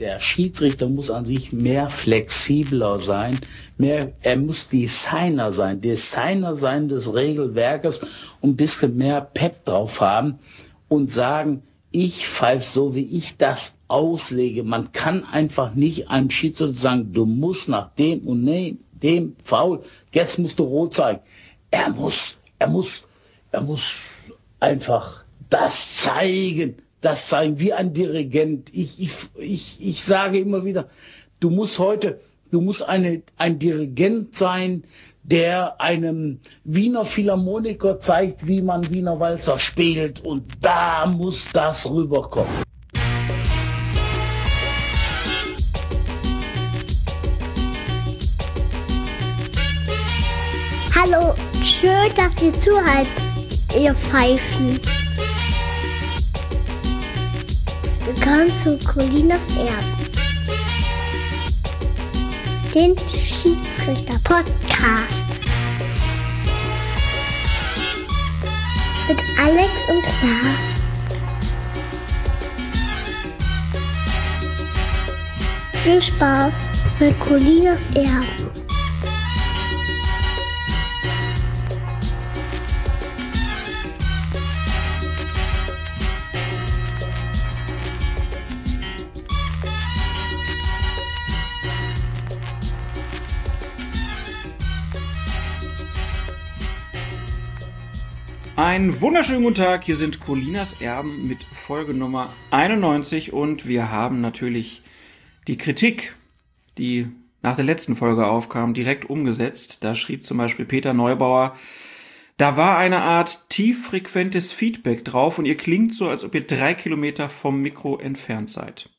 Der Schiedsrichter muss an sich mehr flexibler sein, mehr, er muss Designer sein, Designer sein des Regelwerkes und ein bisschen mehr Pep drauf haben und sagen, ich pfeife so, wie ich das auslege. Man kann einfach nicht einem Schiedsrichter sagen, du musst nach dem und dem, dem Foul, jetzt musst du rot zeigen. Er muss, er muss, er muss einfach das zeigen, das zeigen, wie ein Dirigent. Ich, ich, ich, ich sage immer wieder, du musst heute, du musst eine, ein Dirigent sein, der einem Wiener Philharmoniker zeigt, wie man Wiener Walzer spielt. Und da muss das rüberkommen. Hallo, schön, dass ihr zuhört, ihr Pfeifen. Willkommen zu Colinas Erben. Den Schiedsrichter-Podcast. Mit Alex und Klaas. Viel Spaß mit Colinas Erben. Einen wunderschönen guten Tag, hier sind Colinas Erben mit Folge Nummer 91 und wir haben natürlich die Kritik, die nach der letzten Folge aufkam, direkt umgesetzt. Da schrieb zum Beispiel Peter Neubauer, da war eine Art tieffrequentes Feedback drauf und ihr klingt so, als ob ihr drei Kilometer vom Mikro entfernt seid.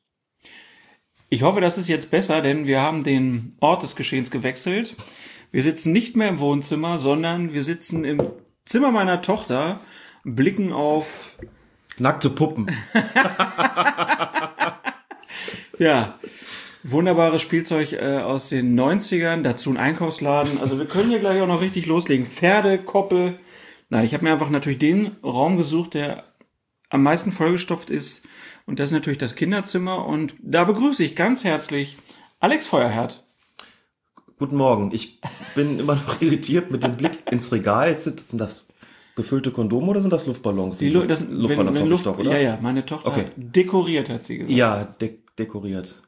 Ich hoffe, das ist jetzt besser, denn wir haben den Ort des Geschehens gewechselt. Wir sitzen nicht mehr im Wohnzimmer, sondern wir sitzen im Zimmer meiner Tochter, blicken auf Nackte Puppen. Ja, wunderbares Spielzeug äh, aus den 90ern, dazu ein Einkaufsladen. Also wir können hier gleich auch noch richtig loslegen. Pferde, Koppel. Nein, ich habe mir einfach natürlich den Raum gesucht, der am meisten vollgestopft ist. Und das ist natürlich das Kinderzimmer. Und da begrüße ich ganz herzlich Alex Feuerherd. Guten Morgen. Ich bin immer noch irritiert mit dem Blick ins Regal. Jetzt sind das gefüllte Kondome oder sind das Luftballons? Die Lu das, Luftballons wenn, wenn Luft, doch, oder? Ja, ja, meine Tochter Okay. hat dekoriert, hat sie gesagt. Ja, de dekoriert.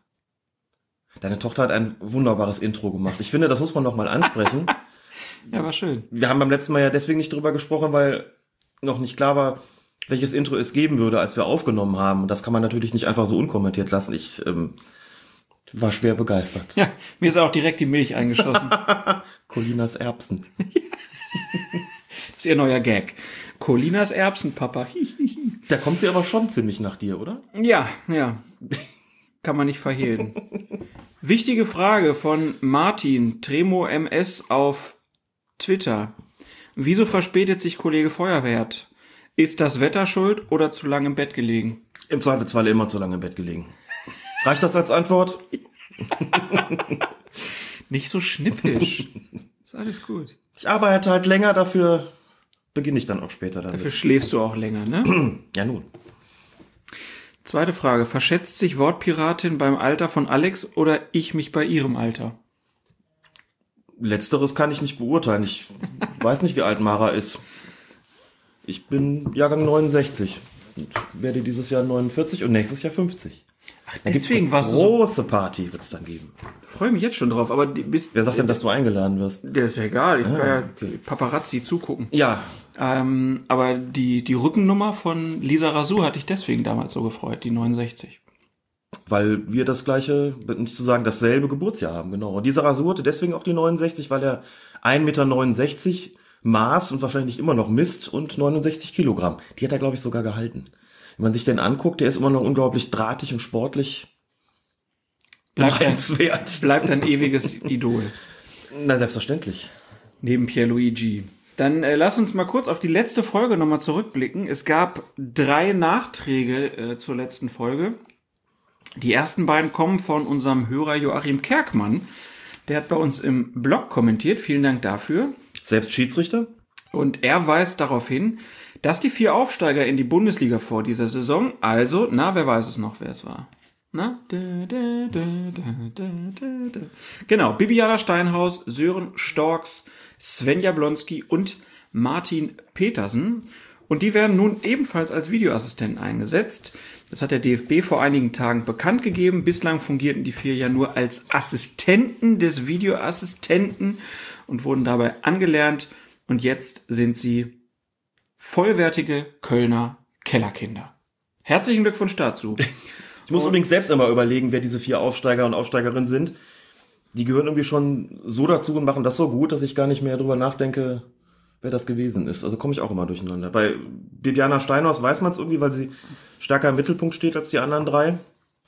Deine Tochter hat ein wunderbares Intro gemacht. Ich finde, das muss man noch mal ansprechen. Ja, war schön. Wir haben beim letzten Mal ja deswegen nicht drüber gesprochen, weil noch nicht klar war, welches Intro es geben würde, als wir aufgenommen haben. Und das kann man natürlich nicht einfach so unkommentiert lassen. Ich ähm, war schwer begeistert. Ja, mir ist auch direkt die Milch eingeschossen. Colinas Erbsen. Das ist ihr neuer Gag. Colinas Erbsenpapa. Hihihi. Da kommt sie aber schon ziemlich nach dir, oder? Ja, ja. Kann man nicht verhehlen. Wichtige Frage von Martin Tremo MS auf Twitter. Wieso verspätet sich Kollege Feuerwert? Ist das Wetter schuld oder zu lange im Bett gelegen? Im Zweifelsfall immer zu lange im Bett gelegen. Reicht das als Antwort? Nicht so schnippisch. Ist alles gut. Ich arbeite halt länger, dafür beginne ich dann auch später damit. Dafür schläfst du auch länger, ne? Ja, nun. Zweite Frage. Verschätzt sich Wortpiratin beim Alter von Alex oder ich mich bei ihrem Alter? Letzteres kann ich nicht beurteilen. Ich weiß nicht, wie alt Mara ist. Ich bin Jahrgang 69 und werde dieses Jahr 49 und nächstes Jahr 50. Ach, deswegen eine warst du so. große Party wird's dann geben. Freue mich jetzt schon drauf, aber die, bist, Wer sagt denn, dass du eingeladen wirst? Der ist ja egal, ich kann ja Ah, okay. Paparazzi zugucken. Ja, Ähm, aber die, die Rückennummer von Lisa Razou hatte ich deswegen damals so gefreut, die 69. weil wir das gleiche, nicht zu sagen, dasselbe Geburtsjahr haben, genau. Und dieser Rasur hatte deswegen auch die 69, weil er 1,69 Meter maß und wahrscheinlich immer noch misst und 69 Kilogramm. Die hat er, glaube ich, sogar gehalten. Wenn man sich den anguckt, der ist immer noch unglaublich drahtig und sportlich. Bleibt ein, bleibt ein ewiges Idol. Na, selbstverständlich. Neben Pierluigi. Dann äh, lass uns mal kurz auf die letzte Folge nochmal zurückblicken. Es gab drei Nachträge äh, zur letzten Folge. Die ersten beiden kommen von unserem Hörer Joachim Kerkmann. Der hat bei uns im Blog kommentiert. Vielen Dank dafür. Selbst Schiedsrichter? Und er weist darauf hin, dass die vier Aufsteiger in die Bundesliga vor dieser Saison, also, na, wer weiß es noch, wer es war? Na? Da, da, da. Genau, Bibiana Steinhaus, Sören Storks, Sven Jablonski und Martin Petersen. Und die werden nun ebenfalls als Videoassistenten eingesetzt. Das hat der DFB vor einigen Tagen bekannt gegeben. Bislang fungierten die vier ja nur als Assistenten des Videoassistenten und wurden dabei angelernt. Und jetzt sind sie vollwertige Kölner Kellerkinder. Herzlichen Glückwunsch dazu. Ich muss übrigens selbst immer überlegen, wer diese vier Aufsteiger und Aufsteigerinnen sind. Die gehören irgendwie schon so dazu und machen das so gut, dass ich gar nicht mehr drüber nachdenke, wer das gewesen ist. Also komme ich auch immer durcheinander. Bei Bibiana Steinhaus weiß man es irgendwie, weil sie stärker im Mittelpunkt steht als die anderen drei.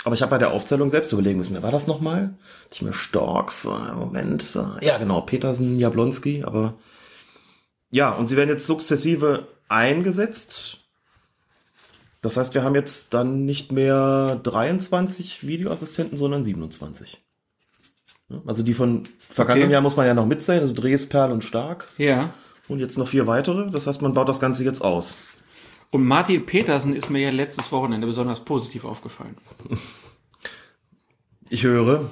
Aber ich habe bei der Aufzählung selbst überlegen müssen, wer war das nochmal? Ich mir Storks, äh, Moment. Äh, ja, genau, Petersen, Jablonski, aber ja, und sie werden jetzt sukzessive eingesetzt. Das heißt, wir haben jetzt dann nicht mehr 23 Videoassistenten, sondern 27. Ja, Also die von vergangenen Okay. Jahr muss man ja noch mitzählen, also Dres, Perl und Stark. Ja. Und jetzt noch vier weitere. Das heißt, man baut das Ganze jetzt aus. Und Martin Petersen ist mir ja letztes Wochenende besonders positiv aufgefallen. Ich höre.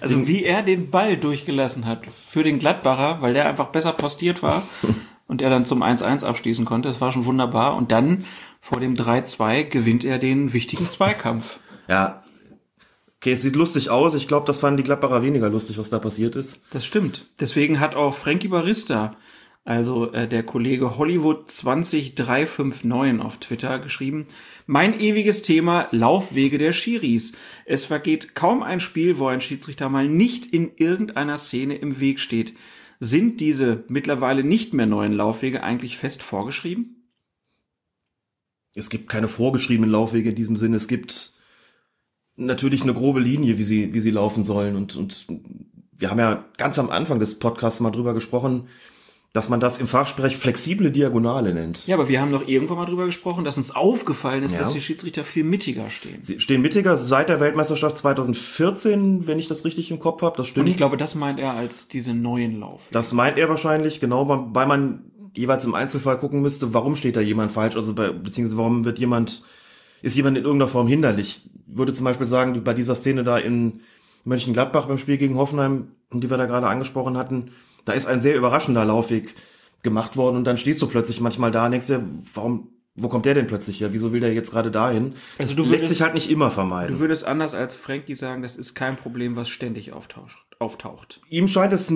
Also wie er den Ball durchgelassen hat für den Gladbacher, weil der einfach besser postiert war und er dann zum 1-1 abschließen konnte. Das war schon wunderbar. Und dann vor dem 3-2 gewinnt er den wichtigen Zweikampf. Ja. Okay, es sieht lustig aus. Ich glaube, das fanden die Gladbacher weniger lustig, was da passiert ist. Das stimmt. Deswegen hat auch Frankie Barista, also äh, der Kollege Hollywood 20359 auf Twitter geschrieben, mein ewiges Thema Laufwege der Schiris. Es vergeht kaum ein Spiel, wo ein Schiedsrichter mal nicht in irgendeiner Szene im Weg steht. Sind diese mittlerweile nicht mehr neuen Laufwege eigentlich fest vorgeschrieben? Es gibt keine vorgeschriebenen Laufwege in diesem Sinne. Es gibt natürlich eine grobe Linie, wie sie, wie sie laufen sollen. Und, und wir haben ja ganz am Anfang des Podcasts mal drüber gesprochen, dass man das im Fachsprech flexible Diagonale nennt. Ja, aber wir haben doch irgendwann mal drüber gesprochen, dass uns aufgefallen ist, Ja. dass die Schiedsrichter viel mittiger stehen. Sie stehen mittiger seit der Weltmeisterschaft 2014, wenn ich das richtig im Kopf habe. Das stimmt. Und ich glaube, das meint er als diese neuen Laufwege. Das meint er wahrscheinlich, genau, weil man jeweils im Einzelfall gucken müsste, warum steht da jemand falsch, also bei, beziehungsweise warum wird jemand, ist jemand in irgendeiner Form hinderlich. Ich würde zum Beispiel sagen, bei dieser Szene da in Mönchengladbach beim Spiel gegen Hoffenheim, die wir da gerade angesprochen hatten, da ist ein sehr überraschender Laufweg gemacht worden und dann stehst du plötzlich manchmal da und denkst dir, warum, wo kommt der denn plötzlich her? Wieso will der jetzt gerade dahin? Also du lässt würdest- sich halt nicht immer vermeiden. Du würdest anders als Frankie sagen, das ist kein Problem, was ständig auftaucht. auftaucht. Ihm scheint es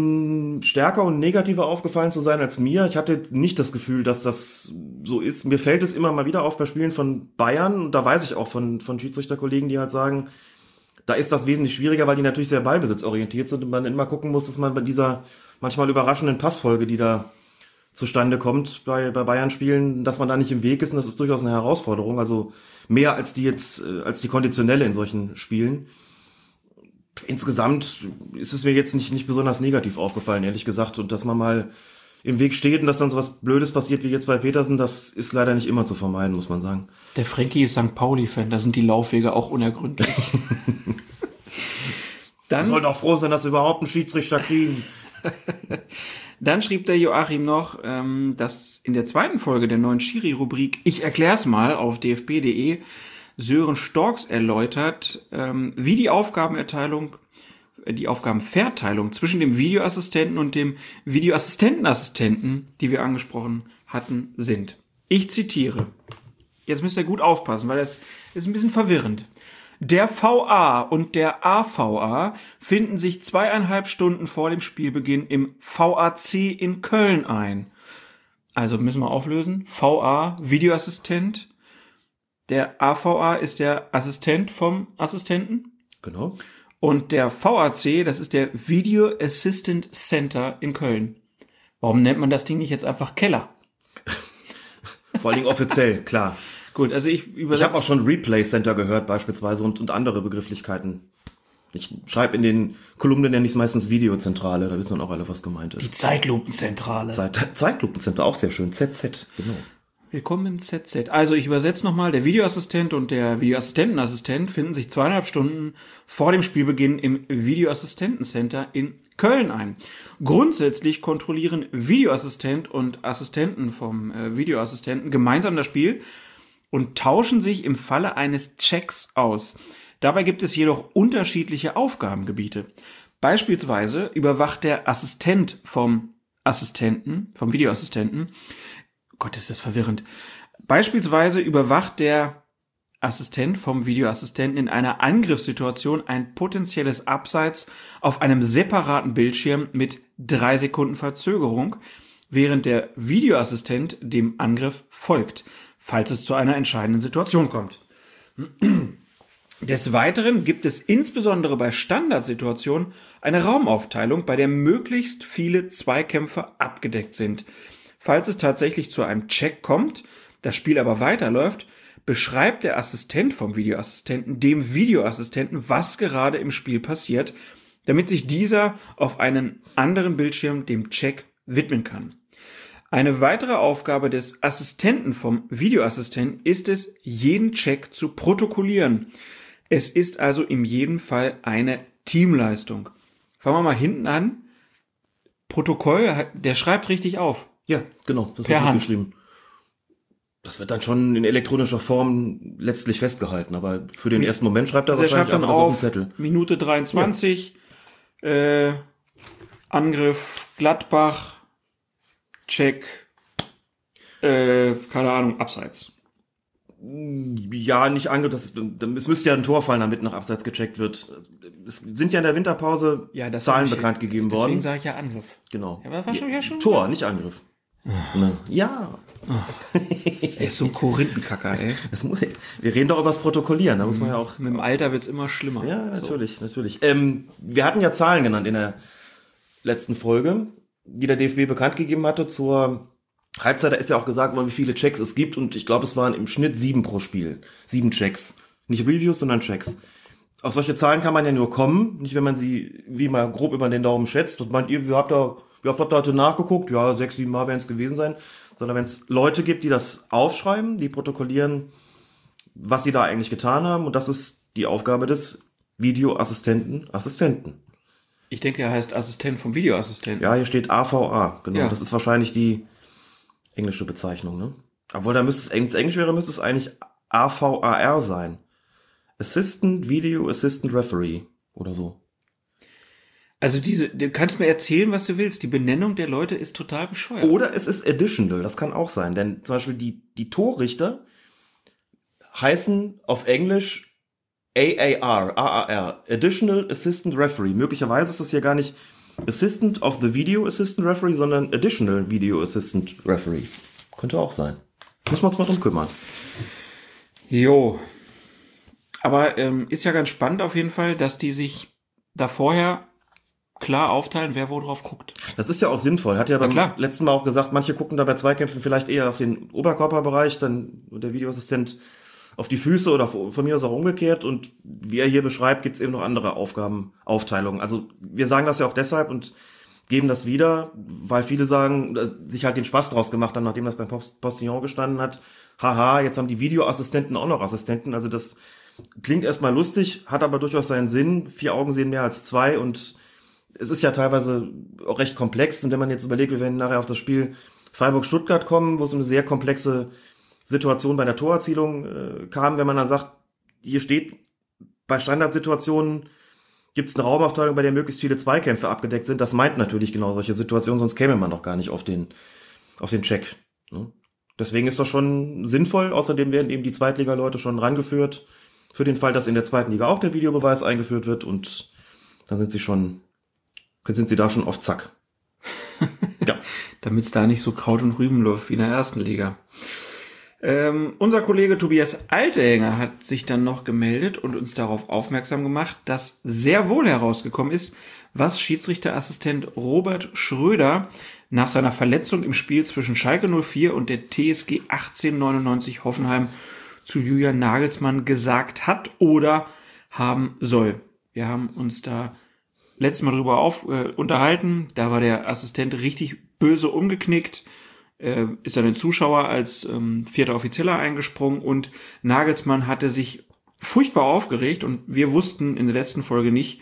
stärker und negativer aufgefallen zu sein als mir. Ich hatte nicht das Gefühl, dass das so ist. Mir fällt es immer mal wieder auf bei Spielen von Bayern. Und da weiß ich auch von, von Schiedsrichterkollegen, die halt sagen, da ist das wesentlich schwieriger, weil die natürlich sehr ballbesitzorientiert sind und man immer gucken muss, dass man bei dieser manchmal überraschenden Passfolge, die da zustande kommt bei, bei Bayern-Spielen, dass man da nicht im Weg ist und das ist durchaus eine Herausforderung. Also mehr als die jetzt, äh, als die konditionelle in solchen Spielen insgesamt ist es mir jetzt nicht, nicht besonders negativ aufgefallen, ehrlich gesagt. Und dass man mal im Weg steht und dass dann sowas Blödes passiert wie jetzt bei Petersen, das ist leider nicht immer zu vermeiden, muss man sagen. Der Frankie ist St. Pauli-Fan, da sind die Laufwege auch unergründlich. Wir Dann, sollten auch froh sein, dass wir überhaupt einen Schiedsrichter kriegen. dann schrieb der Joachim noch, ähm, dass in der zweiten Folge der neuen Schiri-Rubrik Ich erklär's mal auf dfb.de Sören Storks erläutert, ähm, wie die Aufgabenerteilung, äh, die Aufgabenverteilung zwischen dem Videoassistenten und dem Videoassistentenassistenten, die wir angesprochen hatten, sind. Ich zitiere. Jetzt müsst ihr gut aufpassen, weil das ist ein bisschen verwirrend. Der VA und der AVA finden sich zweieinhalb Stunden vor dem Spielbeginn im VAC in Köln ein. Also müssen wir auflösen. VA, Videoassistent. Der AVA ist der Assistent vom Assistenten. Genau. Und der VAC, das ist der Video Assistant Center in Köln. Warum nennt man das Ding nicht jetzt einfach Keller? Vor allen Dingen offiziell, klar. Gut, also ich Ich übersetze. habe auch schon Replay Center gehört beispielsweise und, und andere Begrifflichkeiten. Ich schreibe in den Kolumnen nenne ich es meistens Videozentrale, da wissen dann auch alle, was gemeint die ist. Zeitlupenzentrale. Zeit, Zeitlupencenter, auch sehr schön. ZZ, genau. Willkommen im ZZ. Also ich übersetze nochmal, der Videoassistent und der Videoassistentenassistent finden sich zweieinhalb Stunden vor dem Spielbeginn im Videoassistentencenter in Köln ein. Grundsätzlich kontrollieren Videoassistent und Assistenten vom äh, Videoassistenten gemeinsam das Spiel und tauschen sich im Falle eines Checks aus. Dabei gibt es jedoch unterschiedliche Aufgabengebiete. Beispielsweise überwacht der Assistent vom Assistenten, vom Videoassistenten, Gott, ist das verwirrend. Beispielsweise überwacht der Assistent vom Videoassistenten in einer Angriffssituation ein potenzielles Abseits auf einem separaten Bildschirm mit drei Sekunden Verzögerung, während der Videoassistent dem Angriff folgt, falls es zu einer entscheidenden Situation kommt. Des Weiteren gibt es insbesondere bei Standardsituationen eine Raumaufteilung, bei der möglichst viele Zweikämpfe abgedeckt sind. Falls es tatsächlich zu einem Check kommt, das Spiel aber weiterläuft, beschreibt der Assistent vom Videoassistenten dem Videoassistenten, was gerade im Spiel passiert, damit sich dieser auf einen anderen Bildschirm dem Check widmen kann. Eine weitere Aufgabe des Assistenten vom Videoassistenten ist es, jeden Check zu protokollieren. Es ist also in jedem Fall eine Teamleistung. Fangen wir mal hinten an. Protokoll, der schreibt richtig auf. Ja, genau, das Per Hand. geschrieben. Das wird dann schon in elektronischer Form letztlich festgehalten, aber für den ersten Moment schreibt er Also wahrscheinlich schreibt dann auf auf, den Zettel. Minute 23, äh, Angriff Gladbach, Check, äh, keine Ahnung, Abseits. Ja, nicht ange, das ist, es müsste ja ein Tor fallen, damit nach Abseits gecheckt wird. Es sind ja in der Winterpause Ja, Zahlen bekannt gegeben Deswegen worden. sage ich ja Angriff. Genau. Ja, aber das war schon- ja, schon- Tor, nicht Angriff. Ne? Ja, Er ist so ein Korinthenkacker, ey. das muss, wir reden doch über das Protokollieren, da muss man ja auch Mit dem Alter wird's immer schlimmer. Ja, So. natürlich, natürlich. Ähm, wir hatten ja Zahlen genannt in der letzten Folge, die der DFB bekannt gegeben hatte zur Halbzeit. Da ist ja auch gesagt worden, wie viele Checks es gibt und ich glaube, es waren im Schnitt sieben pro Spiel. Sieben Checks. Nicht Reviews, sondern Checks. Auf solche Zahlen kann man ja nur kommen, nicht wenn man sie wie mal grob über den Daumen schätzt. Und meint ihr, wie habt ihr, wie oft habt ihr heute nachgeguckt? Ja, sechs, sieben Mal werden es gewesen sein. Sondern wenn es Leute gibt, die das aufschreiben, die protokollieren, was sie da eigentlich getan haben. Und das ist die Aufgabe des Videoassistenten, Assistenten. Ich denke, er heißt Assistent vom Videoassistenten. Ja, hier steht AVA, genau. Ja. Das ist wahrscheinlich die englische Bezeichnung, ne? Obwohl, da müsste es, wenn es Englisch wäre, müsste es eigentlich AVAR sein. Assistant Video Assistant Referee oder so. Also diese, du kannst mir erzählen, was du willst. Die Benennung der Leute ist total bescheuert. Oder es ist additional, das kann auch sein. Denn zum Beispiel die, die Torrichter heißen auf Englisch AAR, AAR, Additional Assistant Referee. Möglicherweise ist das hier gar nicht Assistant of the Video Assistant Referee, sondern Additional Video Assistant Referee. Könnte auch sein. Muss man uns mal drum kümmern. Jo. Aber ähm, ist ja ganz spannend auf jeden Fall, dass die sich da vorher klar aufteilen, wer wo drauf guckt. Das ist ja auch sinnvoll. Hat ja beim klar. letzten Mal auch gesagt, manche gucken da bei Zweikämpfen vielleicht eher auf den Oberkörperbereich, dann der Videoassistent auf die Füße oder von mir aus auch umgekehrt. Und wie er hier beschreibt, gibt es eben noch andere Aufgabenaufteilungen. Also wir sagen das ja auch deshalb und geben das wieder, weil viele sagen, sich halt den Spaß draus gemacht haben, nachdem das beim Post- Postillon gestanden hat. Haha, jetzt haben die Videoassistenten auch noch Assistenten. Also das klingt erstmal lustig, hat aber durchaus seinen Sinn. Vier Augen sehen mehr als zwei und es ist ja teilweise auch recht komplex. Und wenn man jetzt überlegt, wir werden nachher auf das Spiel Freiburg-Stuttgart kommen, wo es um eine sehr komplexe Situation bei der Torerzielung äh, kam, wenn man dann sagt, hier steht, bei Standardsituationen gibt es eine Raumaufteilung, bei der möglichst viele Zweikämpfe abgedeckt sind. Das meint natürlich genau solche Situationen, sonst käme man doch gar nicht auf den, auf den Check. Ne? Deswegen ist das schon sinnvoll. Außerdem werden eben die Zweitliga-Leute schon rangeführt, für den Fall, dass in der zweiten Liga auch der Videobeweis eingeführt wird und dann sind sie schon, sind sie da schon auf Zack. ja. Damit es da nicht so Kraut und Rüben läuft wie in der ersten Liga. Ähm, unser Kollege Tobias Altehänger hat sich dann noch gemeldet und uns darauf aufmerksam gemacht, dass sehr wohl herausgekommen ist, was Schiedsrichterassistent Robert Schröder nach seiner Verletzung im Spiel zwischen Schalke 04 und der TSG 1899 Hoffenheim zu Julian Nagelsmann gesagt hat oder haben soll. Wir haben uns da letztes Mal drüber auf, äh, unterhalten. Da war der Assistent richtig böse umgeknickt. Äh, ist dann ein Zuschauer als ähm, vierter Offizieller eingesprungen und Nagelsmann hatte sich furchtbar aufgeregt und wir wussten in der letzten Folge nicht,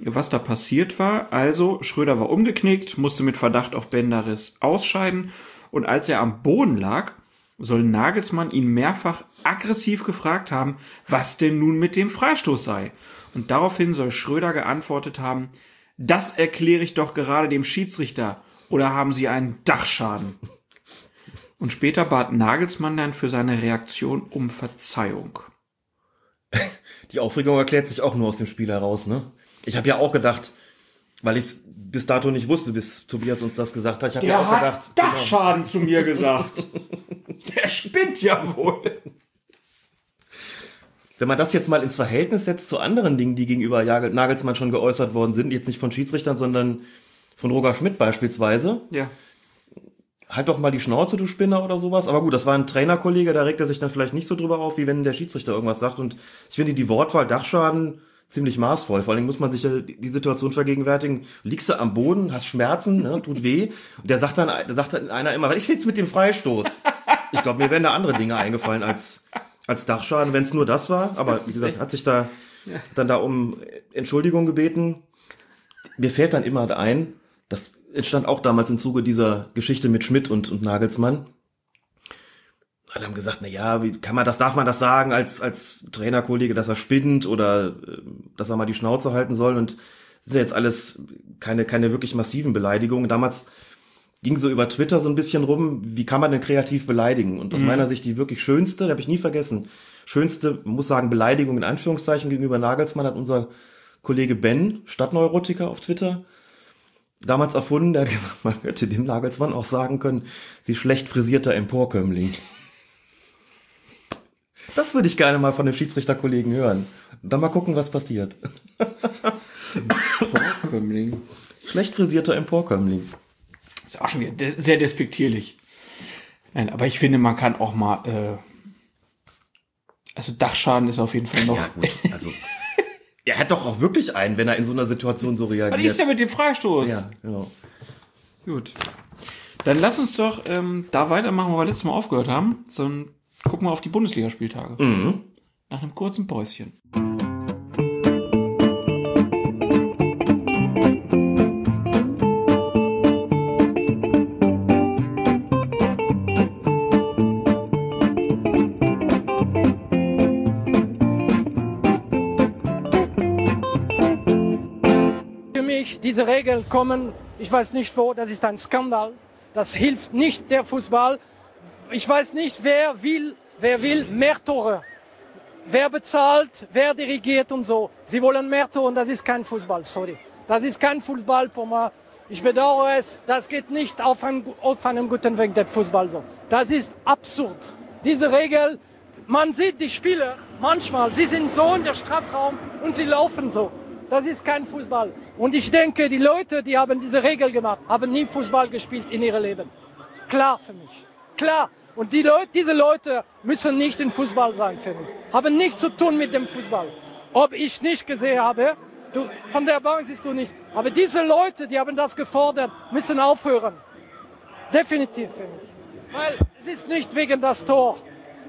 was da passiert war. Also Schröder war umgeknickt, musste mit Verdacht auf Bänderriss ausscheiden und als er am Boden lag, soll Nagelsmann ihn mehrfach aggressiv gefragt haben, was denn nun mit dem Freistoß sei. Und daraufhin soll Schröder geantwortet haben, das erkläre ich doch gerade dem Schiedsrichter. Oder haben Sie einen Dachschaden? Und später bat Nagelsmann dann für seine Reaktion um Verzeihung. Die Aufregung erklärt sich auch nur aus dem Spiel heraus, ne? Ich habe ja auch gedacht, weil ich es bis dato nicht wusste, bis Tobias uns das gesagt hat. Ich habe ja auch gedacht. genau. Dachschaden zu mir gesagt. Der spinnt ja wohl. Wenn man das jetzt mal ins Verhältnis setzt zu anderen Dingen, die gegenüber Nagelsmann schon geäußert worden sind, jetzt nicht von Schiedsrichtern, sondern von Roger Schmidt beispielsweise. Ja. Halt doch mal die Schnauze, du Spinner oder sowas. Aber gut, das war ein Trainerkollege, da regt er sich dann vielleicht nicht so drüber auf, wie wenn der Schiedsrichter irgendwas sagt. Und ich finde die Wortwahl Dachschaden ziemlich maßvoll. Vor allem muss man sich ja die Situation vergegenwärtigen. Liegst du am Boden, hast Schmerzen, ne, tut weh. Und der sagt dann, der sagt dann einer immer, was ist jetzt mit dem Freistoß? Ich glaube, mir wären da andere Dinge eingefallen als, als Dachschaden, wenn es nur das war. Aber wie gesagt, hat sich da dann da um Entschuldigung gebeten. Mir fällt dann immer ein, das entstand auch damals im Zuge dieser Geschichte mit Schmidt und, und Nagelsmann. Alle haben gesagt, na ja, wie kann man das, darf man das sagen als, als Trainerkollege, dass er spinnt oder äh, dass er mal die Schnauze halten soll und sind ja jetzt alles keine, keine wirklich massiven Beleidigungen. Damals ging so über Twitter so ein bisschen rum, wie kann man denn kreativ beleidigen? Und aus meiner Sicht die wirklich schönste, habe ich nie vergessen, schönste, muss sagen, Beleidigung in Anführungszeichen gegenüber Nagelsmann hat unser Kollege Ben, Stadtneurotiker auf Twitter, damals erfunden, der hat gesagt, man hätte dem Nagelsmann auch sagen können, sie schlecht frisierter Emporkömmling. Das würde ich gerne mal von dem Schiedsrichterkollegen hören. Dann mal gucken, was passiert. Kömmling. Schlecht frisierter Emporkömmling. Ist ja auch schon wieder de sehr despektierlich. Nein, aber ich finde, man kann auch mal, äh, also Dachschaden ist auf jeden Fall noch. Ja, gut. Also, er hat doch auch wirklich einen, wenn er in so einer Situation so reagiert. Was ist denn mit dem Freistoß? ja, genau. Gut. Dann lass uns doch ähm, da weitermachen, wo wir letztes Mal aufgehört haben. So, dann gucken wir auf die Bundesligaspieltage. Mhm. Nach einem kurzen Päuschen. Diese Regeln kommen, ich weiß nicht wo, das ist ein Skandal. Das hilft nicht der Fußball. Ich weiß nicht, wer will, wer will mehr Tore. Wer bezahlt, wer dirigiert und so. Sie wollen mehr Tore das ist kein Fußball, sorry. Das ist kein Fußball mich. Ich bedauere es, das geht nicht auf, ein, auf einem guten Weg, der Fußball so. Das ist absurd. Diese Regel, man sieht die Spieler manchmal, sie sind so in der Strafraum und sie laufen so. Das ist kein Fußball. Und ich denke, die Leute, die haben diese Regel gemacht, haben nie Fußball gespielt in ihrem Leben. Klar für mich. Klar. Und die Leute, diese Leute müssen nicht im Fußball sein, finde ich. Haben nichts zu tun mit dem Fußball. Ob ich nicht gesehen habe, du, von der Bank siehst du nicht. Aber diese Leute, die haben das gefordert, müssen aufhören. Definitiv, finde ich. Weil es ist nicht wegen das Tor.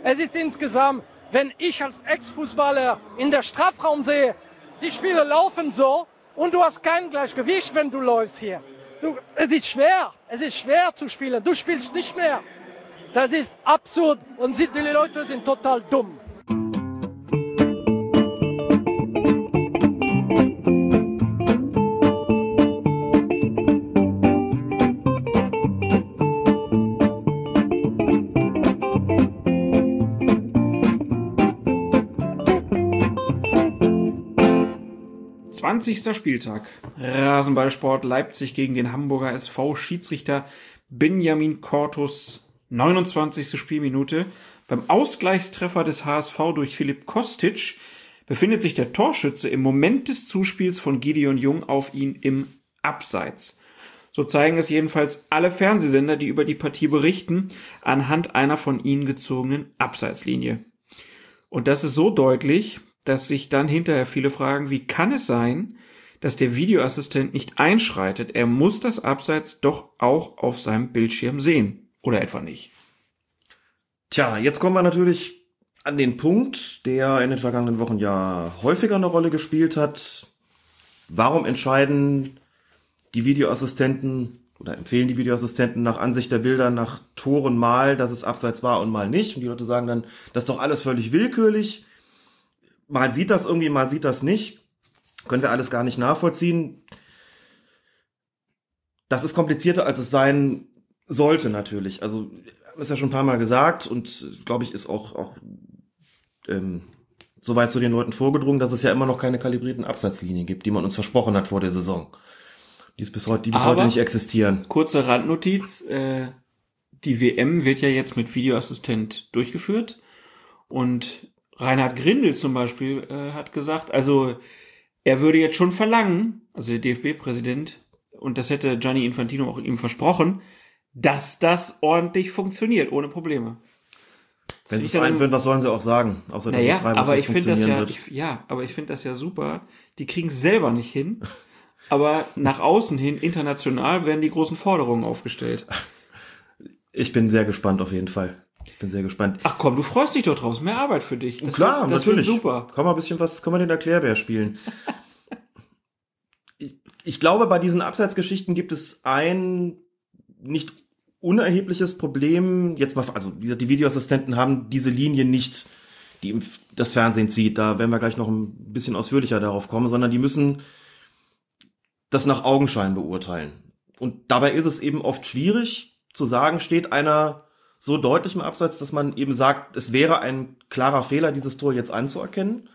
Es ist insgesamt, wenn ich als Ex-Fußballer in der Strafraum sehe, die Spieler laufen so und du hast kein Gleichgewicht, wenn du läufst hier. Du, es ist schwer, es ist schwer zu spielen. Du spielst nicht mehr. Das ist absurd und die Leute sind total dumm. 20. Spieltag. Rasenballsport Leipzig gegen den Hamburger SV. Schiedsrichter Benjamin Cortus. 29. Spielminute. Beim Ausgleichstreffer des HSV durch Philipp Kostic befindet sich der Torschütze im Moment des Zuspiels von Gideon Jung auf ihn im Abseits. So zeigen es jedenfalls alle Fernsehsender, die über die Partie berichten, anhand einer von ihnen gezogenen Abseitslinie. Und das ist so deutlich, dass sich dann hinterher viele fragen, wie kann es sein, dass der Videoassistent nicht einschreitet? Er muss das Abseits doch auch auf seinem Bildschirm sehen. Oder etwa nicht? Tja, jetzt kommen wir natürlich an den Punkt, der in den vergangenen Wochen ja häufiger eine Rolle gespielt hat. Warum entscheiden die Videoassistenten oder empfehlen die Videoassistenten nach Ansicht der Bilder nach Toren mal, dass es abseits war und mal nicht. Und die Leute sagen dann, das ist doch alles völlig willkürlich. Mal sieht das irgendwie, mal sieht das nicht. Können wir alles gar nicht nachvollziehen. Das ist komplizierter, als es sein sollte natürlich. Also ist ja schon ein paar Mal gesagt und glaube ich ist auch, auch ähm, soweit zu den Leuten vorgedrungen, dass es ja immer noch keine kalibrierten Abseitslinien gibt, die man uns versprochen hat vor der Saison. Die, ist bis heute, die bis Aber- heute nicht existieren. Kurze Randnotiz. Äh, die WM wird ja jetzt mit Videoassistent durchgeführt. Und Reinhard Grindel zum Beispiel äh, hat gesagt, also er würde jetzt schon verlangen, also der DFB-Präsident, und das hätte Gianni Infantino auch ihm versprochen, dass das ordentlich funktioniert, ohne Probleme. Wenn sie es einführen, was sollen sie auch sagen? Außer, dass Naja, es aber ich finde das ja, ich, ja, aber ich finde das ja super. Die kriegen es selber nicht hin. Aber nach außen hin, international, werden die großen Forderungen aufgestellt. Ich bin sehr gespannt auf jeden Fall. Ich bin sehr gespannt. Ach komm, du freust dich doch drauf. Ist mehr Arbeit für dich. Das Klar, wird, das natürlich. Wird super. Kann man ein bisschen was, kann man den Erklärbär spielen. ich, ich glaube, bei diesen Abseitsgeschichten gibt es ein nicht unerhebliches Problem. Jetzt mal, also wie gesagt, die Videoassistenten haben diese Linie nicht, die das Fernsehen zieht. Da werden wir gleich noch ein bisschen ausführlicher darauf kommen, sondern die müssen das nach Augenschein beurteilen. Und dabei ist es eben oft schwierig zu sagen, steht einer so deutlich im Abseits, dass man eben sagt, es wäre ein klarer Fehler, dieses Tor jetzt anzuerkennen?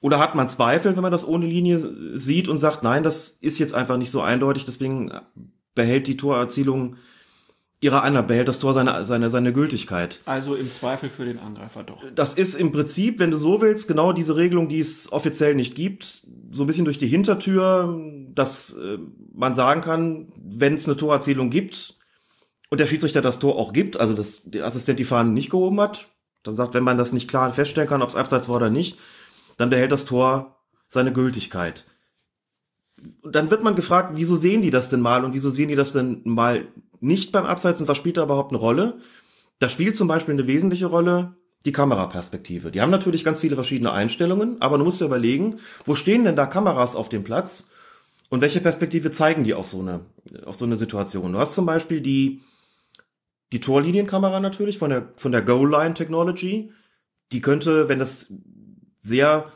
Oder hat man Zweifel, wenn man das ohne Linie sieht und sagt, nein, das ist jetzt einfach nicht so eindeutig, deswegen behält die Torerzielung ihre Annahme, behält das Tor seine, seine, seine Gültigkeit. Also im Zweifel für den Angreifer doch. Das ist im Prinzip, wenn du so willst, genau diese Regelung, die es offiziell nicht gibt, so ein bisschen durch die Hintertür, dass äh, man sagen kann, wenn es eine Torerzielung gibt und der Schiedsrichter das Tor auch gibt, also dass der Assistent die Fahnen nicht gehoben hat, dann sagt, wenn man das nicht klar feststellen kann, ob es abseits war oder nicht, dann behält das Tor seine Gültigkeit. Und dann wird man gefragt, wieso sehen die das denn mal und wieso sehen die das denn mal nicht beim Abseits und was spielt da überhaupt eine Rolle? Da spielt zum Beispiel eine wesentliche Rolle die Kameraperspektive. Die haben natürlich ganz viele verschiedene Einstellungen, aber du musst dir überlegen, wo stehen denn da Kameras auf dem Platz und welche Perspektive zeigen die auf so eine, auf so eine Situation? Du hast zum Beispiel die, die Torlinienkamera natürlich von der, von der Goal Line Technology. Die könnte, wenn das sehr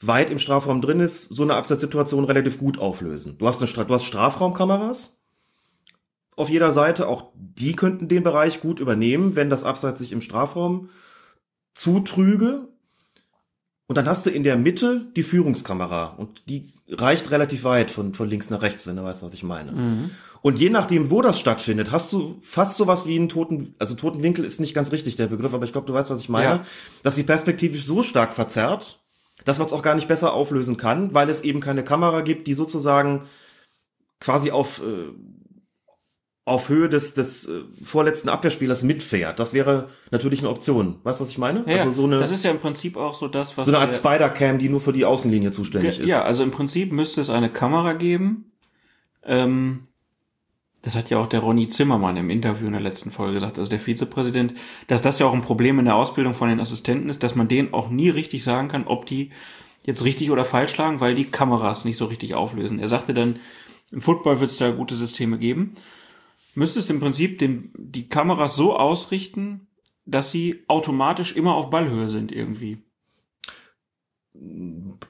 weit im Strafraum drin ist, so eine Abseitssituation relativ gut auflösen. Du hast, eine, Stra- du hast Strafraumkameras auf jeder Seite, auch die könnten den Bereich gut übernehmen, wenn das Abseits sich im Strafraum zutrüge. Und dann hast du in der Mitte die Führungskamera und die reicht relativ weit von, von links nach rechts, wenn du weißt, was ich meine. Mhm. Und je nachdem, wo das stattfindet, hast du fast sowas wie einen toten, also toten Winkel ist nicht ganz richtig der Begriff, aber ich glaube, du weißt, was ich meine, Ja. dass sie perspektivisch so stark verzerrt, dass man es auch gar nicht besser auflösen kann, weil es eben keine Kamera gibt, die sozusagen quasi auf, äh, auf Höhe des, des äh, vorletzten Abwehrspielers mitfährt. Das wäre natürlich eine Option. Weißt du, was ich meine? Ja, also so eine, das ist ja im Prinzip auch so das, was so eine Art der- Spider-Cam, die nur für die Außenlinie zuständig ist. Ja, also im Prinzip müsste es eine Kamera geben. Ähm, das hat ja auch der Ronny Zimmermann im Interview in der letzten Folge gesagt, also der Vizepräsident, dass das ja auch ein Problem in der Ausbildung von den Assistenten ist, dass man denen auch nie richtig sagen kann, ob die jetzt richtig oder falsch schlagen, weil die Kameras nicht so richtig auflösen. Er sagte dann, im Football wird es da gute Systeme geben. Müsstest im Prinzip den, die Kameras so ausrichten, dass sie automatisch immer auf Ballhöhe sind irgendwie.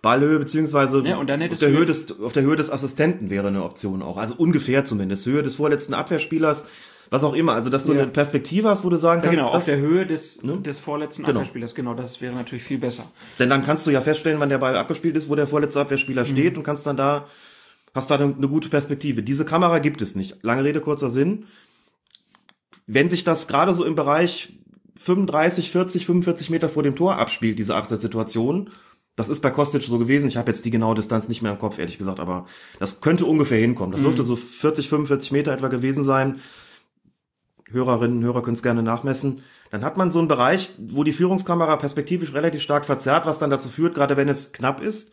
Ballhöhe beziehungsweise Ja, auf, der Höhe des, auf der Höhe des Assistenten wäre eine Option auch. Also ungefähr zumindest. Höhe des vorletzten Abwehrspielers, was auch immer. Also dass du Ja. eine Perspektive hast, wo du sagen Ja, kannst, genau, auf das, der Höhe des, ne? des vorletzten Genau. Abwehrspielers. Genau, das wäre natürlich viel besser. denn dann kannst du ja feststellen, wann der Ball abgespielt ist, wo der vorletzte Abwehrspieler Mhm. steht und kannst dann da, hast da eine, eine gute Perspektive. Diese Kamera gibt es nicht. Lange Rede, kurzer Sinn. Wenn sich das gerade so im Bereich 35, 40, 45 Meter vor dem Tor abspielt, diese Abseitssituation, das ist bei Kostic so gewesen. Ich habe jetzt die genaue Distanz nicht mehr im Kopf, ehrlich gesagt, aber das könnte ungefähr hinkommen. Das dürfte so 40, 45 Meter etwa gewesen sein. Hörerinnen, Hörer können es gerne nachmessen. Dann hat man so einen Bereich, wo die Führungskamera perspektivisch relativ stark verzerrt, was dann dazu führt, gerade wenn es knapp ist,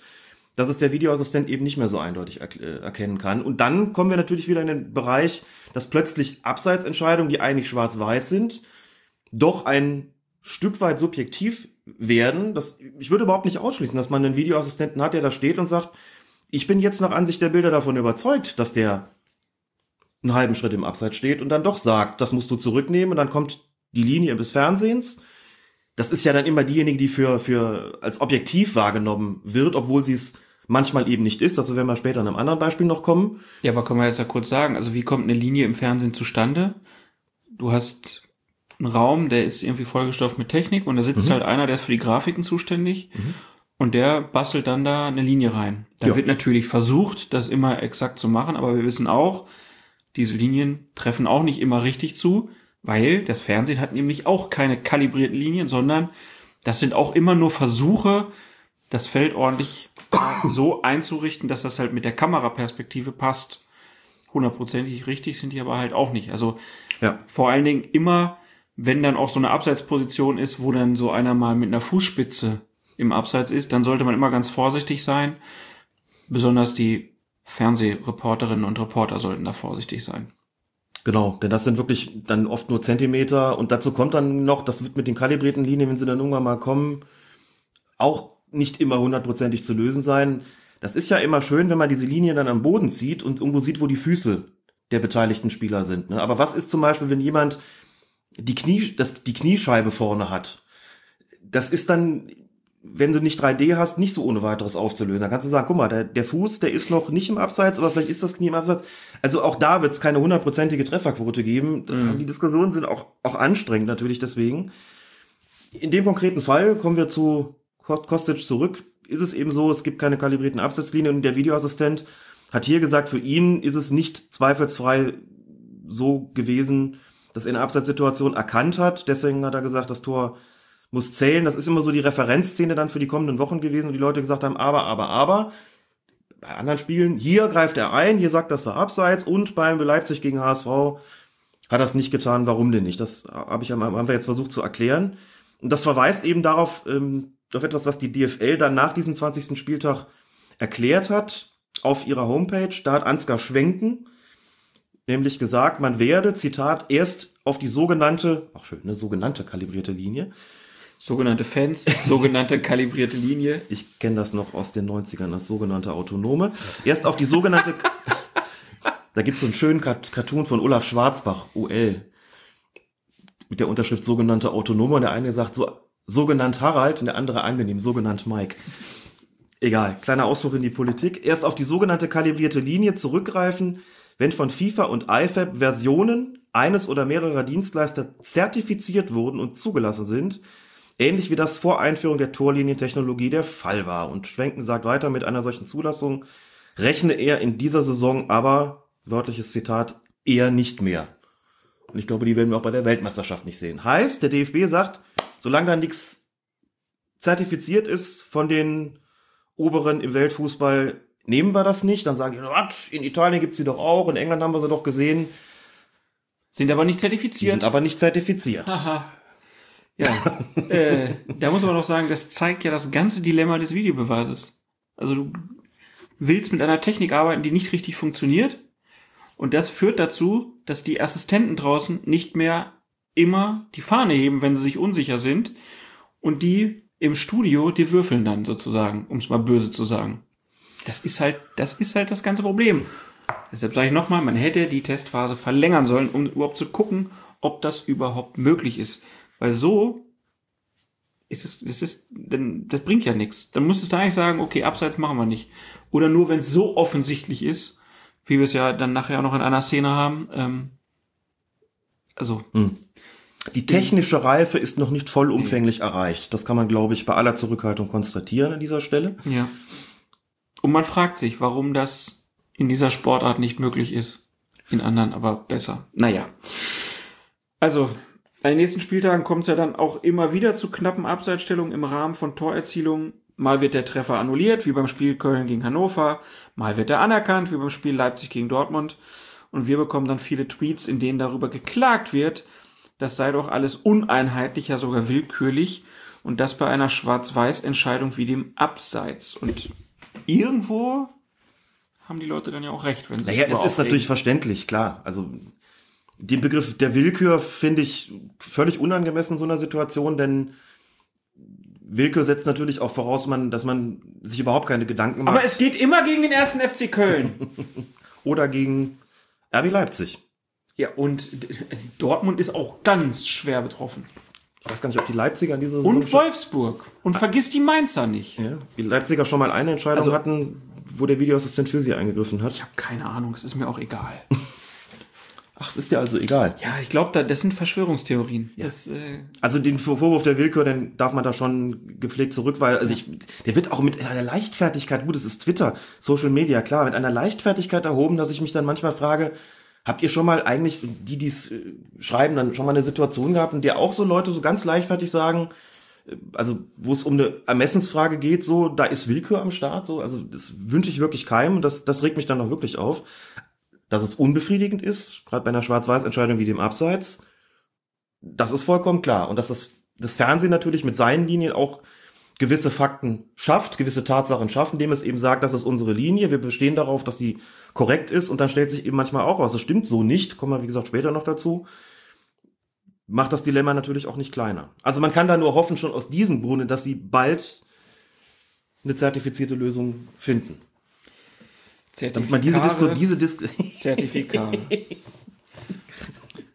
dass es der Videoassistent eben nicht mehr so eindeutig äh, erkennen kann. Und dann kommen wir natürlich wieder in den Bereich, dass plötzlich Abseitsentscheidungen, die eigentlich schwarz-weiß sind, doch ein Stück weit subjektiv werden. Das, ich würde überhaupt nicht ausschließen, dass man einen Videoassistenten hat, der da steht und sagt, ich bin jetzt nach Ansicht der Bilder davon überzeugt, dass der einen halben Schritt im Abseits steht und dann doch sagt, das musst du zurücknehmen und dann kommt die Linie des Fernsehens. Das ist ja dann immer diejenige, die für, für als objektiv wahrgenommen wird, obwohl sie es manchmal eben nicht ist. Also werden wir später in einem anderen Beispiel noch kommen. Ja, aber können wir jetzt ja kurz sagen, also wie kommt eine Linie im Fernsehen zustande? Du hast einen Raum, der ist irgendwie vollgestopft mit Technik und da sitzt Mhm. halt einer, der ist für die Grafiken zuständig und der bastelt dann da eine Linie rein. Da Ja. wird natürlich versucht, das immer exakt zu machen, aber wir wissen auch, diese Linien treffen auch nicht immer richtig zu, weil das Fernsehen hat nämlich auch keine kalibrierten Linien, sondern das sind auch immer nur Versuche, das Feld ordentlich so einzurichten, dass das halt mit der Kameraperspektive passt. Hundertprozentig richtig sind die aber halt auch nicht. Also Ja. vor allen Dingen immer, wenn dann auch so eine Abseitsposition ist, wo dann so einer mal mit einer Fußspitze im Abseits ist, dann sollte man immer ganz vorsichtig sein. Besonders die Fernsehreporterinnen und Reporter sollten da vorsichtig sein. Genau, denn das sind wirklich dann oft nur Zentimeter und dazu kommt dann noch, das wird mit den kalibrierten Linien, wenn sie dann irgendwann mal kommen, auch nicht immer hundertprozentig zu lösen sein. Das ist ja immer schön, wenn man diese Linie dann am Boden zieht und irgendwo sieht, wo die Füße der beteiligten Spieler sind. Ne? Aber was ist zum Beispiel, wenn jemand die Knie, das, die Kniescheibe vorne hat? Das ist dann, wenn du nicht 3D hast, nicht so ohne weiteres aufzulösen. Da kannst du sagen, guck mal, der, der Fuß, der ist noch nicht im Abseits, aber vielleicht ist das Knie im Abseits. Also auch da wird es keine hundertprozentige Trefferquote geben. Die Diskussionen sind auch, auch anstrengend natürlich deswegen. In dem konkreten Fall kommen wir zu Ko- Kostic zurück. Ist es eben so, es gibt keine kalibrierten Absetzlinien und der Videoassistent hat hier gesagt, für ihn ist es nicht zweifelsfrei so gewesen, dass er eine Abseitssituation erkannt hat. Deswegen hat er gesagt, das Tor muss zählen. Das ist immer so die Referenzszene dann für die kommenden Wochen gewesen, wo die Leute gesagt haben, aber, aber, aber. Bei anderen Spielen, hier greift er ein, hier sagt, das war Abseits und beim Leipzig gegen HSV hat er es nicht getan. Warum denn nicht? Das habe ich, haben wir jetzt versucht zu erklären. Und das verweist eben darauf, ähm, auf etwas, was die DFL dann nach diesem 20. Spieltag erklärt hat auf ihrer Homepage. Da hat Ansgar Schwenken nämlich gesagt, man werde, Zitat, erst auf die sogenannte, auch schön, eine sogenannte kalibrierte Linie. Sogenannte Fans, sogenannte kalibrierte Linie. Ich kenne das noch aus den 90ern, das sogenannte Autonome. Erst auf die sogenannte, da gibt's so einen schönen Cartoon von Olaf Schwarzbach, OL, mit der Unterschrift sogenannte Autonome. Und der eine sagt so, sogenannt Harald und der andere angenehm, sogenannt Mike. Egal, kleiner Ausflug in die Politik. Erst auf die sogenannte kalibrierte Linie zurückgreifen, wenn von FIFA und IFAB Versionen eines oder mehrerer Dienstleister zertifiziert wurden und zugelassen sind, ähnlich wie das vor Einführung der Torlinientechnologie der Fall war. Und Schwenken sagt weiter, mit einer solchen Zulassung rechne er in dieser Saison aber, wörtliches Zitat, eher nicht mehr. Und ich glaube, die werden wir auch bei der Weltmeisterschaft nicht sehen. Heißt, der DFB sagt, solange da nichts zertifiziert ist von den Oberen im Weltfußball, nehmen wir das nicht. Dann sagen die, was, in Italien gibt's sie doch auch, in England haben wir sie doch gesehen. Sind aber nicht Die zertifiziert. sind aber nicht zertifiziert. Aha. Ja, äh, da muss man doch sagen, das zeigt ja das ganze Dilemma des Videobeweises. Also du willst mit einer Technik arbeiten, die nicht richtig funktioniert. Und das führt dazu, dass die Assistenten draußen nicht mehr immer die Fahne heben, wenn sie sich unsicher sind. Und die im Studio, die würfeln dann sozusagen, um es mal böse zu sagen. Das ist halt, das ist halt das ganze Problem. Deshalb sage ich nochmal, man hätte die Testphase verlängern sollen, um überhaupt zu gucken, ob das überhaupt möglich ist. Weil so ist es, das ist, denn das bringt ja nichts. Dann müsstest du eigentlich sagen, okay, abseits machen wir nicht. Oder nur, wenn es so offensichtlich ist, wie wir es ja dann nachher noch in einer Szene haben. Ähm, also, Die technische Reife ist noch nicht vollumfänglich erreicht. Das kann man, glaube ich, bei aller Zurückhaltung konstatieren an dieser Stelle. ja. Und man fragt sich, warum das in dieser Sportart nicht möglich ist. In anderen aber besser. Naja. Also, an den nächsten Spieltagen kommt es ja dann auch immer wieder zu knappen Abseitsstellungen im Rahmen von Torerzielungen. Mal wird der Treffer annulliert, wie beim Spiel Köln gegen Hannover. Mal wird er anerkannt, wie beim Spiel Leipzig gegen Dortmund. Und wir bekommen dann viele Tweets, in denen darüber geklagt wird, das sei doch alles uneinheitlich, ja sogar willkürlich. Und das bei einer Schwarz-Weiß-Entscheidung wie dem Abseits. Und irgendwo haben die Leute dann ja auch recht, wenn sie Naja, es ist natürlich verständlich, klar. Also den Begriff der Willkür finde ich völlig unangemessen in so einer Situation, denn Willkür setzt natürlich auch voraus, man, dass man sich überhaupt keine Gedanken macht. Aber es geht immer gegen den ersten FC Köln. oder gegen RB Leipzig. Ja, und also Dortmund ist auch ganz schwer betroffen. Ich weiß gar nicht, ob die Leipziger in dieser Saison Und Wolfsburg. Und vergiss die Mainzer nicht. Ja, die Leipziger schon mal eine Entscheidung Also- hatten, wo der Videoassistent für sie eingegriffen hat. Ich habe keine Ahnung, es ist mir auch egal. Ach, es ist dir also egal. Ja, ich glaube, da, das sind Verschwörungstheorien. Das, äh, Also den Vor- Vorwurf der Willkür, den darf man da schon gepflegt zurückweisen. Also ich, der wird auch mit einer Leichtfertigkeit, gut, es ist Twitter, Social Media, klar, mit einer Leichtfertigkeit erhoben, dass ich mich dann manchmal frage, habt ihr schon mal eigentlich, die, die es äh, schreiben, dann schon mal eine Situation gehabt, in der auch so Leute so ganz leichtfertig sagen, äh, also wo es um eine Ermessensfrage geht, so, da ist Willkür am Start, so, also das wünsche ich wirklich keinem und das, das regt mich dann auch wirklich auf. Dass es unbefriedigend ist, gerade bei einer Schwarz-Weiß-Entscheidung wie dem Abseits, das ist vollkommen klar. Und dass das, das Fernsehen natürlich mit seinen Linien auch gewisse Fakten schafft, gewisse Tatsachen schafft, indem es eben sagt, das ist unsere Linie, wir bestehen darauf, dass die korrekt ist und dann stellt sich eben manchmal auch raus, das stimmt so nicht, kommen wir wie gesagt später noch dazu, macht das Dilemma natürlich auch nicht kleiner. Also man kann da nur hoffen, schon aus diesem Grunde, dass sie bald eine zertifizierte Lösung finden. Damit man diese Disco, diese Disco, Zertifikate.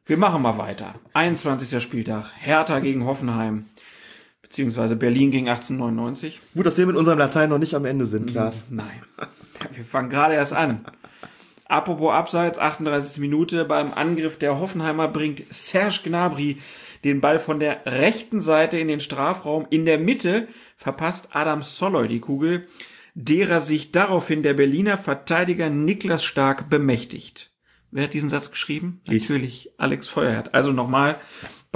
Wir machen mal weiter. 21. Spieltag. Hertha gegen Hoffenheim. Beziehungsweise Berlin gegen 1899. gut, dass wir mit unserem Latein noch nicht am Ende sind, Klaas. Nein. Wir fangen gerade erst an. Apropos Abseits, 38. Minute. Beim Angriff der Hoffenheimer bringt Serge Gnabry den Ball von der rechten Seite in den Strafraum. In der Mitte verpasst Adam Soloy die Kugel, derer sich daraufhin der Berliner Verteidiger Niklas Stark bemächtigt. Wer hat diesen Satz geschrieben? Natürlich Alex Feuerherd. Also nochmal,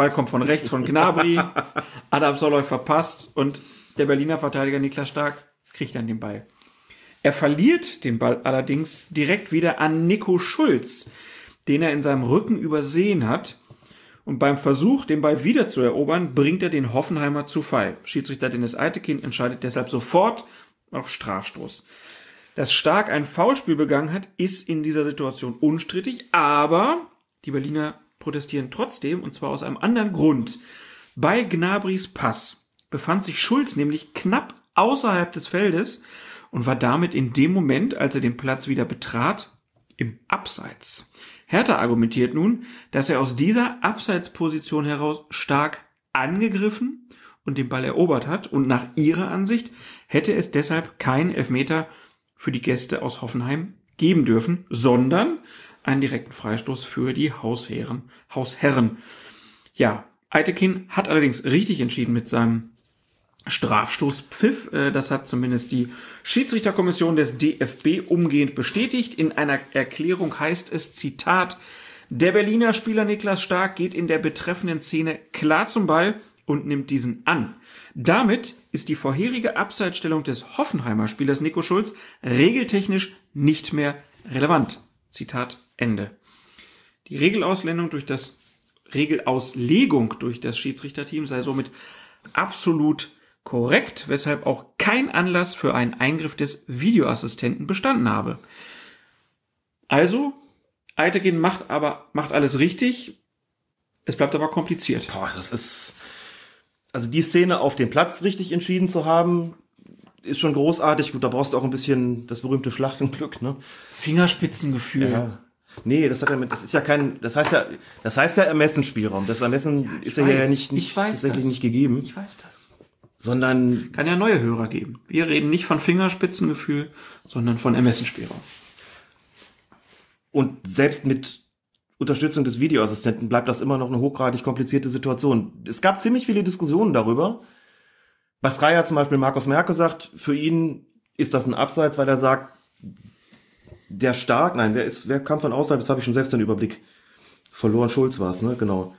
Ball kommt von rechts von Gnabry, Adam Soloy verpasst und der Berliner Verteidiger Niklas Stark kriegt dann den Ball. Er verliert den Ball allerdings direkt wieder an Nico Schulz, den er in seinem Rücken übersehen hat. Und beim Versuch, den Ball wieder zu erobern, bringt er den Hoffenheimer zu Fall. Schiedsrichter Dennis Eitekin entscheidet deshalb sofort auf Strafstoß. Dass Stark ein Foulspiel begangen hat, ist in dieser Situation unstrittig, aber die Berliner protestieren trotzdem, und zwar aus einem anderen Grund. Bei Gnabrys Pass befand sich Schulz nämlich knapp außerhalb des Feldes und war damit in dem Moment, als er den Platz wieder betrat, im Abseits. Hertha argumentiert nun, dass er aus dieser Abseitsposition heraus stark angegriffen und den Ball erobert hat und nach ihrer Ansicht hätte es deshalb keinen Elfmeter für die Gäste aus Hoffenheim geben dürfen, sondern einen direkten Freistoß für die Hausherren. Hausherren. Ja, Eitekin hat allerdings richtig entschieden mit seinem Strafstoßpfiff. Äh, Das hat zumindest die Schiedsrichterkommission des DFB umgehend bestätigt. In einer Erklärung heißt es, Zitat, der Berliner Spieler Niklas Stark geht in der betreffenden Szene klar zum Ball und nimmt diesen an. Damit ist die vorherige Abseitsstellung des Hoffenheimer Spielers Nico Schulz regeltechnisch nicht mehr relevant. Zitat Ende. Die Regelauslegung durch das Regelauslegung durch das Schiedsrichterteam sei somit absolut korrekt, weshalb auch kein Anlass für einen Eingriff des Videoassistenten bestanden habe. Also, Eitekin macht aber, macht alles richtig. Es bleibt aber kompliziert. Boah, das ist. Also die Szene auf dem Platz richtig entschieden zu haben, ist schon großartig. Gut, da brauchst du auch ein bisschen das berühmte Schlachtenglück, ne? Fingerspitzengefühl. Ja. Nee, das hat ja mit, das ist ja kein, das heißt ja, das heißt ja Ermessensspielraum. Das Ermessen ist ja, ja weiß, nicht, nicht ich weiß tatsächlich das. nicht gegeben, Ich weiß das. sondern Kann ja neue Hörer geben. Wir reden nicht von Fingerspitzengefühl, sondern von Ermessensspielraum. und selbst mit Unterstützung des Videoassistenten bleibt das immer noch eine hochgradig komplizierte Situation. Es gab ziemlich viele Diskussionen darüber. Sky hat zum Beispiel Markus Merke sagt, für ihn ist das ein Abseits, weil er sagt, der Stark, nein, wer ist, wer kam von außerhalb, das habe ich schon selbst den Überblick verloren. Schulz war es, ne? Genau.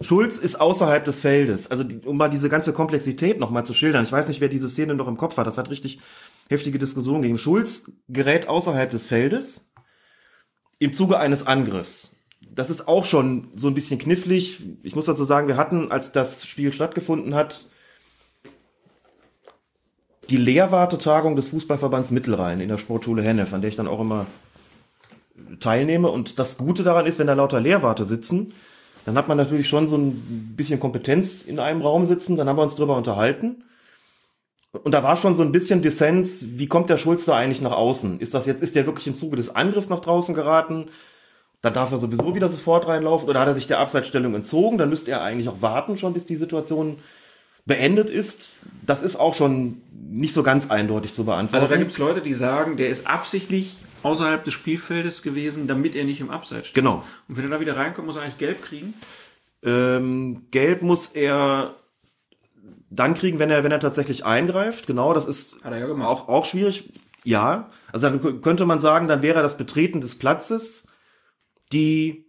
Schulz ist außerhalb des Feldes. Also, um mal diese ganze Komplexität nochmal zu schildern. Ich weiß nicht, wer diese Szene noch im Kopf hat. Das hat richtig heftige Diskussionen gegeben. Schulz gerät außerhalb des Feldes im Zuge eines Angriffs. Das ist auch schon so ein bisschen knifflig. Ich muss dazu sagen, wir hatten, als das Spiel stattgefunden hat, die Lehrwartetagung des Fußballverbands Mittelrhein in der Sportschule Hennef, an der ich dann auch immer teilnehme. Und das Gute daran ist, wenn da lauter Lehrwarte sitzen, dann hat man natürlich schon so ein bisschen Kompetenz in einem Raum sitzen. Dann haben wir uns drüber unterhalten. Und da war schon so ein bisschen Dissens, wie kommt der Schulz da eigentlich nach außen? Ist das jetzt, ist der wirklich im Zuge des Angriffs nach draußen geraten? Dann darf er sowieso wieder sofort reinlaufen oder hat er sich der Abseitsstellung entzogen? Dann müsste er eigentlich auch warten schon, bis die Situation beendet ist. Das ist auch schon nicht so ganz eindeutig zu beantworten. Also da gibt es Leute, die sagen, der ist absichtlich außerhalb des Spielfeldes gewesen, damit er nicht im Abseits steht. Genau. Und wenn er da wieder reinkommt, muss er eigentlich gelb kriegen. Ähm, gelb muss er dann kriegen, wenn er, wenn er tatsächlich eingreift. Genau, das ist ja auch, auch schwierig. Ja, also dann könnte man sagen, dann wäre das Betreten des Platzes die,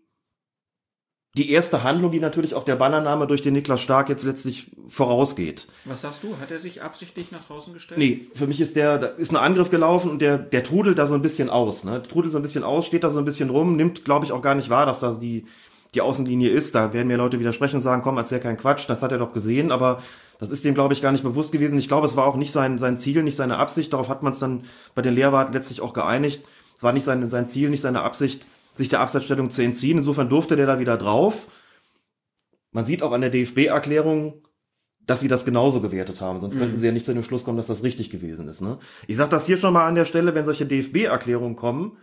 die erste Handlung, die natürlich auch der Ballannahme durch den Niklas Stark jetzt letztlich vorausgeht. Was sagst du? Hat er sich absichtlich nach draußen gestellt? Nee, für mich ist der, da ist ein Angriff gelaufen und der, der trudelt da so ein bisschen aus, ne? Trudelt so ein bisschen aus, steht da so ein bisschen rum, nimmt, glaube ich, auch gar nicht wahr, dass das die, die Außenlinie ist. Da werden mir Leute widersprechen und sagen, komm, erzähl keinen Quatsch, das hat er doch gesehen, aber das ist dem, glaube ich, gar nicht bewusst gewesen. Ich glaube, es war auch nicht sein, sein Ziel, nicht seine Absicht. Darauf hat man es dann bei den Lehrwarten letztlich auch geeinigt. Es war nicht sein, sein Ziel, nicht seine Absicht, sich der Abseitsstellung zu entziehen. Insofern durfte der da wieder drauf. Man sieht auch an der DFB-Erklärung, dass sie das genauso gewertet haben. Sonst könnten sie ja nicht zu dem Schluss kommen, dass das richtig gewesen ist. Ne? Ich sage das hier schon mal an der Stelle, wenn solche DFB-Erklärungen kommen,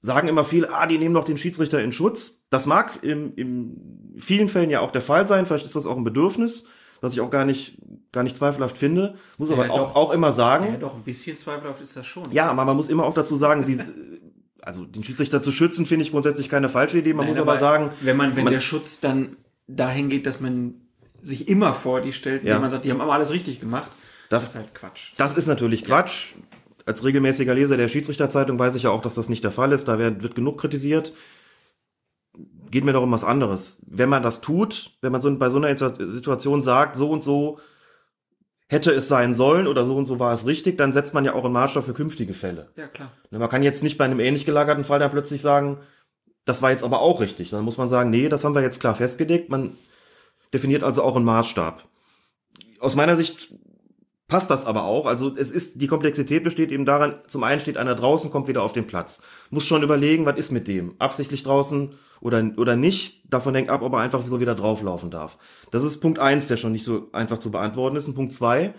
sagen immer viele, ah, die nehmen doch den Schiedsrichter in Schutz. Das mag im, in vielen Fällen ja auch der Fall sein. Vielleicht ist das auch ein Bedürfnis, was ich auch gar nicht, gar nicht zweifelhaft finde. Muss aber Ja, auch, doch. auch immer sagen. Ja, doch, ein bisschen zweifelhaft ist das schon. Ja, aber man muss immer auch dazu sagen, sie, also den Schiedsrichter zu schützen, finde ich grundsätzlich keine falsche Idee. Man Nein, muss aber, sagen, wenn man, wenn man- der Schutz dann dahin geht, dass man sich immer vor die stellt, Ja. man sagt, die haben aber alles richtig gemacht, Das- das ist halt Quatsch. Das ist natürlich Quatsch. Als regelmäßiger Leser der Schiedsrichterzeitung weiß ich ja auch, dass das nicht der Fall ist. Da wird, wird genug kritisiert. Geht mir doch um was anderes. Wenn man das tut, wenn man so, bei so einer Situation sagt, so und so hätte es sein sollen oder so und so war es richtig, dann setzt man ja auch einen Maßstab für künftige Fälle. Ja, klar. Ne, Man kann jetzt nicht bei einem ähnlich gelagerten Fall dann plötzlich sagen, das war jetzt aber auch richtig. Dann muss man sagen, nee, das haben wir jetzt klar festgelegt. Man definiert also auch einen Maßstab. Aus meiner Sicht passt das aber auch. Also es ist, die Komplexität besteht eben daran, zum einen steht einer draußen, kommt wieder auf den Platz. Muss schon überlegen, was ist mit dem? Absichtlich draußen oder, oder nicht? Davon hängt ab, ob er einfach so wieder drauflaufen darf. Das ist Punkt eins, der schon nicht so einfach zu beantworten ist. Und Punkt zwei,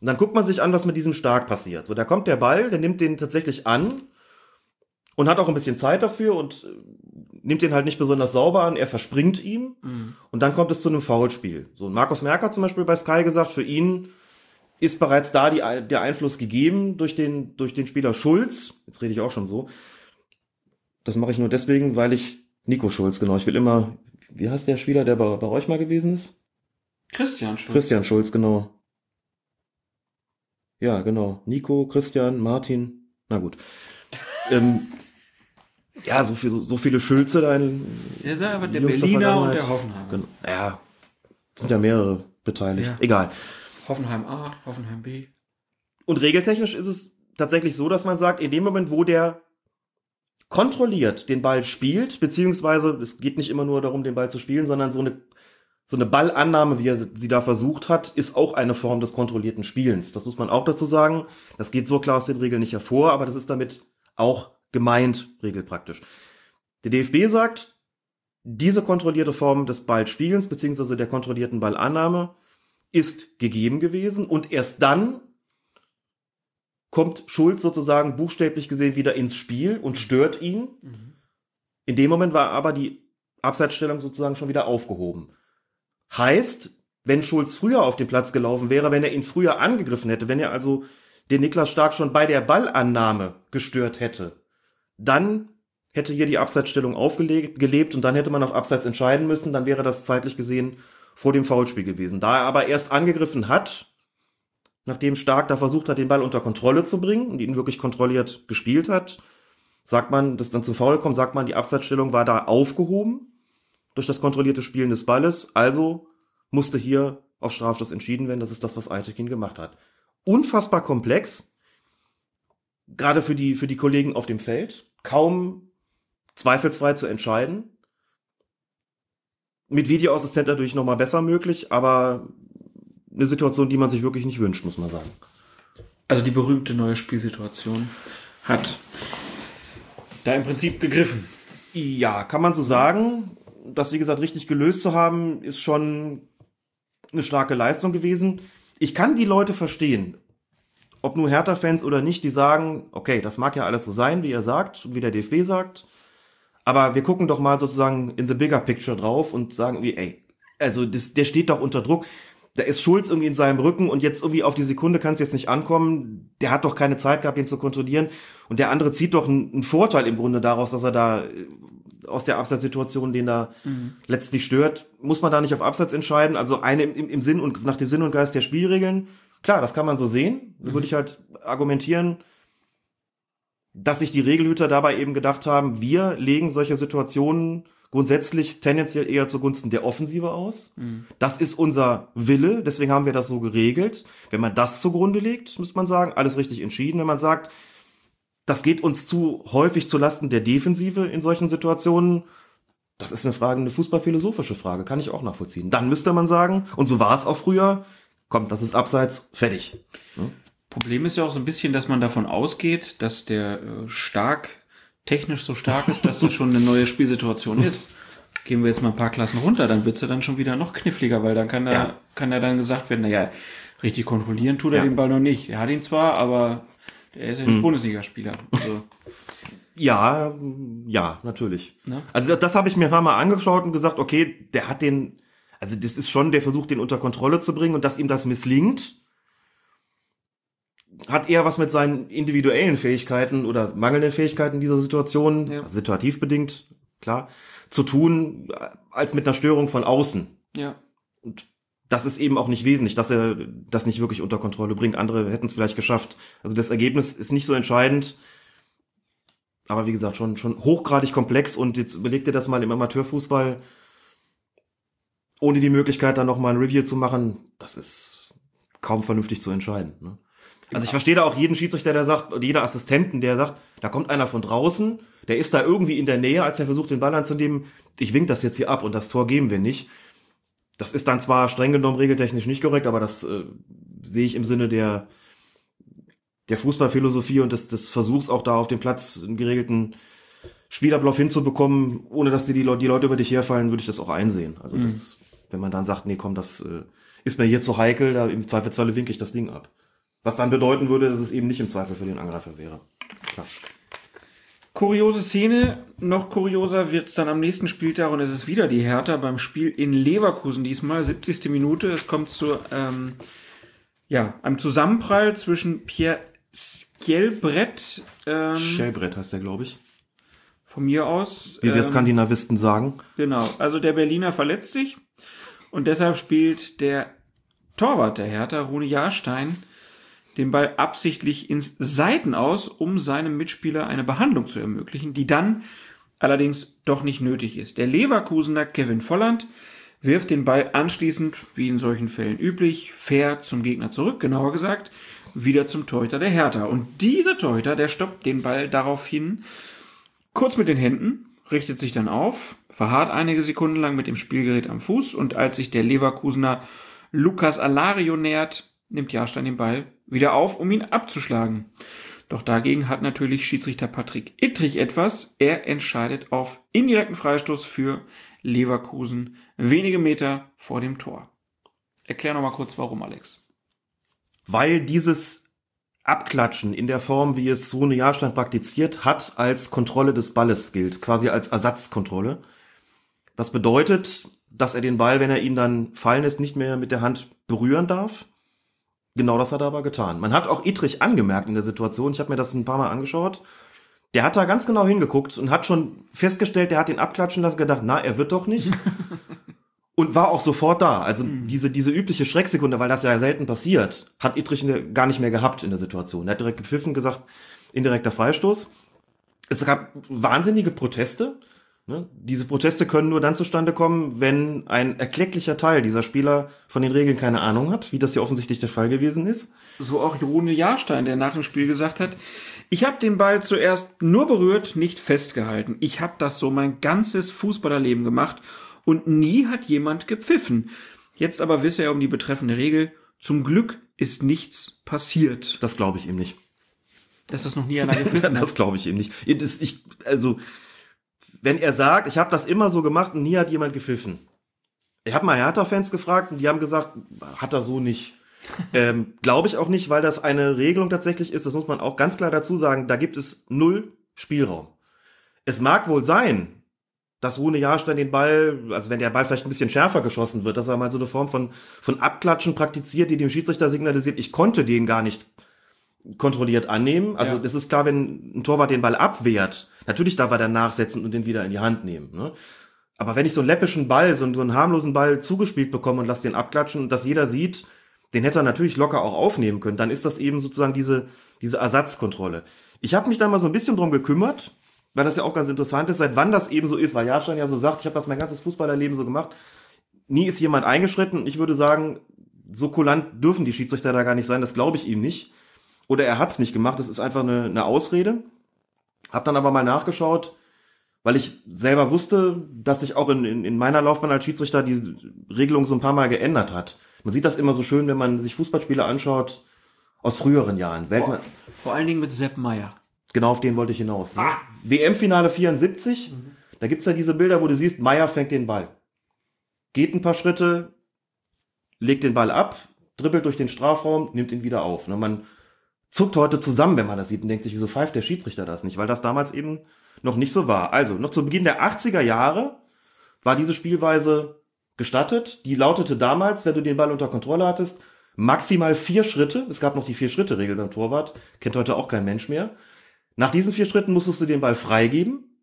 und dann guckt man sich an, was mit diesem Stark passiert. So, da kommt der Ball, der nimmt den tatsächlich an und hat auch ein bisschen Zeit dafür und äh, nimmt den halt nicht besonders sauber an. Er verspringt ihm und dann kommt es zu einem Foulspiel. So, Markus Merker hat zum Beispiel bei Sky gesagt, für ihn ist bereits da die, der Einfluss gegeben durch den, durch den Spieler Schulz. Jetzt rede ich auch schon so. Das mache ich nur deswegen, weil ich Nico Schulz, genau. Ich will immer, wie heißt der Spieler, der bei, bei euch mal gewesen ist? Christian Schulz. Christian Schulz, genau. Ja, genau. Nico, Christian, Martin. Na gut. ähm, ja, so, viel, so, so viele Schulze da in. Ja, ist einfach der Berliner und der Hoffenheimer. Genau. Ja, es sind ja mehrere beteiligt. Ja. Egal. Hoffenheim A, Hoffenheim B. Und regeltechnisch ist es tatsächlich so, dass man sagt, in dem Moment, wo der kontrolliert den Ball spielt, beziehungsweise es geht nicht immer nur darum, den Ball zu spielen, sondern so eine, so eine Ballannahme, wie er sie da versucht hat, ist auch eine Form des kontrollierten Spielens. Das muss man auch dazu sagen. Das geht so klar aus den Regeln nicht hervor, aber das ist damit auch gemeint, regelpraktisch. Der DFB sagt, diese kontrollierte Form des Ballspielens, beziehungsweise der kontrollierten Ballannahme, ist gegeben gewesen und erst dann kommt Schulz sozusagen buchstäblich gesehen wieder ins Spiel und stört ihn. In dem Moment war aber die Abseitsstellung sozusagen schon wieder aufgehoben. Heißt, wenn Schulz früher auf den Platz gelaufen wäre, wenn er ihn früher angegriffen hätte, wenn er also den Niklas Stark schon bei der Ballannahme gestört hätte, dann hätte hier die Abseitsstellung aufgelegt, gelebt und dann hätte man auf Abseits entscheiden müssen, dann wäre das zeitlich gesehen vor dem Foulspiel gewesen. Da er aber erst angegriffen hat, nachdem Stark da versucht hat, den Ball unter Kontrolle zu bringen und ihn wirklich kontrolliert gespielt hat, sagt man, dass dann zum Foul kommt, sagt man, die Abseitsstellung war da aufgehoben durch das kontrollierte Spielen des Balles, also musste hier auf Strafstoß entschieden werden. Das ist das, was Eitekin gemacht hat. Unfassbar komplex, gerade für die, für die Kollegen auf dem Feld, kaum zweifelsfrei zu entscheiden. Mit Videoassistent natürlich nochmal besser möglich, aber eine Situation, die man sich wirklich nicht wünscht, muss man sagen. Also die berühmte neue Spielsituation hat da im Prinzip gegriffen. Ja, kann man so sagen. Das, wie gesagt, richtig gelöst zu haben, ist schon eine starke Leistung gewesen. Ich kann die Leute verstehen. ob nur Hertha-Fans oder nicht, die sagen, okay, das mag ja alles so sein, wie er sagt, wie der DFB sagt, aber wir gucken doch mal sozusagen in the bigger picture drauf und sagen wie, ey, also das, der steht doch unter Druck. Da ist Schulz irgendwie in seinem Rücken und jetzt irgendwie auf die Sekunde kann es jetzt nicht ankommen. Der hat doch keine Zeit gehabt, ihn zu kontrollieren. Und der andere zieht doch einen, einen Vorteil im Grunde daraus, dass er da äh, aus der Abseitssituation, den da mhm. letztlich stört. Muss man da nicht auf Abseits entscheiden? Also eine im, im Sinn und nach dem Sinn und Geist der Spielregeln. Klar, das kann man so sehen. Mhm. Würde ich halt argumentieren, dass sich die Regelhüter dabei eben gedacht haben, wir legen solche Situationen grundsätzlich tendenziell eher zugunsten der Offensive aus. Mhm. Das ist unser Wille, deswegen haben wir das so geregelt. Wenn man das zugrunde legt, muss man sagen, alles richtig entschieden. Wenn man sagt, das geht uns zu häufig zu Lasten der Defensive in solchen Situationen, das ist eine Frage, eine fußballphilosophische Frage, kann ich auch nachvollziehen. Dann müsste man sagen, und so war es auch früher, komm, das ist abseits, fertig. Ja? Problem ist ja auch so ein bisschen, dass man davon ausgeht, dass der äh, stark, technisch so stark ist, dass das schon eine neue Spielsituation ist. Gehen wir jetzt mal ein paar Klassen runter, dann wird's ja dann schon wieder noch kniffliger, weil dann kann da, ja. kann ja dann gesagt werden, naja, richtig kontrollieren tut er ja. den Ball noch nicht. Er hat ihn zwar, aber er ist ja ein mhm. Bundesligaspieler. Also. Ja, ja, natürlich. Ne? Also das, das habe ich mir mal angeschaut und gesagt, okay, der hat den, also das ist schon der Versuch, den unter Kontrolle zu bringen und dass ihm das misslingt hat eher was mit seinen individuellen Fähigkeiten oder mangelnden Fähigkeiten dieser Situation, ja. also situativ bedingt, klar, zu tun, als mit einer Störung von außen. Ja. Und das ist eben auch nicht wesentlich, dass er das nicht wirklich unter Kontrolle bringt. Andere hätten es vielleicht geschafft. Also das Ergebnis ist nicht so entscheidend. Aber wie gesagt, schon, schon hochgradig komplex und jetzt überleg dir das mal im Amateurfußball, ohne die Möglichkeit dann nochmal ein Review zu machen, das ist kaum vernünftig zu entscheiden. Ne? Also ich verstehe da auch jeden Schiedsrichter, der sagt, oder jeder Assistenten, der sagt, da kommt einer von draußen, der ist da irgendwie in der Nähe, als er versucht, den Ball anzunehmen. Ich wink das jetzt hier ab und das Tor geben wir nicht. Das ist dann zwar streng genommen regeltechnisch nicht korrekt, aber das äh, sehe ich im Sinne der, der Fußballphilosophie und des, des Versuchs auch da auf dem Platz einen geregelten Spielablauf hinzubekommen, ohne dass dir die, die Leute über dich herfallen, würde ich das auch einsehen. Also mhm. das, wenn man dann sagt, nee, komm, das äh, ist mir hier zu heikel, da im Zweifelsfalle winke ich das Ding ab. Was dann bedeuten würde, dass es eben nicht im Zweifel für den Angreifer wäre. Klar. Kuriose Szene, noch kurioser wird es dann am nächsten Spieltag und es ist wieder die Hertha beim Spiel in Leverkusen diesmal, 70. Minute. Es kommt zu ähm, ja, einem Zusammenprall zwischen Pierre Skjelbrett. Ähm, Schellbrett heißt der, glaube ich. Von mir aus. Wie wir ähm, Skandinavisten sagen. Genau, also der Berliner verletzt sich und deshalb spielt der Torwart der Hertha, Rune Jahrstein, den Ball absichtlich ins Seiten aus, um seinem Mitspieler eine Behandlung zu ermöglichen, die dann allerdings doch nicht nötig ist. Der Leverkusener Kevin Volland wirft den Ball anschließend, wie in solchen Fällen üblich, fair zum Gegner zurück, genauer gesagt, wieder zum Torhüter der Hertha. Und dieser Torhüter, der stoppt den Ball daraufhin kurz mit den Händen, richtet sich dann auf, verharrt einige Sekunden lang mit dem Spielgerät am Fuß und als sich der Leverkusener Lukas Alario nähert, nimmt Jahrstein den Ball wieder auf, um ihn abzuschlagen. Doch dagegen hat natürlich Schiedsrichter Patrick Ittrich etwas. Er entscheidet auf indirekten Freistoß für Leverkusen wenige Meter vor dem Tor. Erklär noch mal kurz, warum, Alex. Weil dieses Abklatschen in der Form, wie es Rune Jahrstein praktiziert, hat als Kontrolle des Balles gilt, quasi als Ersatzkontrolle. Das bedeutet, dass er den Ball, wenn er ihn dann fallen lässt, nicht mehr mit der Hand berühren darf, Genau das hat er aber getan. Man hat auch Idrich angemerkt in der Situation. Ich habe mir das ein paar Mal angeschaut. Der hat da ganz genau hingeguckt und hat schon festgestellt, der hat ihn abklatschen lassen, gedacht, na, er wird doch nicht. und war auch sofort da. Also mhm. diese, diese übliche Schrecksekunde, weil das ja selten passiert, hat Idrich gar nicht mehr gehabt in der Situation. Er hat direkt gepfiffen, gesagt, indirekter Freistoß. Es gab wahnsinnige Proteste. Ne? Diese Proteste können nur dann zustande kommen, wenn ein erklecklicher Teil dieser Spieler von den Regeln keine Ahnung hat, wie das ja offensichtlich der Fall gewesen ist. So auch Rune Jahrstein, der nach dem Spiel gesagt hat, ich habe den Ball zuerst nur berührt, nicht festgehalten. Ich habe das so mein ganzes Fußballerleben gemacht und nie hat jemand gepfiffen. Jetzt aber wisse er um die betreffende Regel. Zum Glück ist nichts passiert. Das glaube ich ihm nicht. Dass das noch nie einer gepfiffen hat. Das glaube ich ihm nicht. Ich, also wenn er sagt, ich habe das immer so gemacht und nie hat jemand gepfiffen. Ich habe mal Hertha-Fans gefragt und die haben gesagt, hat er so nicht. ähm, Glaube ich auch nicht, weil das eine Regelung tatsächlich ist, das muss man auch ganz klar dazu sagen, da gibt es null Spielraum. Es mag wohl sein, dass Rune Jahrstein den Ball, also wenn der Ball vielleicht ein bisschen schärfer geschossen wird, dass er mal so eine Form von, von Abklatschen praktiziert, die dem Schiedsrichter signalisiert, ich konnte den gar nicht kontrolliert annehmen. Also es ist klar, wenn ein Torwart den Ball abwehrt, natürlich darf er dann nachsetzen und den wieder in die Hand nehmen. Ne? Aber wenn ich so einen läppischen Ball, so einen, so einen harmlosen Ball zugespielt bekomme und lass den abklatschen und das jeder sieht, den hätte er natürlich locker auch aufnehmen können, dann ist das eben sozusagen diese, diese Ersatzkontrolle. Ich habe mich da mal so ein bisschen drum gekümmert, weil das ja auch ganz interessant ist, seit wann das eben so ist, weil Jahrstein ja so sagt, ich habe das mein ganzes Fußballerleben so gemacht. Nie ist jemand eingeschritten ich würde sagen, so kulant dürfen die Schiedsrichter da gar nicht sein, das glaube ich ihm nicht. Oder er hat's nicht gemacht, das ist einfach eine, eine Ausrede. Hab dann aber mal nachgeschaut, weil ich selber wusste, dass sich auch in, in, in meiner Laufbahn als Schiedsrichter die Regelung so ein paar Mal geändert hat. Man sieht das immer so schön, wenn man sich Fußballspiele anschaut aus früheren Jahren. Vor, vor allen Dingen mit Sepp Meier. Genau auf den wollte ich hinaus. Ne? Ah. WM-Finale 74, mhm. da gibt's ja diese Bilder, wo du siehst, Meier fängt den Ball. Geht ein paar Schritte, legt den Ball ab, dribbelt durch den Strafraum, nimmt ihn wieder auf. Ne? Man zuckt heute zusammen, wenn man das sieht und denkt sich, wieso pfeift der Schiedsrichter das nicht? Weil das damals eben noch nicht so war. Also, noch zu Beginn der 80er Jahre war diese Spielweise gestattet. Die lautete damals, wenn du den Ball unter Kontrolle hattest, maximal vier Schritte. Es gab noch die Vier-Schritte-Regel beim Torwart. Kennt heute auch kein Mensch mehr. Nach diesen vier Schritten musstest du den Ball freigeben.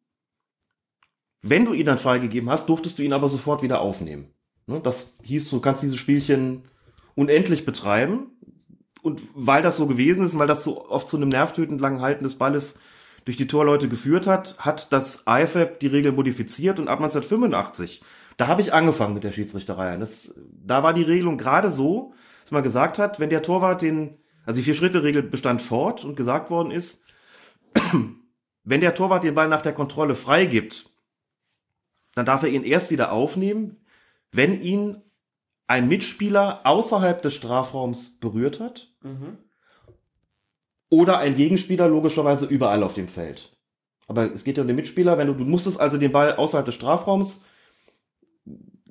Wenn du ihn dann freigegeben hast, durftest du ihn aber sofort wieder aufnehmen. Ne, das hieß, du kannst dieses Spielchen unendlich betreiben und weil das so gewesen ist, weil das so oft zu einem nervtötend langen Halten des Balles durch die Torleute geführt hat, hat das IFAB die Regel modifiziert und ab 1985, da habe ich angefangen mit der Schiedsrichterei. Das, da war die Regelung gerade so, dass man gesagt hat, wenn der Torwart den, also die Vier-Schritte-Regel bestand fort und gesagt worden ist, wenn der Torwart den Ball nach der Kontrolle freigibt, dann darf er ihn erst wieder aufnehmen, wenn ihn ein Mitspieler außerhalb des Strafraums berührt hat mhm. oder ein Gegenspieler logischerweise überall auf dem Feld. Aber es geht ja um den Mitspieler, wenn du, du musstest also den Ball außerhalb des Strafraums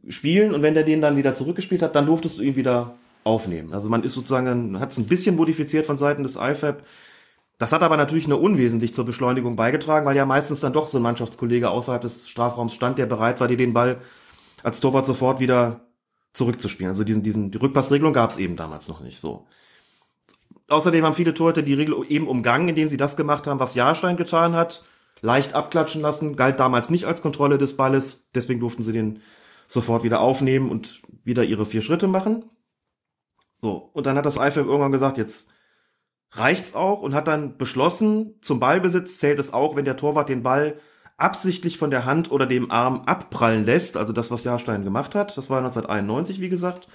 spielen und wenn der den dann wieder zurückgespielt hat, dann durftest du ihn wieder aufnehmen. Also man ist sozusagen, hat es ein bisschen modifiziert von Seiten des IFAB. Das hat aber natürlich nur unwesentlich zur Beschleunigung beigetragen, weil ja meistens dann doch so ein Mannschaftskollege außerhalb des Strafraums stand, der bereit war, dir den Ball als Torwart sofort wieder zurückzuspielen. Also diesen, diesen, die Rückpassregelung gab es eben damals noch nicht so. Außerdem haben viele Torhüter die Regel eben umgangen, indem sie das gemacht haben, was Jahrstein getan hat. Leicht abklatschen lassen, galt damals nicht als Kontrolle des Balles, deswegen durften sie den sofort wieder aufnehmen und wieder ihre vier Schritte machen. So, und dann hat das IFAB irgendwann gesagt, jetzt reicht's auch und hat dann beschlossen, zum Ballbesitz zählt es auch, wenn der Torwart den Ball absichtlich von der Hand oder dem Arm abprallen lässt, also das, was Jahrstein gemacht hat. Das war 1991, wie gesagt.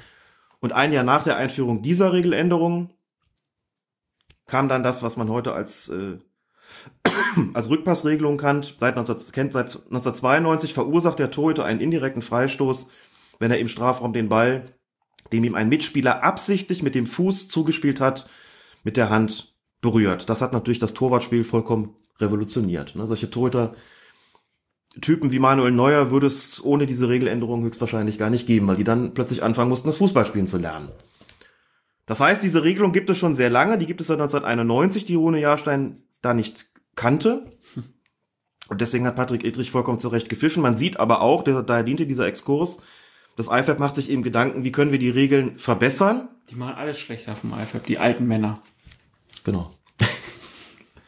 Und ein Jahr nach der Einführung dieser Regeländerung kam dann das, was man heute als, äh, als Rückpassregelung kannt. Seit, 19, kennt. seit 1992 verursacht der Torhüter einen indirekten Freistoß, wenn er im Strafraum den Ball, dem ihm ein Mitspieler absichtlich mit dem Fuß zugespielt hat, mit der Hand berührt. Das hat natürlich das Torwartspiel vollkommen revolutioniert. Ne? Solche Torhüter Typen wie Manuel Neuer würde es ohne diese Regeländerung höchstwahrscheinlich gar nicht geben, weil die dann plötzlich anfangen mussten, das Fußballspielen zu lernen. Das heißt, diese Regelung gibt es schon sehr lange, die gibt es seit 1991, die Rune Jahrstein da nicht kannte. Und deswegen hat Patrick Edrich vollkommen zurecht gepfiffen. Man sieht aber auch, da daher diente dieser Exkurs, das IFAB macht sich eben Gedanken, wie können wir die Regeln verbessern. Die machen alles schlechter vom IFAB, die alten Männer. Genau.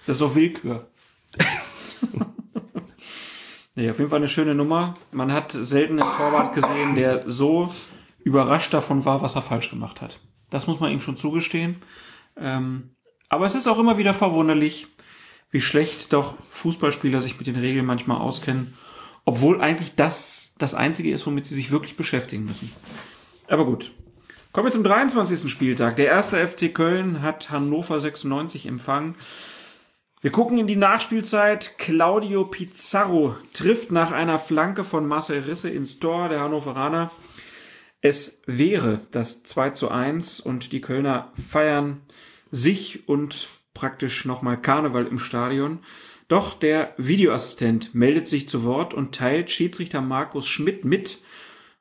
Das ist doch Willkür. Nee, auf jeden Fall eine schöne Nummer. Man hat selten einen Torwart gesehen, der so überrascht davon war, was er falsch gemacht hat. Das muss man ihm schon zugestehen. Ähm, aber es ist auch immer wieder verwunderlich, wie schlecht doch Fußballspieler sich mit den Regeln manchmal auskennen, obwohl eigentlich das das Einzige ist, womit sie sich wirklich beschäftigen müssen. Aber gut. Kommen wir zum 23. Spieltag. Der erste FC Köln hat Hannover 96 empfangen. Wir gucken in die Nachspielzeit. Claudio Pizarro trifft nach einer Flanke von Marcel Risse ins Tor der Hannoveraner. Es wäre das 2 zu 1 und die Kölner feiern sich und praktisch nochmal Karneval im Stadion. Doch der Videoassistent meldet sich zu Wort und teilt Schiedsrichter Markus Schmidt mit.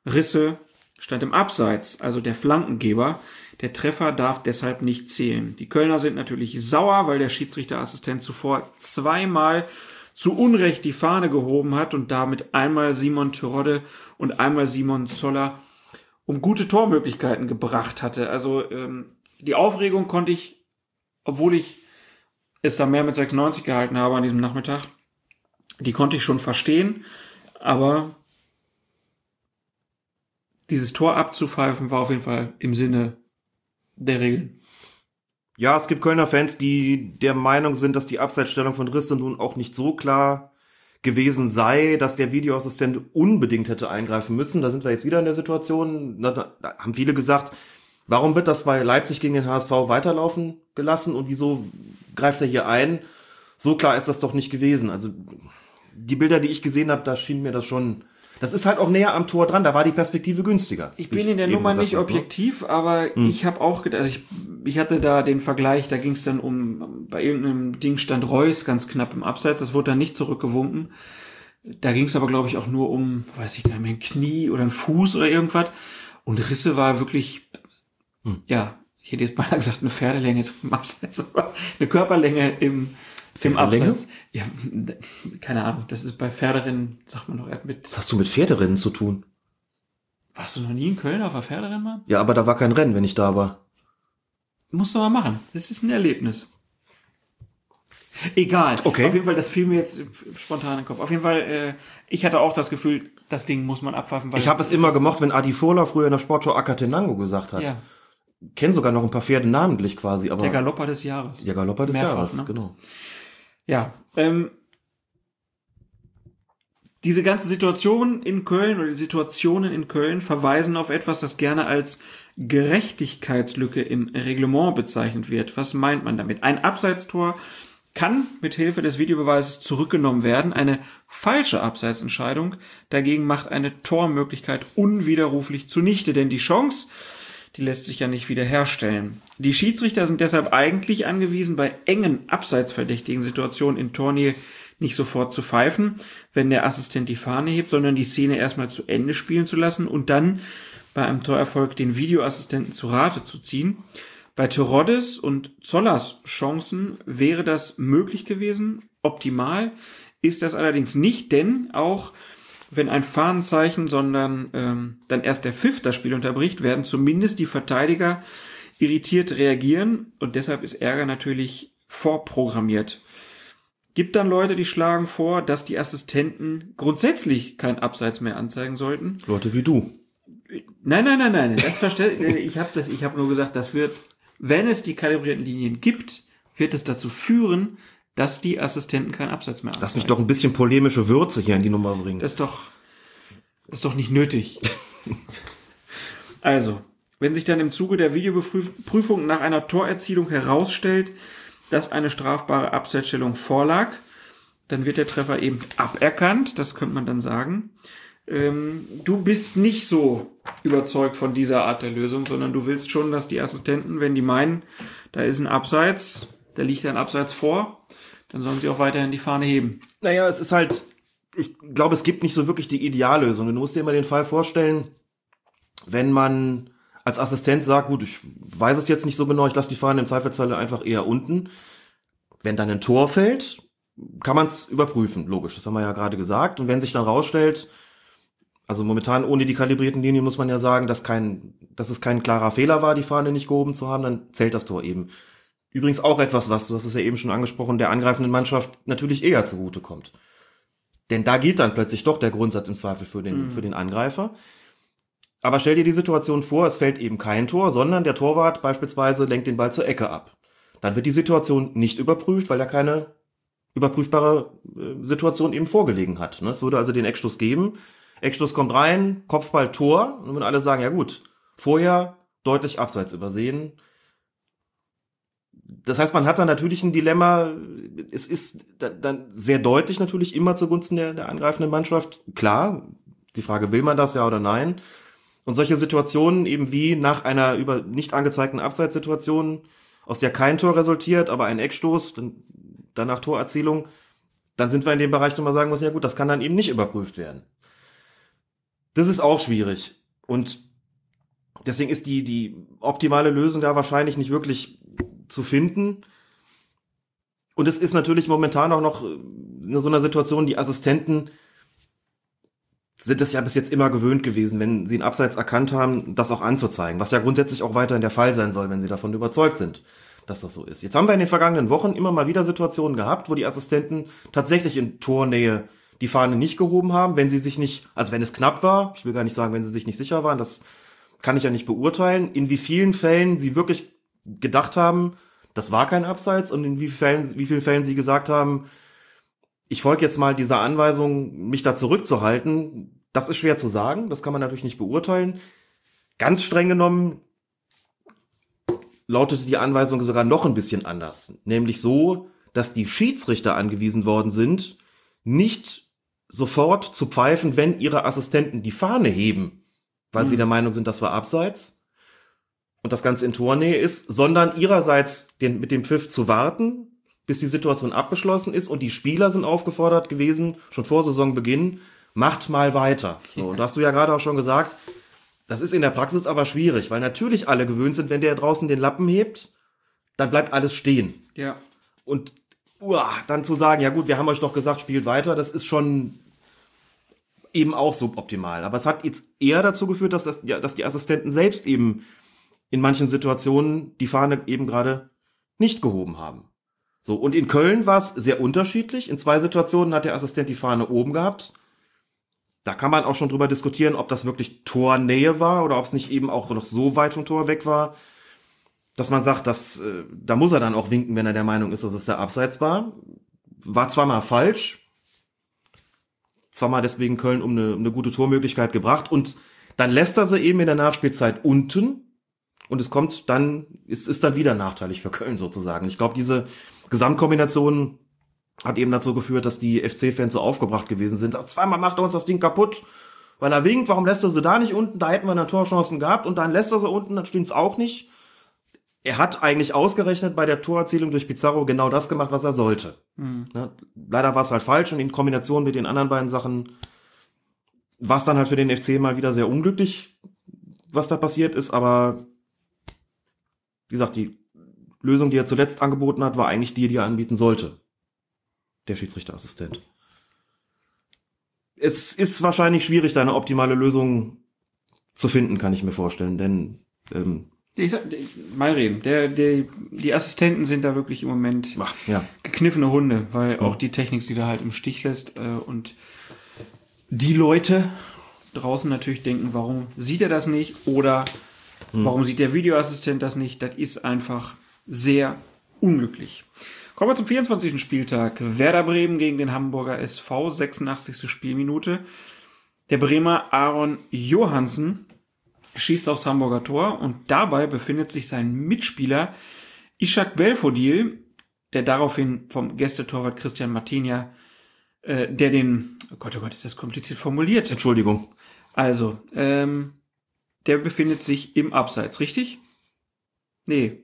Risse stand im Abseits, also der Flankengeber. Der Treffer darf deshalb nicht zählen. Die Kölner sind natürlich sauer, weil der Schiedsrichterassistent zuvor zweimal zu Unrecht die Fahne gehoben hat und damit einmal Simon Terodde und einmal Simon Zoller um gute Tormöglichkeiten gebracht hatte. Also ähm, die Aufregung konnte ich, obwohl ich es da mehr mit 96 gehalten habe an diesem Nachmittag, die konnte ich schon verstehen, aber dieses Tor abzupfeifen war auf jeden Fall im Sinne der Regeln. Ja, es gibt Kölner Fans, die der Meinung sind, dass die Abseitsstellung von Risse nun auch nicht so klar gewesen sei, dass der Videoassistent unbedingt hätte eingreifen müssen. Da sind wir jetzt wieder in der Situation. Da, da haben viele gesagt, warum wird das bei Leipzig gegen den HSV weiterlaufen gelassen und wieso greift er hier ein? So klar ist das doch nicht gewesen. Also die Bilder, die ich gesehen habe, da schien mir das schon. Das ist halt auch näher am Tor dran, da war die Perspektive günstiger. Ich bin in der Nummer nicht hab, ne? objektiv, aber hm. ich habe auch gedacht, also ich, ich hatte da den Vergleich, da ging es dann um, bei irgendeinem Ding stand Reus ganz knapp im Abseits, das wurde dann nicht zurückgewunken. Da ging es aber, glaube ich, auch nur um, weiß ich nicht mehr, ein Knie oder ein Fuß oder irgendwas. Und Risse war wirklich, hm. ja, ich hätte jetzt mal gesagt, eine Pferdelänge im Abseits, aber eine Körperlänge im, im Abseits. Ja, keine Ahnung. Das ist bei Pferderennen, sagt man doch, er mit. Was hast du mit Pferderennen zu tun? Warst du noch nie in Köln auf einer Pferderennbahn? Ja, aber da war kein Rennen, wenn ich da war. Musst du mal machen. Das ist ein Erlebnis. Egal. Okay. Auf jeden Fall, das fiel mir jetzt spontan in den Kopf. Auf jeden Fall, äh, ich hatte auch das Gefühl, das Ding muss man abpfeifen. Weil ich habe es immer gemocht, wenn Adi Fola früher in der Sportshow Akatenango gesagt hat. Ja. Kenn sogar noch ein paar Pferde namentlich quasi, aber. Der Galopper des Jahres. Der Galopper des Mehrfach, Jahres, ne? genau. Ja, ähm, diese ganze Situation in Köln oder die Situationen in Köln verweisen auf etwas, das gerne als Gerechtigkeitslücke im Reglement bezeichnet wird. Was meint man damit? Ein Abseitstor kann mit Hilfe des Videobeweises zurückgenommen werden. Eine falsche Abseitsentscheidung dagegen macht eine Tormöglichkeit unwiderruflich zunichte, denn die Chance, die lässt sich ja nicht wiederherstellen. Die Schiedsrichter sind deshalb eigentlich angewiesen, bei engen abseitsverdächtigen Situationen in Tornähe nicht sofort zu pfeifen, wenn der Assistent die Fahne hebt, sondern die Szene erstmal zu Ende spielen zu lassen und dann bei einem Torerfolg den Videoassistenten zu Rate zu ziehen. Bei Teroddes und Zollers Chancen wäre das möglich gewesen. Optimal ist das allerdings nicht, denn auch wenn ein Fahnenzeichen, sondern ähm, dann erst der Pfiff das Spiel unterbricht, werden zumindest die Verteidiger irritiert reagieren und deshalb ist Ärger natürlich vorprogrammiert. Gibt dann Leute, die schlagen vor, dass die Assistenten grundsätzlich kein Abseits mehr anzeigen sollten. Leute wie du. Nein, nein, nein, nein. Das verstehe ich habe das. Ich habe nur gesagt, das wird, wenn es die kalibrierten Linien gibt, wird es dazu führen, dass die Assistenten keinen Absatz mehr haben. Lass mich doch ein bisschen polemische Würze hier in die Nummer bringen. Das ist doch, das ist doch nicht nötig. also, wenn sich dann im Zuge der Videoprüfung nach einer Torerzielung herausstellt, dass eine strafbare Abseitsstellung vorlag, dann wird der Treffer eben aberkannt, das könnte man dann sagen. Ähm, du bist nicht so überzeugt von dieser Art der Lösung, sondern du willst schon, dass die Assistenten, wenn die meinen, da ist ein Abseits, da liegt ein Abseits vor, dann sollen sie auch weiterhin die Fahne heben. Naja, es ist halt, ich glaube, es gibt nicht so wirklich die Ideallösung. Du musst dir immer den Fall vorstellen, wenn man als Assistent sagt, gut, ich weiß es jetzt nicht so genau, ich lasse die Fahne im Zweifelsfall einfach eher unten. Wenn dann ein Tor fällt, kann man es überprüfen, logisch, das haben wir ja gerade gesagt. Und wenn sich dann rausstellt, also momentan ohne die kalibrierten Linien muss man ja sagen, dass kein, dass es kein klarer Fehler war, die Fahne nicht gehoben zu haben, dann zählt das Tor eben. Übrigens auch etwas, was, du hast es ja eben schon angesprochen, der angreifenden Mannschaft natürlich eher zugute kommt. Denn da gilt dann plötzlich doch der Grundsatz im Zweifel für den, mhm. für den Angreifer. Aber stell dir die Situation vor, es fällt eben kein Tor, sondern der Torwart beispielsweise lenkt den Ball zur Ecke ab. Dann wird die Situation nicht überprüft, weil er keine überprüfbare äh, Situation eben vorgelegen hat. Ne? Es würde also den Eckstoß geben. Eckstoß kommt rein, Kopfball, Tor. Und wenn alle sagen, ja gut, vorher deutlich abseits übersehen, das heißt, man hat da natürlich ein Dilemma. Es ist dann sehr deutlich natürlich immer zugunsten der, der angreifenden Mannschaft. Klar, die Frage, will man das ja oder nein? Und solche Situationen eben wie nach einer über nicht angezeigten Abseitssituation, aus der kein Tor resultiert, aber ein Eckstoß, dann, danach Torerzielung, dann sind wir in dem Bereich nochmal sagen muss, ja gut, das kann dann eben nicht überprüft werden. Das ist auch schwierig. Und Deswegen ist die, die optimale Lösung da wahrscheinlich nicht wirklich zu finden. Und es ist natürlich momentan auch noch in so einer Situation, die Assistenten sind es ja bis jetzt immer gewöhnt gewesen, wenn sie einen Abseits erkannt haben, das auch anzuzeigen, was ja grundsätzlich auch weiterhin der Fall sein soll, wenn sie davon überzeugt sind, dass das so ist. Jetzt haben wir in den vergangenen Wochen immer mal wieder Situationen gehabt, wo die Assistenten tatsächlich in Tornähe die Fahne nicht gehoben haben, wenn sie sich nicht, also wenn es knapp war, ich will gar nicht sagen, wenn sie sich nicht sicher waren, das kann ich ja nicht beurteilen, in wie vielen Fällen sie wirklich gedacht haben, das war kein Abseits und in wie, Fällen, wie vielen Fällen sie gesagt haben, ich folge jetzt mal dieser Anweisung, mich da zurückzuhalten. Das ist schwer zu sagen, das kann man natürlich nicht beurteilen. Ganz streng genommen lautete die Anweisung sogar noch ein bisschen anders, nämlich so, dass die Schiedsrichter angewiesen worden sind, nicht sofort zu pfeifen, wenn ihre Assistenten die Fahne heben, weil mhm. sie der Meinung sind, das war abseits und das Ganze in Tornähe ist, sondern ihrerseits den, mit dem Pfiff zu warten, bis die Situation abgeschlossen ist und die Spieler sind aufgefordert gewesen, schon vor Saisonbeginn, macht mal weiter. So, und hast du ja gerade auch schon gesagt, das ist in der Praxis aber schwierig, weil natürlich alle gewöhnt sind, wenn der draußen den Lappen hebt, dann bleibt alles stehen. Ja. Und uah, dann zu sagen, ja gut, wir haben euch doch gesagt, spielt weiter, das ist schon eben auch suboptimal. Aber es hat jetzt eher dazu geführt, dass, das, ja, dass die Assistenten selbst eben in manchen Situationen die Fahne eben gerade nicht gehoben haben. So, und in Köln war es sehr unterschiedlich. In zwei Situationen hat der Assistent die Fahne oben gehabt. Da kann man auch schon drüber diskutieren, ob das wirklich Tornähe war oder ob es nicht eben auch noch so weit vom Tor weg war, dass man sagt, dass, äh, da muss er dann auch winken, wenn er der Meinung ist, dass es der Abseits war. War zweimal falsch, zweimal deswegen Köln um eine, um eine gute Tormöglichkeit gebracht und dann lässt er sie eben in der Nachspielzeit unten und es kommt dann, es ist dann wieder nachteilig für Köln sozusagen. Ich glaube, diese Gesamtkombination hat eben dazu geführt, dass die FC-Fans so aufgebracht gewesen sind. Zweimal macht er uns das Ding kaputt, weil er winkt. Warum lässt er sie da nicht unten? Da hätten wir eine Torchancen gehabt und dann lässt er sie unten, dann stimmt's auch nicht. Er hat eigentlich ausgerechnet bei der Torerzielung durch Pizarro genau das gemacht, was er sollte. Mhm. Ne? Leider war es halt falsch und in Kombination mit den anderen beiden Sachen war es dann halt für den FC mal wieder sehr unglücklich, was da passiert ist, aber wie gesagt, die Lösung, die er zuletzt angeboten hat, war eigentlich die, die er anbieten sollte. Der Schiedsrichterassistent. Es ist wahrscheinlich schwierig, da eine optimale Lösung zu finden, kann ich mir vorstellen, denn ähm, ich sag, mal reden. Der, der, die Assistenten sind da wirklich im Moment Ach, ja. gekniffene Hunde, weil auch die Technik sie da halt im Stich lässt. Äh, und die Leute draußen natürlich denken, warum sieht er das nicht? Oder hm. warum sieht der Videoassistent das nicht? Das ist einfach sehr unglücklich. Kommen wir zum 24. Spieltag. Werder Bremen gegen den Hamburger SV, 86. Spielminute. Der Bremer Aaron Johansen schießt aufs Hamburger Tor und dabei befindet sich sein Mitspieler Ishak Belfodil, der daraufhin vom Gästetorwart Christian Martinia, äh, der den, oh Gott, oh Gott, ist das kompliziert formuliert. Entschuldigung. Also, ähm, der befindet sich im Abseits, richtig? Nee,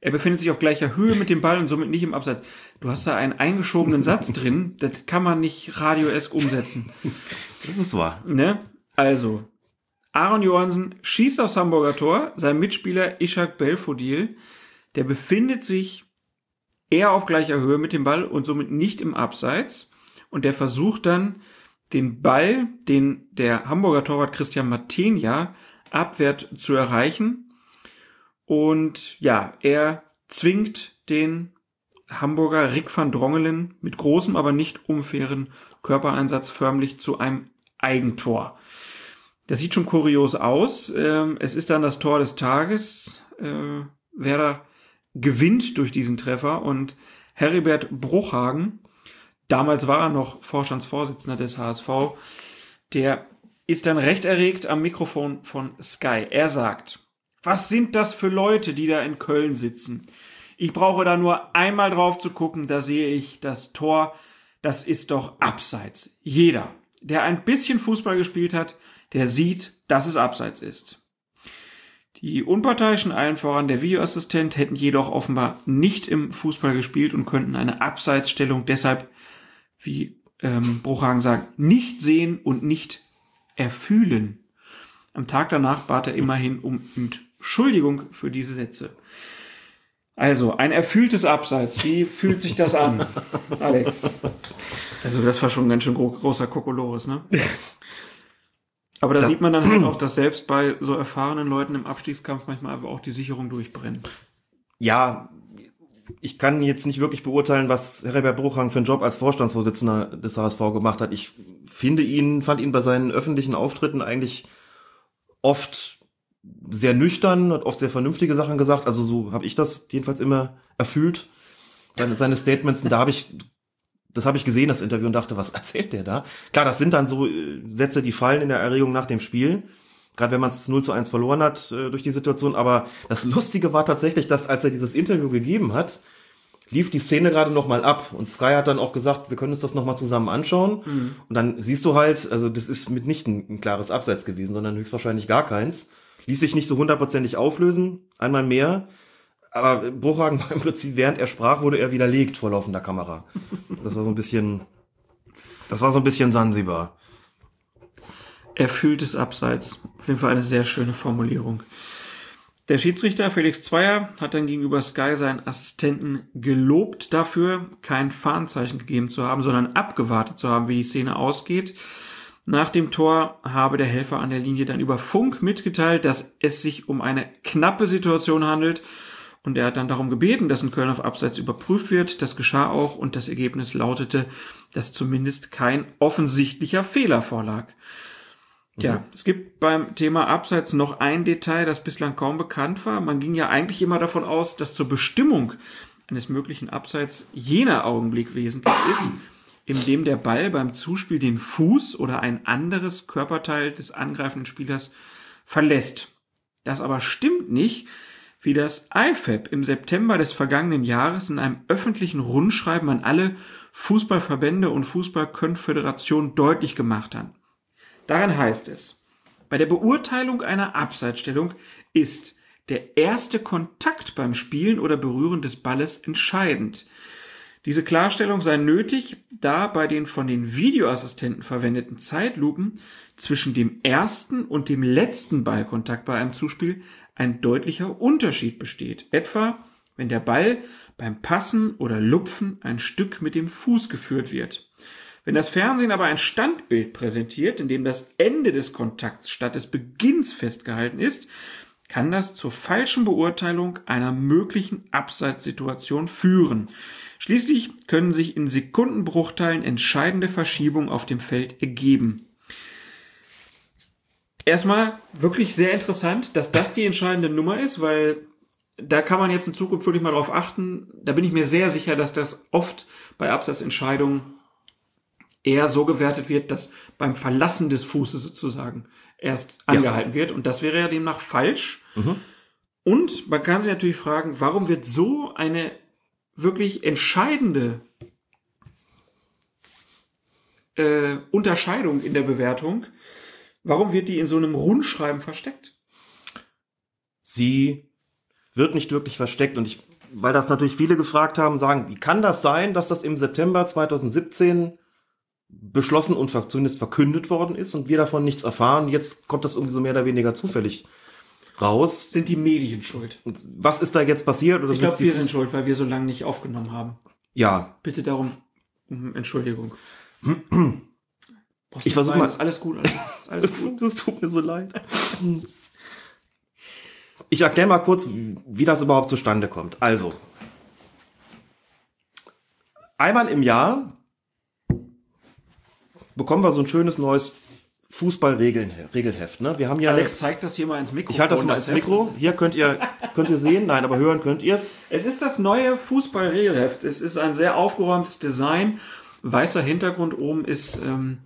er befindet sich auf gleicher Höhe mit dem Ball und somit nicht im Abseits. Du hast da einen eingeschobenen Satz drin, das kann man nicht radioesk umsetzen. Das ist wahr. Ne? Also, Aaron Johansen schießt aufs Hamburger Tor, sein Mitspieler Ishak Belfodil, der befindet sich eher auf gleicher Höhe mit dem Ball und somit nicht im Abseits. Und der versucht dann, den Ball, den der Hamburger Torwart Christian Matenia abwehrt, zu erreichen und ja, er zwingt den Hamburger Rick van Drongelen mit großem, aber nicht unfairen Körpereinsatz förmlich zu einem Eigentor. Das sieht schon kurios aus. Ähm, es ist dann das Tor des Tages. Äh, Werder gewinnt durch diesen Treffer und Heribert Bruchhagen, damals war er noch Vorstandsvorsitzender des HSV, der ist dann recht erregt am Mikrofon von Sky. Er sagt, was sind das für Leute, die da in Köln sitzen? Ich brauche da nur einmal drauf zu gucken, da sehe ich das Tor, das ist doch abseits. Jeder, der ein bisschen Fußball gespielt hat, der sieht, dass es abseits ist. Die Unparteiischen, allen voran der Videoassistent, hätten jedoch offenbar nicht im Fußball gespielt und könnten eine Abseitsstellung deshalb, wie ähm, Bruchhagen sagt, nicht sehen und nicht erfühlen. Am Tag danach bat er immerhin um Entschuldigung für diese Sätze. Also, ein erfülltes Abseits. Wie fühlt sich das an, Alex? Also, das war schon ein ganz schön gro großer Kokolores, ne? Aber da sieht man dann halt auch, dass selbst bei so erfahrenen Leuten im Abstiegskampf manchmal einfach auch die Sicherung durchbrennt. Ja, ich kann jetzt nicht wirklich beurteilen, was Herbert Bruchhang für einen Job als Vorstandsvorsitzender des HSV gemacht hat. Ich finde ihn, fand ihn bei seinen öffentlichen Auftritten eigentlich oft sehr nüchtern, hat oft sehr vernünftige Sachen gesagt. Also so habe ich das jedenfalls immer erfüllt. Seine, seine Statements, da habe ich, das habe ich gesehen, das Interview, und dachte, was erzählt der da? Klar, das sind dann so äh, Sätze, die fallen in der Erregung nach dem Spiel. Gerade wenn man es 0 zu 1 verloren hat äh, durch die Situation. Aber das Lustige war tatsächlich, dass als er dieses Interview gegeben hat, lief die Szene gerade noch mal ab und Sky hat dann auch gesagt, wir können uns das noch mal zusammen anschauen mhm. und dann siehst du halt, also das ist mitnichten ein klares Abseits gewesen, sondern höchstwahrscheinlich gar keins. Ließ sich nicht so hundertprozentig auflösen, einmal mehr. Aber Bruchhagen war im Prinzip, während er sprach, wurde er widerlegt vor laufender Kamera. Das war so ein bisschen, das war so ein bisschen Sansibar. Erfülltes Abseits. Auf jeden Fall eine sehr schöne Formulierung. Der Schiedsrichter Felix Zweier hat dann gegenüber Sky seinen Assistenten gelobt dafür, kein Fahnenzeichen gegeben zu haben, sondern abgewartet zu haben, wie die Szene ausgeht. Nach dem Tor habe der Helfer an der Linie dann über Funk mitgeteilt, dass es sich um eine knappe Situation handelt und er hat dann darum gebeten, dass ein Köln auf Abseits überprüft wird. Das geschah auch und das Ergebnis lautete, dass zumindest kein offensichtlicher Fehler vorlag. Tja, mhm. es gibt beim Thema Abseits noch ein Detail, das bislang kaum bekannt war. Man ging ja eigentlich immer davon aus, dass zur Bestimmung eines möglichen Abseits jener Augenblick wesentlich ist, in dem der Ball beim Zuspiel den Fuß oder ein anderes Körperteil des angreifenden Spielers verlässt. Das aber stimmt nicht, wie das IFAB im September des vergangenen Jahres in einem öffentlichen Rundschreiben an alle Fußballverbände und Fußballkonföderationen deutlich gemacht hat. Darin heißt es, bei der Beurteilung einer Abseitsstellung ist der erste Kontakt beim Spielen oder Berühren des Balles entscheidend. Diese Klarstellung sei nötig, da bei den von den Videoassistenten verwendeten Zeitlupen zwischen dem ersten und dem letzten Ballkontakt bei einem Zuspiel ein deutlicher Unterschied besteht. Etwa, wenn der Ball beim Passen oder Lupfen ein Stück mit dem Fuß geführt wird. Wenn das Fernsehen aber ein Standbild präsentiert, in dem das Ende des Kontakts statt des Beginns festgehalten ist, kann das zur falschen Beurteilung einer möglichen Abseitssituation führen. Schließlich können sich in Sekundenbruchteilen entscheidende Verschiebungen auf dem Feld ergeben. Erstmal wirklich sehr interessant, dass das die entscheidende Nummer ist, weil da kann man jetzt in Zukunft wirklich mal drauf achten. Da bin ich mir sehr sicher, dass das oft bei Absatzentscheidungen eher so gewertet wird, dass beim Verlassen des Fußes sozusagen erst angehalten ja. wird. Und das wäre ja demnach falsch. Mhm. Und man kann sich natürlich fragen, warum wird so eine wirklich entscheidende äh, Unterscheidung in der Bewertung, warum wird die in so einem Rundschreiben versteckt? Sie wird nicht wirklich versteckt und ich, weil das natürlich viele gefragt haben, sagen, wie kann das sein, dass das im September 2017 beschlossen und zumindest verkündet worden ist und wir davon nichts erfahren. Jetzt kommt das irgendwie so mehr oder weniger zufällig raus. Sind die Medien schuld? Was ist da jetzt passiert? Oder ich glaube, wir sind schuld, weil wir so lange nicht aufgenommen haben. Ja. Bitte darum um Entschuldigung. ich versuche mal. Alles gut, alles, alles gut. das tut mir so leid. Ich erkläre mal kurz, wie das überhaupt zustande kommt. Also, einmal im Jahr bekommen wir so ein schönes neues Fußballregelheft. Ne? Wir haben ja. Alex zeigt das hier mal ins Mikro. Ich halte das mal ins Mikro. Hier könnt ihr könnt ihr sehen, nein, aber hören könnt ihr es. Es ist das neue Fußballregelheft. Es ist ein sehr aufgeräumtes Design. Weißer Hintergrund oben ist ähm,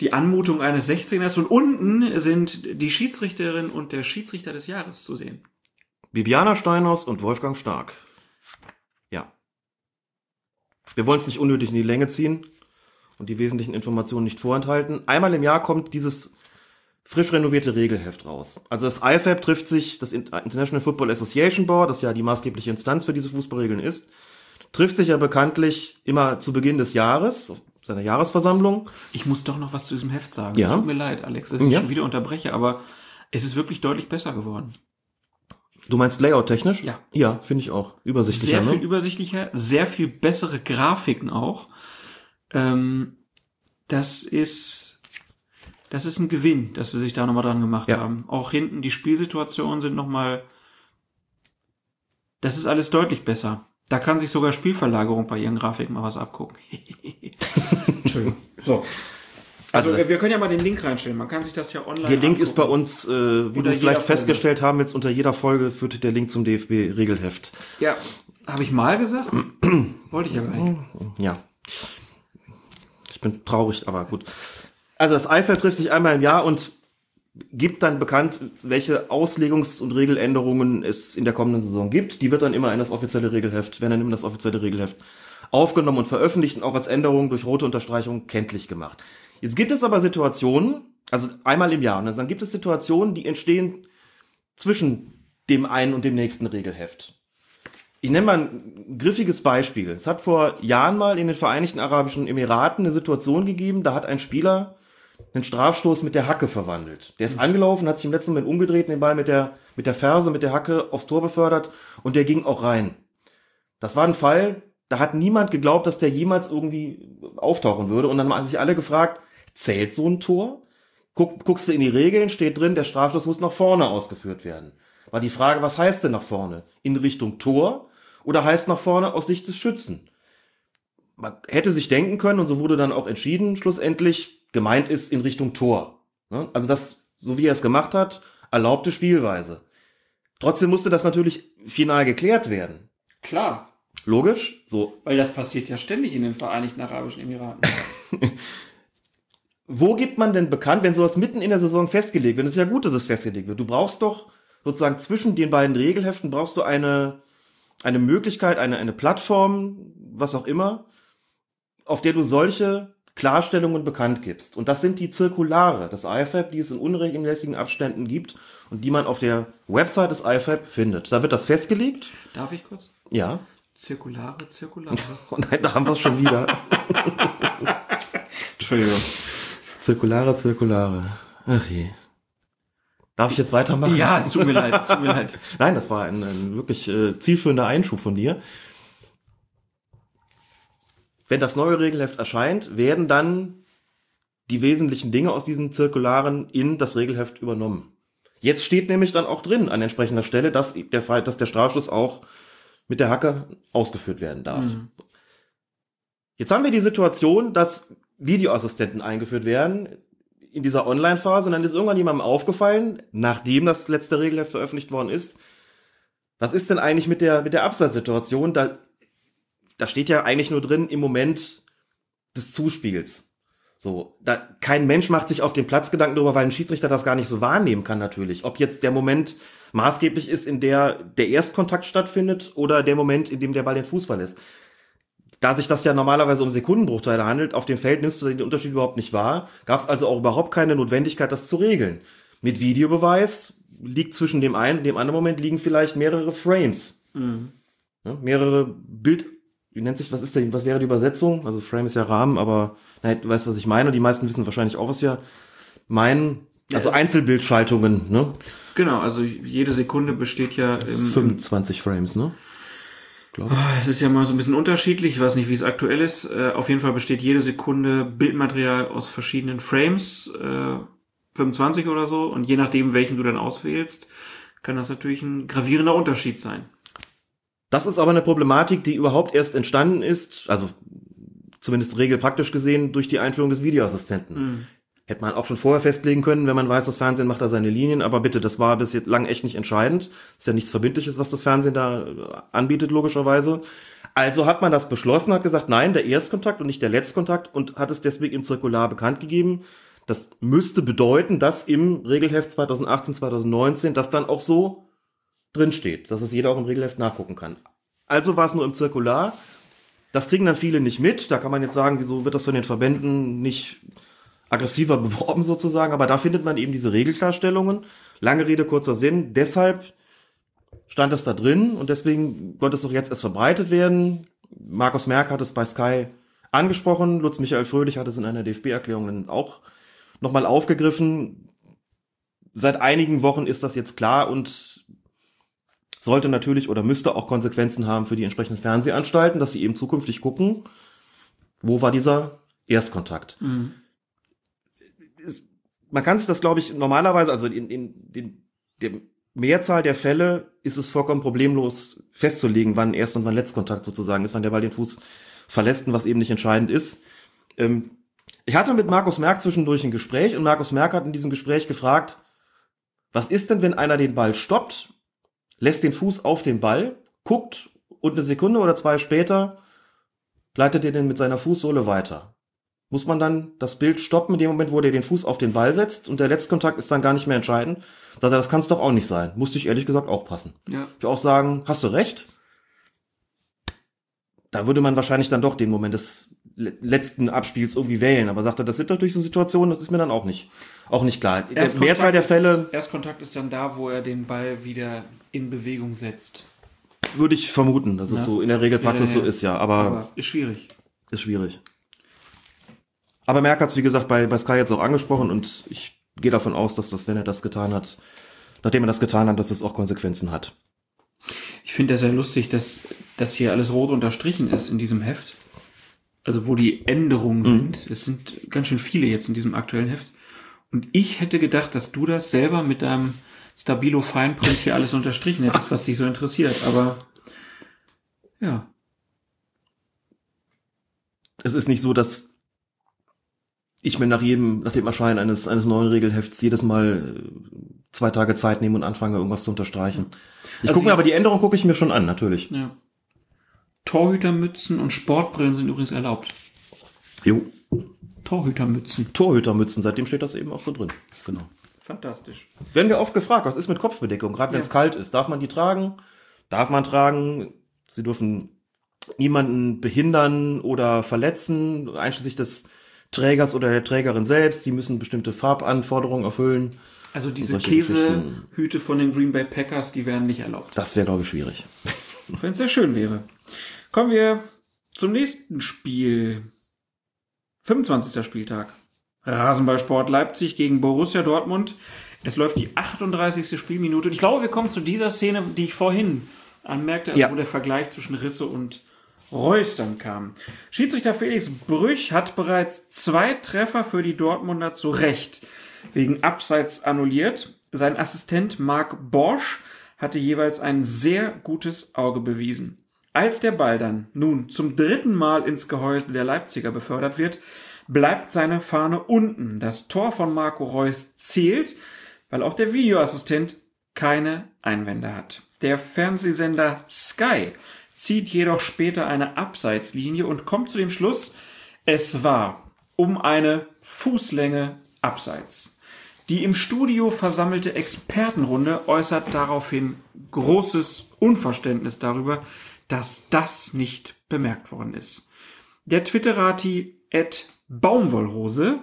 die Anmutung eines 16ers und unten sind die Schiedsrichterin und der Schiedsrichter des Jahres zu sehen. Bibiana Steinhaus und Wolfgang Stark. Ja. Wir wollen es nicht unnötig in die Länge ziehen und die wesentlichen Informationen nicht vorenthalten. Einmal im Jahr kommt dieses frisch renovierte Regelheft raus. Also das IFAB trifft sich, das International Football Association Board, das ja die maßgebliche Instanz für diese Fußballregeln ist, trifft sich ja bekanntlich immer zu Beginn des Jahres, seiner Jahresversammlung. Ich muss doch noch was zu diesem Heft sagen. Ja. Es tut mir leid, Alex, dass ich ja. schon wieder unterbreche, aber Es ist wirklich deutlich besser geworden. Du meinst Layout-technisch? Ja. Ja, finde ich auch. Übersichtlicher, Sehr viel ne? übersichtlicher, sehr viel bessere Grafiken auch. Ähm, das ist, das ist ein Gewinn, dass sie sich da nochmal dran gemacht Ja. haben. Auch hinten die Spielsituationen sind nochmal, das ist alles deutlich besser. Da kann sich sogar Spielverlagerung bei ihren Grafiken mal was abgucken. Entschuldigung. So. Also, Also wir können ja mal den Link reinstellen. Man kann sich das ja online Der Link ist bei angucken. uns, äh, wie Unter du jeder vielleicht Folge. festgestellt haben, jetzt unter jeder Folge führt der Link zum DFB-Regelheft. Ja. Habe ich mal gesagt? Wollte ich aber nicht. Ja. Ich bin traurig, aber gut. Also das IFAB trifft sich einmal im Jahr und gibt dann bekannt, welche Auslegungs- und Regeländerungen es in der kommenden Saison gibt. Die wird dann immer in das offizielle Regelheft, werden dann immer das offizielle Regelheft aufgenommen und veröffentlicht und auch als Änderung durch rote Unterstreichung kenntlich gemacht. Jetzt gibt es aber Situationen, also einmal im Jahr, und dann gibt es Situationen, die entstehen zwischen dem einen und dem nächsten Regelheft. Ich nenne mal ein griffiges Beispiel. Es hat vor Jahren mal in den Vereinigten Arabischen Emiraten eine Situation gegeben, da hat ein Spieler einen Strafstoß mit der Hacke verwandelt. Der ist angelaufen, hat sich im letzten Moment umgedreht, den Ball mit der, mit der Ferse, mit der Hacke aufs Tor befördert und der ging auch rein. Das war ein Fall, da hat niemand geglaubt, dass der jemals irgendwie auftauchen würde und dann haben sich alle gefragt, zählt so ein Tor? Guck, guckst du in die Regeln, steht drin, der Strafstoß muss nach vorne ausgeführt werden. War die Frage, was heißt denn nach vorne? In Richtung Tor oder heißt nach vorne aus Sicht des Schützen? Man hätte sich denken können, und so wurde dann auch entschieden, schlussendlich, gemeint ist in Richtung Tor. Ne? Also das, so wie er es gemacht hat, erlaubte Spielweise. Trotzdem musste das natürlich final geklärt werden. Klar. Logisch, so. Weil das passiert ja ständig in den Vereinigten Arabischen Emiraten. Wo gibt man denn bekannt, wenn sowas mitten in der Saison festgelegt wird? Es ist ja gut, dass es festgelegt wird. Du brauchst doch sozusagen zwischen den beiden Regelheften brauchst du eine, eine Möglichkeit, eine, eine Plattform, was auch immer, auf der du solche Klarstellungen bekannt gibst. Und das sind die Zirkulare des IFAB, die es in unregelmäßigen Abständen gibt und die man auf der Website des IFAB findet. Da wird das festgelegt. Darf ich kurz? Ja. Zirkulare, zirkulare. Und nein, da haben wir es schon wieder. Entschuldigung. Zirkulare, Zirkulare. Ach je. Darf ich jetzt weitermachen? Ja, es tut mir leid, es tut mir leid. Nein, das war ein, ein wirklich äh, zielführender Einschub von dir. Wenn das neue Regelheft erscheint, werden dann die wesentlichen Dinge aus diesen Zirkularen in das Regelheft übernommen. Jetzt steht nämlich dann auch drin an entsprechender Stelle, dass der, dass der Strafschluss auch mit der Hacke ausgeführt werden darf. Jetzt haben wir die Situation, dass Videoassistenten eingeführt werden in dieser Online-Phase und dann ist irgendwann jemandem aufgefallen, nachdem das letzte Regelheft veröffentlicht worden ist, was ist denn eigentlich mit der, mit der Abseitssituation? Da, da steht ja eigentlich nur drin im Moment des Zuspiels. So, da, kein Mensch macht sich auf den Platz Gedanken darüber, weil ein Schiedsrichter das gar nicht so wahrnehmen kann natürlich. Ob jetzt der Moment maßgeblich ist, in der der Erstkontakt stattfindet oder der Moment, in dem der Ball den Fuß verlässt. Da sich das ja normalerweise um Sekundenbruchteile handelt, auf dem Feld nimmst du den Unterschied überhaupt nicht wahr, gab es also auch überhaupt keine Notwendigkeit, das zu regeln. Mit Videobeweis liegt zwischen dem einen und dem anderen Moment liegen vielleicht mehrere Frames. Ja, mehrere Bild, wie nennt sich, was ist denn, was wäre die Übersetzung? Also Frame ist ja Rahmen, aber nein, du weißt, was ich meine. Und die meisten wissen wahrscheinlich auch, was wir meinen. Also es- Einzelbildschaltungen, ne? Genau, also jede Sekunde besteht ja im, 25 Frames, ne? Es ist ja mal so ein bisschen unterschiedlich, ich weiß nicht, wie es aktuell ist. Äh, auf jeden Fall besteht jede Sekunde Bildmaterial aus verschiedenen Frames, äh, 25 oder so. Und je nachdem, welchen du dann auswählst, kann das natürlich ein gravierender Unterschied sein. Das ist aber eine Problematik, die überhaupt erst entstanden ist, also zumindest regelpraktisch gesehen, durch die Einführung des Videoassistenten. Hätte man auch schon vorher festlegen können, wenn man weiß, das Fernsehen macht da seine Linien, aber bitte, das war bis jetzt lang echt nicht entscheidend. Ist ja nichts Verbindliches, was das Fernsehen da äh, anbietet, logischerweise. Also hat man das beschlossen, hat gesagt, nein, der Erstkontakt und nicht der Letztkontakt und hat es deswegen im Zirkular bekannt gegeben. Das müsste bedeuten, dass im Regelheft 2018, 2019 das dann auch so drin steht, dass es jeder auch im Regelheft nachgucken kann. Also war es nur im Zirkular. Das kriegen dann viele nicht mit. Da kann man jetzt sagen, wieso wird das von den Verbänden nicht aggressiver beworben sozusagen, aber da findet man eben diese Regelklarstellungen. Lange Rede, kurzer Sinn. Deshalb stand es da drin und deswegen konnte es auch jetzt erst verbreitet werden. Markus Merck hat es bei Sky angesprochen. Lutz Michael Fröhlich hat es in einer DFB-Erklärung auch nochmal aufgegriffen. seit einigen Wochen ist das jetzt klar und sollte natürlich oder müsste auch Konsequenzen haben für die entsprechenden Fernsehanstalten, dass sie eben zukünftig gucken, wo war dieser Erstkontakt. Mhm. Man kann sich das, glaube ich, normalerweise, also in, in, in der Mehrzahl der Fälle ist es vollkommen problemlos festzulegen, wann Erst- und wann Letztkontakt sozusagen ist, wann der Ball den Fuß verlässt und was eben nicht entscheidend ist. Ähm, ich hatte mit Markus Merck zwischendurch ein Gespräch und Markus Merck hat in diesem Gespräch gefragt, was ist denn, wenn einer den Ball stoppt, lässt den Fuß auf den Ball, guckt und eine Sekunde oder zwei später leitet er den mit seiner Fußsohle weiter. Muss man dann das Bild stoppen in dem Moment, wo der den Fuß auf den Ball setzt und der Letztkontakt ist dann gar nicht mehr entscheidend? Sagt er, das kann es doch auch nicht sein. Musste ich ehrlich gesagt auch passen. Ja. Ich auch sagen, hast du recht? Da würde man wahrscheinlich dann doch den Moment des letzten Abspiels irgendwie wählen. Aber sagt er, das sind natürlich so Situationen, das ist mir dann auch nicht, auch nicht klar. Der Mehrzahl der Fälle. Erstkontakt ist dann da, wo er den Ball wieder in Bewegung setzt. Würde ich vermuten, dass ja. es so in der Regelpraxis so ist, ja. Aber, aber, ist schwierig. Ist schwierig. Aber Merck hat es, wie gesagt, bei, bei Sky jetzt auch angesprochen und ich gehe davon aus, dass das, wenn er das getan hat, nachdem er das getan hat, dass es auch Konsequenzen hat. Ich finde das sehr lustig, dass das hier alles rot unterstrichen ist in diesem Heft. Also wo die Änderungen mhm. sind. Es sind ganz schön viele jetzt in diesem aktuellen Heft. Und ich hätte gedacht, dass du das selber mit deinem Stabilo Feinprint hier alles unterstrichen hättest, was dich so interessiert. Aber ja. Es ist nicht so, dass ich mir nach jedem, nach dem Erscheinen eines, eines neuen Regelhefts jedes Mal äh, zwei Tage Zeit nehme und anfange, irgendwas zu unterstreichen. Ich also gucke mir aber die Änderung gucke ich mir schon an, natürlich. Ja. Torhütermützen und Sportbrillen sind übrigens erlaubt. Jo. Torhütermützen. Torhütermützen, seitdem steht das eben auch so drin. Genau. Fantastisch. Werden wir oft gefragt, was ist mit Kopfbedeckung, gerade wenn es ja. kalt ist? Darf man die tragen? Darf man tragen? Sie dürfen niemanden behindern oder verletzen, einschließlich des Trägers oder der Trägerin selbst. Sie müssen bestimmte Farbanforderungen erfüllen. Also diese Käsehüte von den Green Bay Packers, die wären nicht erlaubt. Das wäre, glaube ich, schwierig. Wenn es sehr schön wäre. Kommen wir zum nächsten Spiel. 25. Spieltag. Rasenballsport Leipzig gegen Borussia Dortmund. Es läuft die 38. Spielminute. Und ich glaube, wir kommen zu dieser Szene, die ich vorhin anmerkte, also ja. wo der Vergleich zwischen Risse und Reus dann kam. Schiedsrichter Felix Brüch hat bereits zwei Treffer für die Dortmunder zu Recht wegen Abseits annulliert. Sein Assistent Marc Borsch hatte jeweils ein sehr gutes Auge bewiesen. Als der Ball dann nun zum dritten Mal ins Gehäuse der Leipziger befördert wird, bleibt seine Fahne unten. Das Tor von Marco Reus zählt, weil auch der Videoassistent keine Einwände hat. Der Fernsehsender Sky zieht jedoch später eine Abseitslinie und kommt zu dem Schluss, es war um eine Fußlänge abseits. Die im Studio versammelte Expertenrunde äußert daraufhin großes Unverständnis darüber, dass das nicht bemerkt worden ist. Der Twitterati Ed Baumwollrose,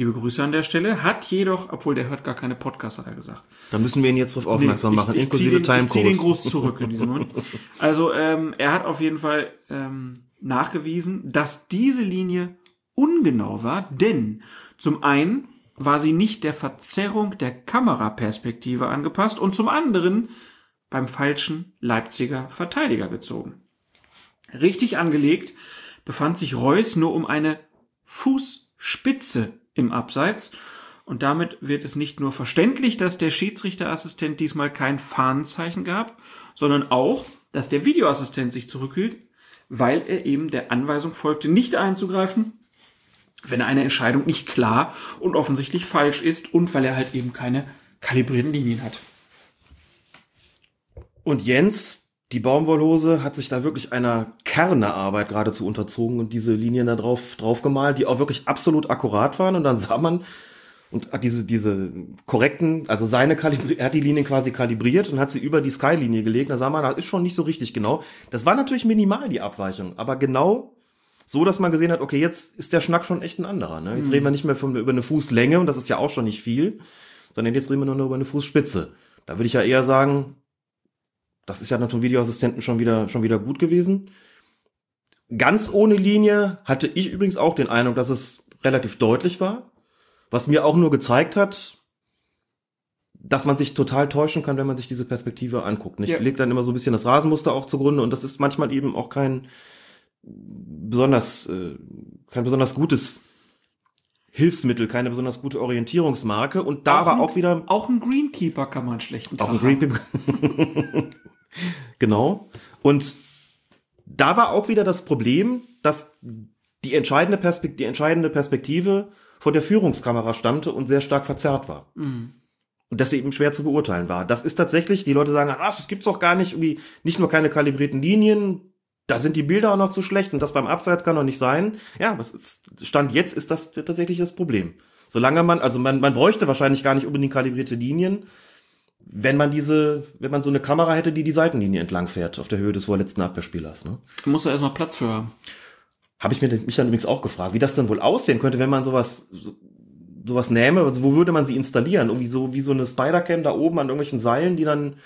liebe Grüße an der Stelle, hat jedoch, obwohl der hört gar keine Podcast, hat er gesagt. Da müssen wir ihn jetzt darauf aufmerksam nee, ich, machen, ich inklusive Timecode. Ich ziehe den Gruß zurück in diesem Moment. Also ähm, er hat auf jeden Fall ähm, nachgewiesen, dass diese Linie ungenau war, denn zum einen war sie nicht der Verzerrung der Kameraperspektive angepasst und zum anderen beim falschen Leipziger Verteidiger gezogen. Richtig angelegt befand sich Reus nur um eine Fußspitze im Abseits. Und damit wird es nicht nur verständlich, dass der Schiedsrichterassistent diesmal kein Fahnenzeichen gab, sondern auch, dass der Videoassistent sich zurückhielt, weil er eben der Anweisung folgte, nicht einzugreifen, wenn eine Entscheidung nicht klar und offensichtlich falsch ist und weil er halt eben keine kalibrierten Linien hat. Und Jens die Baumwollhose hat sich da wirklich einer Kernearbeit geradezu unterzogen und diese Linien da drauf, drauf gemalt, die auch wirklich absolut akkurat waren. Und dann sah man, und hat diese, diese korrekten, also seine Kalibri er hat die Linien quasi kalibriert und hat sie über die Sky-Linie gelegt. Da sah man, das ist schon nicht so richtig genau. Das war natürlich minimal, die Abweichung, aber genau so, dass man gesehen hat, okay, jetzt ist der Schnack schon echt ein anderer. Ne? Jetzt mhm. reden wir nicht mehr von, über eine Fußlänge, und das ist ja auch schon nicht viel, sondern jetzt reden wir nur noch über eine Fußspitze. Da würde ich ja eher sagen, das ist ja dann vom Videoassistenten schon wieder, schon wieder gut gewesen. Ganz ohne Linie hatte ich übrigens auch den Eindruck, dass es relativ deutlich war. Was mir auch nur gezeigt hat, dass man sich total täuschen kann, wenn man sich diese Perspektive anguckt. Ich Ja. lege dann immer so ein bisschen das Rasenmuster auch zugrunde und das ist manchmal eben auch kein besonders, äh, kein besonders gutes Hilfsmittel, keine besonders gute Orientierungsmarke. Und da war ein- auch wieder Auch ein Greenkeeper kann man schlechten Tag auch ein haben. Genau. Und da war auch wieder das Problem, dass die entscheidende, Perspek die entscheidende Perspektive von der Führungskamera stammte und sehr stark verzerrt war. Mhm. Und dass sie eben schwer zu beurteilen war. Das ist tatsächlich, die Leute sagen, ach, das gibt's doch gar nicht, irgendwie nicht nur keine kalibrierten Linien, da sind die Bilder auch noch zu schlecht und das beim Abseits kann doch nicht sein. Ja, was ist, Stand jetzt ist das tatsächlich das Problem. Solange man, also man, man bräuchte wahrscheinlich gar nicht unbedingt kalibrierte Linien, wenn man diese, wenn man so eine Kamera hätte, die die Seitenlinie entlang fährt, auf der Höhe des vorletzten Abwehrspielers. Ne? Da muss er erstmal Platz für haben. Habe ich mir mich dann übrigens auch gefragt, wie das dann wohl aussehen könnte, wenn man sowas, so, sowas nähme. Also wo würde man sie installieren? Irgendwie so wie so eine Spider-Cam da oben an irgendwelchen Seilen, die dann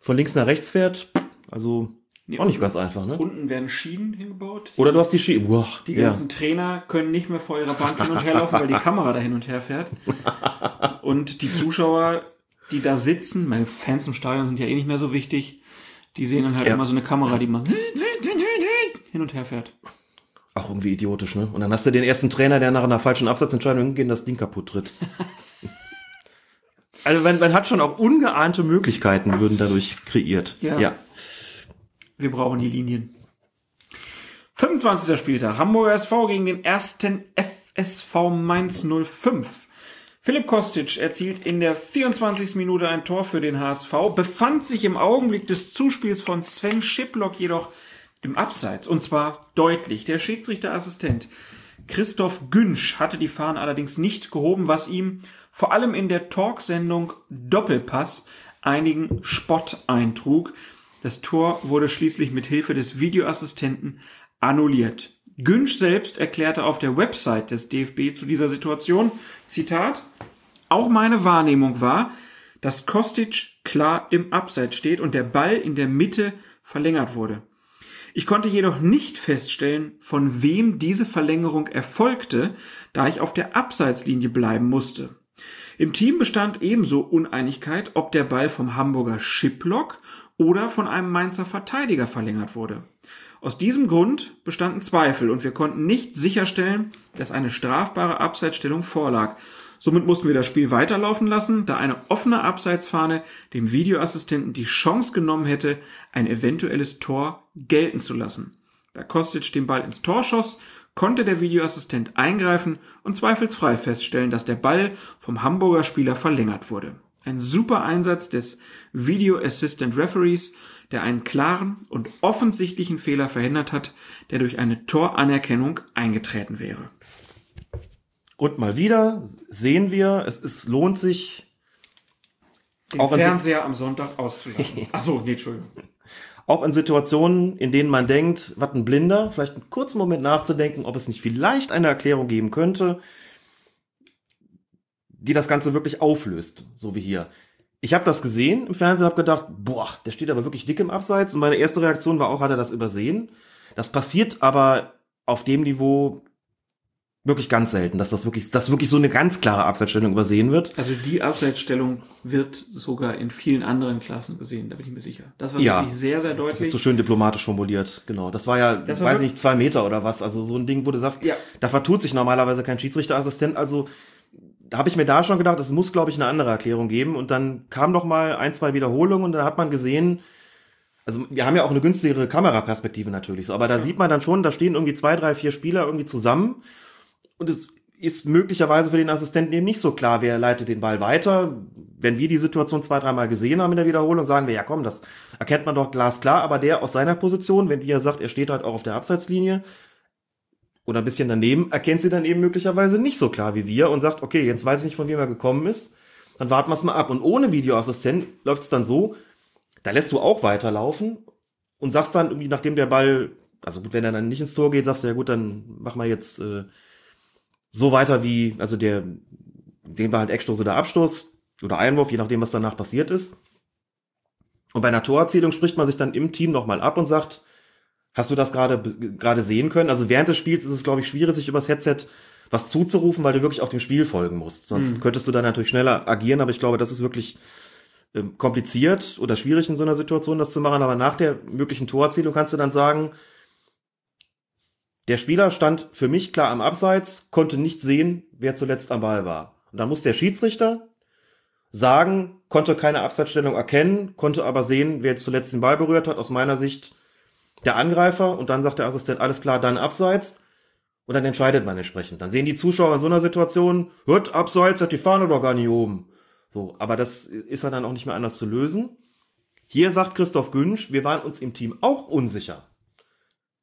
von links nach rechts fährt. Also Nee, auch nicht ganz einfach, ne? Unten werden Schienen hingebaut. Oder du hast die Ski. Boah, die ja. ganzen Trainer können nicht mehr vor ihrer Bank hin und her laufen, weil die Kamera da hin und her fährt. Und die Zuschauer, die da sitzen, meine Fans im Stadion sind ja eh nicht mehr so wichtig, die sehen dann halt Ja. immer so eine Kamera, die mal hin und her fährt. Auch irgendwie idiotisch, ne? Und dann hast du den ersten Trainer, der nach einer falschen Absatzentscheidung hingeht und das Ding kaputt tritt. also man, man hat schon auch ungeahnte Möglichkeiten, würden dadurch kreiert. Ja. ja. Wir brauchen die Linien. 25. Spieltag. Hamburger SV gegen den ersten FSV Mainz 05. Philipp Kostic erzielt in der 24. Minute ein Tor für den HSV, befand sich im Augenblick des Zuspiels von Sven Schiplock jedoch im Abseits. Und zwar deutlich. Der Schiedsrichterassistent Christoph Günsch hatte die Fahnen allerdings nicht gehoben, was ihm vor allem in der Talksendung Doppelpass einigen Spott eintrug. Das Tor wurde schließlich mit Hilfe des Videoassistenten annulliert. Günsch selbst erklärte auf der Website des DFB zu dieser Situation, Zitat, auch meine Wahrnehmung war, dass Kostic klar im Abseits steht und der Ball in der Mitte verlängert wurde. Ich konnte jedoch nicht feststellen, von wem diese Verlängerung erfolgte, da ich auf der Abseitslinie bleiben musste. Im Team bestand ebenso Uneinigkeit, ob der Ball vom Hamburger Schiplock oder von einem Mainzer Verteidiger verlängert wurde. Aus diesem Grund bestanden Zweifel und wir konnten nicht sicherstellen, dass eine strafbare Abseitsstellung vorlag. Somit mussten wir das Spiel weiterlaufen lassen, da eine offene Abseitsfahne dem Videoassistenten die Chance genommen hätte, ein eventuelles Tor gelten zu lassen. Da Kostic den Ball ins Tor schoss, konnte der Videoassistent eingreifen und zweifelsfrei feststellen, dass der Ball vom Hamburger Spieler verlängert wurde. Ein super Einsatz des Video Assistant Referees, der einen klaren und offensichtlichen Fehler verhindert hat, der durch eine Toranerkennung eingetreten wäre. Und mal wieder sehen wir, es ist, lohnt sich, Den Auch in- Fernseher am Sonntag auszulassen. Ach so, nee, Entschuldigung. auch in Situationen, in denen man denkt, was ein Blinder, vielleicht einen kurzen Moment nachzudenken, ob es nicht vielleicht eine Erklärung geben könnte, die das Ganze wirklich auflöst, so wie hier. Ich habe das gesehen im Fernsehen, habe gedacht, boah, der steht aber wirklich dick im Abseits. Und meine erste Reaktion war auch, hat er das übersehen? Das passiert aber auf dem Niveau wirklich ganz selten, dass das wirklich, dass wirklich so eine ganz klare Abseitsstellung übersehen wird. Also die Abseitsstellung wird sogar in vielen anderen Klassen gesehen, da bin ich mir sicher. Das war Ja. wirklich sehr, sehr Das deutlich. ist so schön diplomatisch formuliert, genau. Das war ja, Das war weiß nicht, zwei Meter oder was. Also so ein Ding, wo du sagst, Ja. da vertut sich normalerweise kein Schiedsrichterassistent. Also da habe ich mir da schon gedacht, es muss, glaube ich, eine andere Erklärung geben. Und dann kam noch mal ein, zwei Wiederholungen und da hat man gesehen, also wir haben ja auch eine günstigere Kameraperspektive natürlich, so, aber da sieht man dann schon, da stehen irgendwie zwei, drei, vier Spieler irgendwie zusammen und es ist möglicherweise für den Assistenten eben nicht so klar, wer leitet den Ball weiter. Wenn wir die Situation zwei, dreimal gesehen haben in der Wiederholung, sagen wir, ja komm, das erkennt man doch glasklar, aber der aus seiner Position, wenn er sagt, er steht halt auch auf der Abseitslinie oder ein bisschen daneben, erkennt sie dann eben möglicherweise nicht so klar wie wir und sagt, okay, jetzt weiß ich nicht, von wem er gekommen ist, dann warten wir es mal ab. Und ohne Videoassistent läuft es dann so, da lässt du auch weiterlaufen und sagst dann irgendwie, nachdem der Ball, also gut, wenn er dann nicht ins Tor geht, sagst du, ja gut, dann mach mal jetzt äh, so weiter wie, also der, den war halt Eckstoß oder Abstoß oder Einwurf, je nachdem, was danach passiert ist. Und bei einer Torerzielung spricht man sich dann im Team nochmal ab und sagt, hast du das gerade gerade sehen können? Also während des Spiels ist es, glaube ich, schwierig, sich übers Headset was zuzurufen, weil du wirklich auch dem Spiel folgen musst. Sonst Mhm. könntest du dann natürlich schneller agieren, aber ich glaube, das ist wirklich ähm, kompliziert oder schwierig in so einer Situation, das zu machen. Aber nach der möglichen Torerzielung kannst du dann sagen, der Spieler stand für mich klar am Abseits, konnte nicht sehen, wer zuletzt am Ball war. Und dann muss der Schiedsrichter sagen, konnte keine Abseitsstellung erkennen, konnte aber sehen, wer jetzt zuletzt den Ball berührt hat. Aus meiner Sicht der Angreifer. Und dann sagt der Assistent, alles klar, dann Abseits. Und dann entscheidet man entsprechend. Dann sehen die Zuschauer in so einer Situation, hört Abseits, hat die Fahne doch gar nicht oben. So, aber das ist dann auch nicht mehr anders zu lösen. Hier sagt Christoph Günsch, wir waren uns im Team auch unsicher.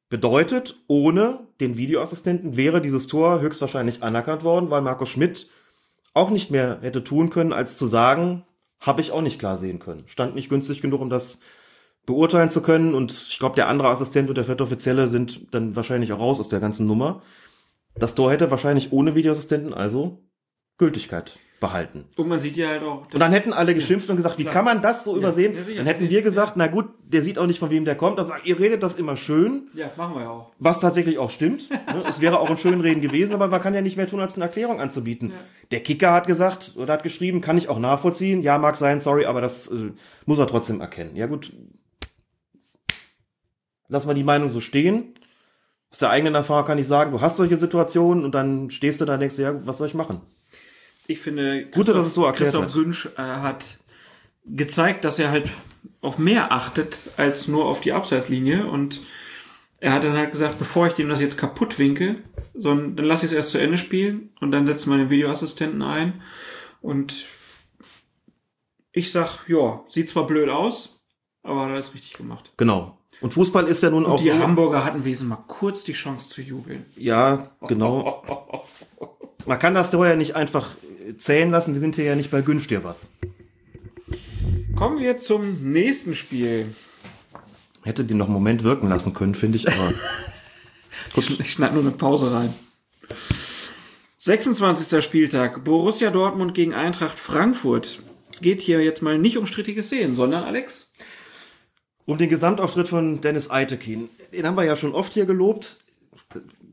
Bedeutet, ohne den Videoassistenten wäre dieses Tor höchstwahrscheinlich anerkannt worden, weil Markus Schmidt auch nicht mehr hätte tun können, als zu sagen, habe ich auch nicht klar sehen können. Stand nicht günstig genug, um das beurteilen zu können. Und ich glaube, der andere Assistent und der vierte Offizielle sind dann wahrscheinlich auch raus aus der ganzen Nummer. Das Tor hätte wahrscheinlich ohne Videoassistenten also Gültigkeit behalten. Und man sieht ja halt auch. Und dann hätten alle geschimpft und gesagt, wie Klar. kann man das so Ja, übersehen? ja, dann hätten wir gesagt, na gut, der sieht auch nicht, von wem der kommt. Also ihr redet das immer schön, ja, machen wir ja auch. was tatsächlich auch stimmt. Ne? es wäre auch ein Schönreden gewesen, aber man kann ja nicht mehr tun, als eine Erklärung anzubieten. Der Kicker hat gesagt oder hat geschrieben, kann ich auch nachvollziehen. Ja, mag sein, sorry, aber das äh, muss er trotzdem erkennen. Ja gut, lassen wir die Meinung so stehen. Aus der eigenen Erfahrung kann ich sagen, du hast solche Situationen und dann stehst du da und denkst, dir, ja, was soll ich machen? Ich finde, Gut, dass es so erklärt Christoph. Günsch äh, hat gezeigt, dass er halt auf mehr achtet als nur auf die Abseitslinie und er hat dann halt gesagt, bevor ich dem das jetzt kaputt winke, sondern dann lass ich es erst zu Ende spielen und dann setzen wir den Videoassistenten ein und ich sag, ja, sieht zwar blöd aus, aber hat er alles richtig gemacht. Genau. Und Fußball ist ja nun auch Und die so. Hamburger hatten wesentlich mal kurz die Chance zu jubeln. Ja, genau. Man kann das vorher nicht einfach äh, zählen lassen. Wir sind hier ja nicht bei Günsch dir was. Kommen wir zum nächsten Spiel. Hätte den noch einen Moment wirken lassen können, finde ich, aber. Ich, ich schneide nur eine Pause rein. 26. Spieltag. Borussia Dortmund gegen Eintracht Frankfurt. Es geht hier jetzt mal nicht um strittige Szenen, sondern Alex. Um den Gesamtauftritt von Dennis Eitekin. Den haben wir ja schon oft hier gelobt.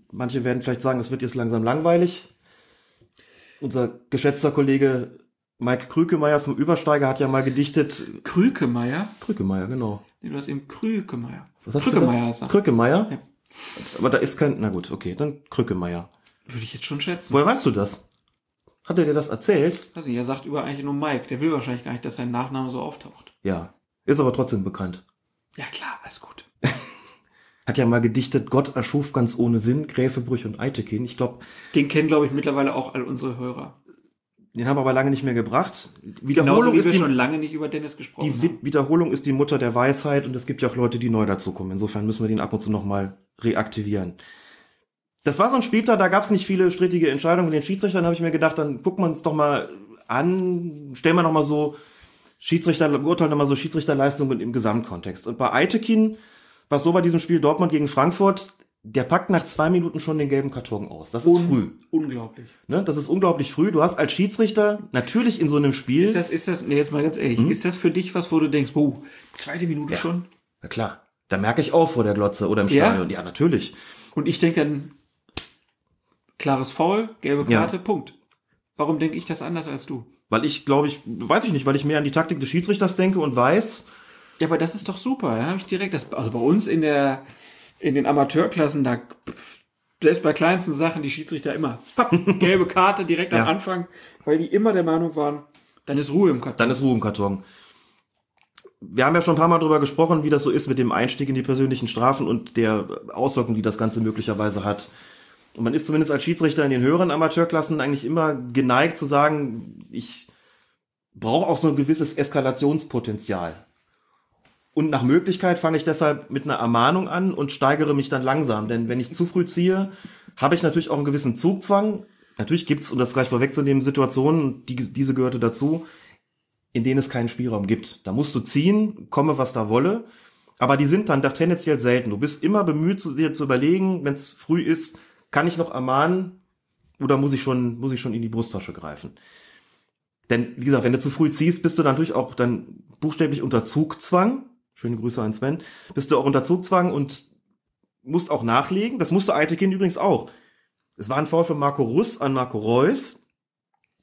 Manche werden vielleicht sagen, es wird jetzt langsam langweilig. Unser geschätzter Kollege Mike Krükemeyer vom Übersteiger hat ja mal gedichtet. Krükemeier. Krükemeyer, genau. Nee, du hast eben Krükemeier. Was hast du Krückemeier gesagt? ist er. Krückemeier? Ja. Aber da ist kein. Na gut, okay, dann Krückemeier. Würde ich jetzt schon schätzen. Woher weißt du das? Hat er dir das erzählt? Nicht, er sagt über eigentlich nur Mike. Der will wahrscheinlich gar nicht, dass sein Nachname so auftaucht. Ja. Ist aber trotzdem bekannt. Ja klar, alles gut. Hat ja mal gedichtet, Gott erschuf ganz ohne Sinn, Gräfe, Brüch und Eitekin. Ich glaube, Den kennen, glaube ich, mittlerweile auch all unsere Hörer. den haben wir aber lange nicht mehr gebracht. Genauso Wiederholung, wie ist wir die, schon lange nicht über Dennis gesprochen die haben. Wiederholung ist die Mutter der Weisheit und es gibt ja auch Leute, die neu dazukommen. Insofern müssen wir den ab und zu nochmal reaktivieren. Das war so ein Spieltag, da gab es nicht viele strittige Entscheidungen. Mit den Schiedsrichtern habe ich mir gedacht, dann gucken wir uns doch mal an, stellen wir noch mal so Schiedsrichter, beurteilen mal so Schiedsrichterleistungen im Gesamtkontext. Und bei Eitekin war es so bei diesem Spiel Dortmund gegen Frankfurt, der packt nach zwei Minuten schon den gelben Karton aus. Das ist früh. Unglaublich. Ne? Das ist unglaublich früh. Du hast als Schiedsrichter natürlich in so einem Spiel. Ist das, ist das, nee, jetzt mal ganz ehrlich, ist das für dich was, wo du denkst, oh, zweite Minute schon? Na klar, da merke ich auf vor der Glotze oder im Ja? Stadion. Ja, natürlich. Und ich denke dann, klares Foul, gelbe Ja. Karte, Punkt. Warum denke ich das anders als du? Weil ich glaube ich, weiß ich nicht, weil ich mehr an die Taktik des Schiedsrichters denke und weiß, Ja, aber das ist doch super. Da habe ich direkt das, also bei uns in der, in den Amateurklassen, da, selbst bei kleinsten Sachen, die Schiedsrichter immer, fapp, gelbe Karte direkt Ja. am Anfang, weil die immer der Meinung waren, dann ist Ruhe im Karton. dann ist Ruhe im Karton. Wir haben ja schon ein paar Mal darüber gesprochen, wie das so ist mit dem Einstieg in die persönlichen Strafen und der Auswirkung, die das Ganze möglicherweise hat. Und man ist zumindest als Schiedsrichter in den höheren Amateurklassen eigentlich immer geneigt zu sagen, ich brauche auch so ein gewisses Eskalationspotenzial. Und nach Möglichkeit fange ich deshalb mit einer Ermahnung an und steigere mich dann langsam. Denn wenn ich zu früh ziehe, habe ich natürlich auch einen gewissen Zugzwang. Natürlich gibt's, um das gleich vorwegzunehmen, Situationen, die, diese gehörte dazu, in denen es keinen Spielraum gibt. Da musst du ziehen, komme was da wolle. Aber die sind dann doch tendenziell selten. Du bist immer bemüht, dir zu überlegen, wenn es früh ist, kann ich noch ermahnen oder muss ich schon, muss ich schon in die Brusttasche greifen? Denn, wie gesagt, wenn du zu früh ziehst, bist du natürlich auch dann buchstäblich unter Zugzwang. Schöne Grüße an Sven. Bist du auch unter Zugzwang und musst auch nachlegen. Das musste Eitekin übrigens auch. es war ein Foul von Marco Russ an Marco Reus.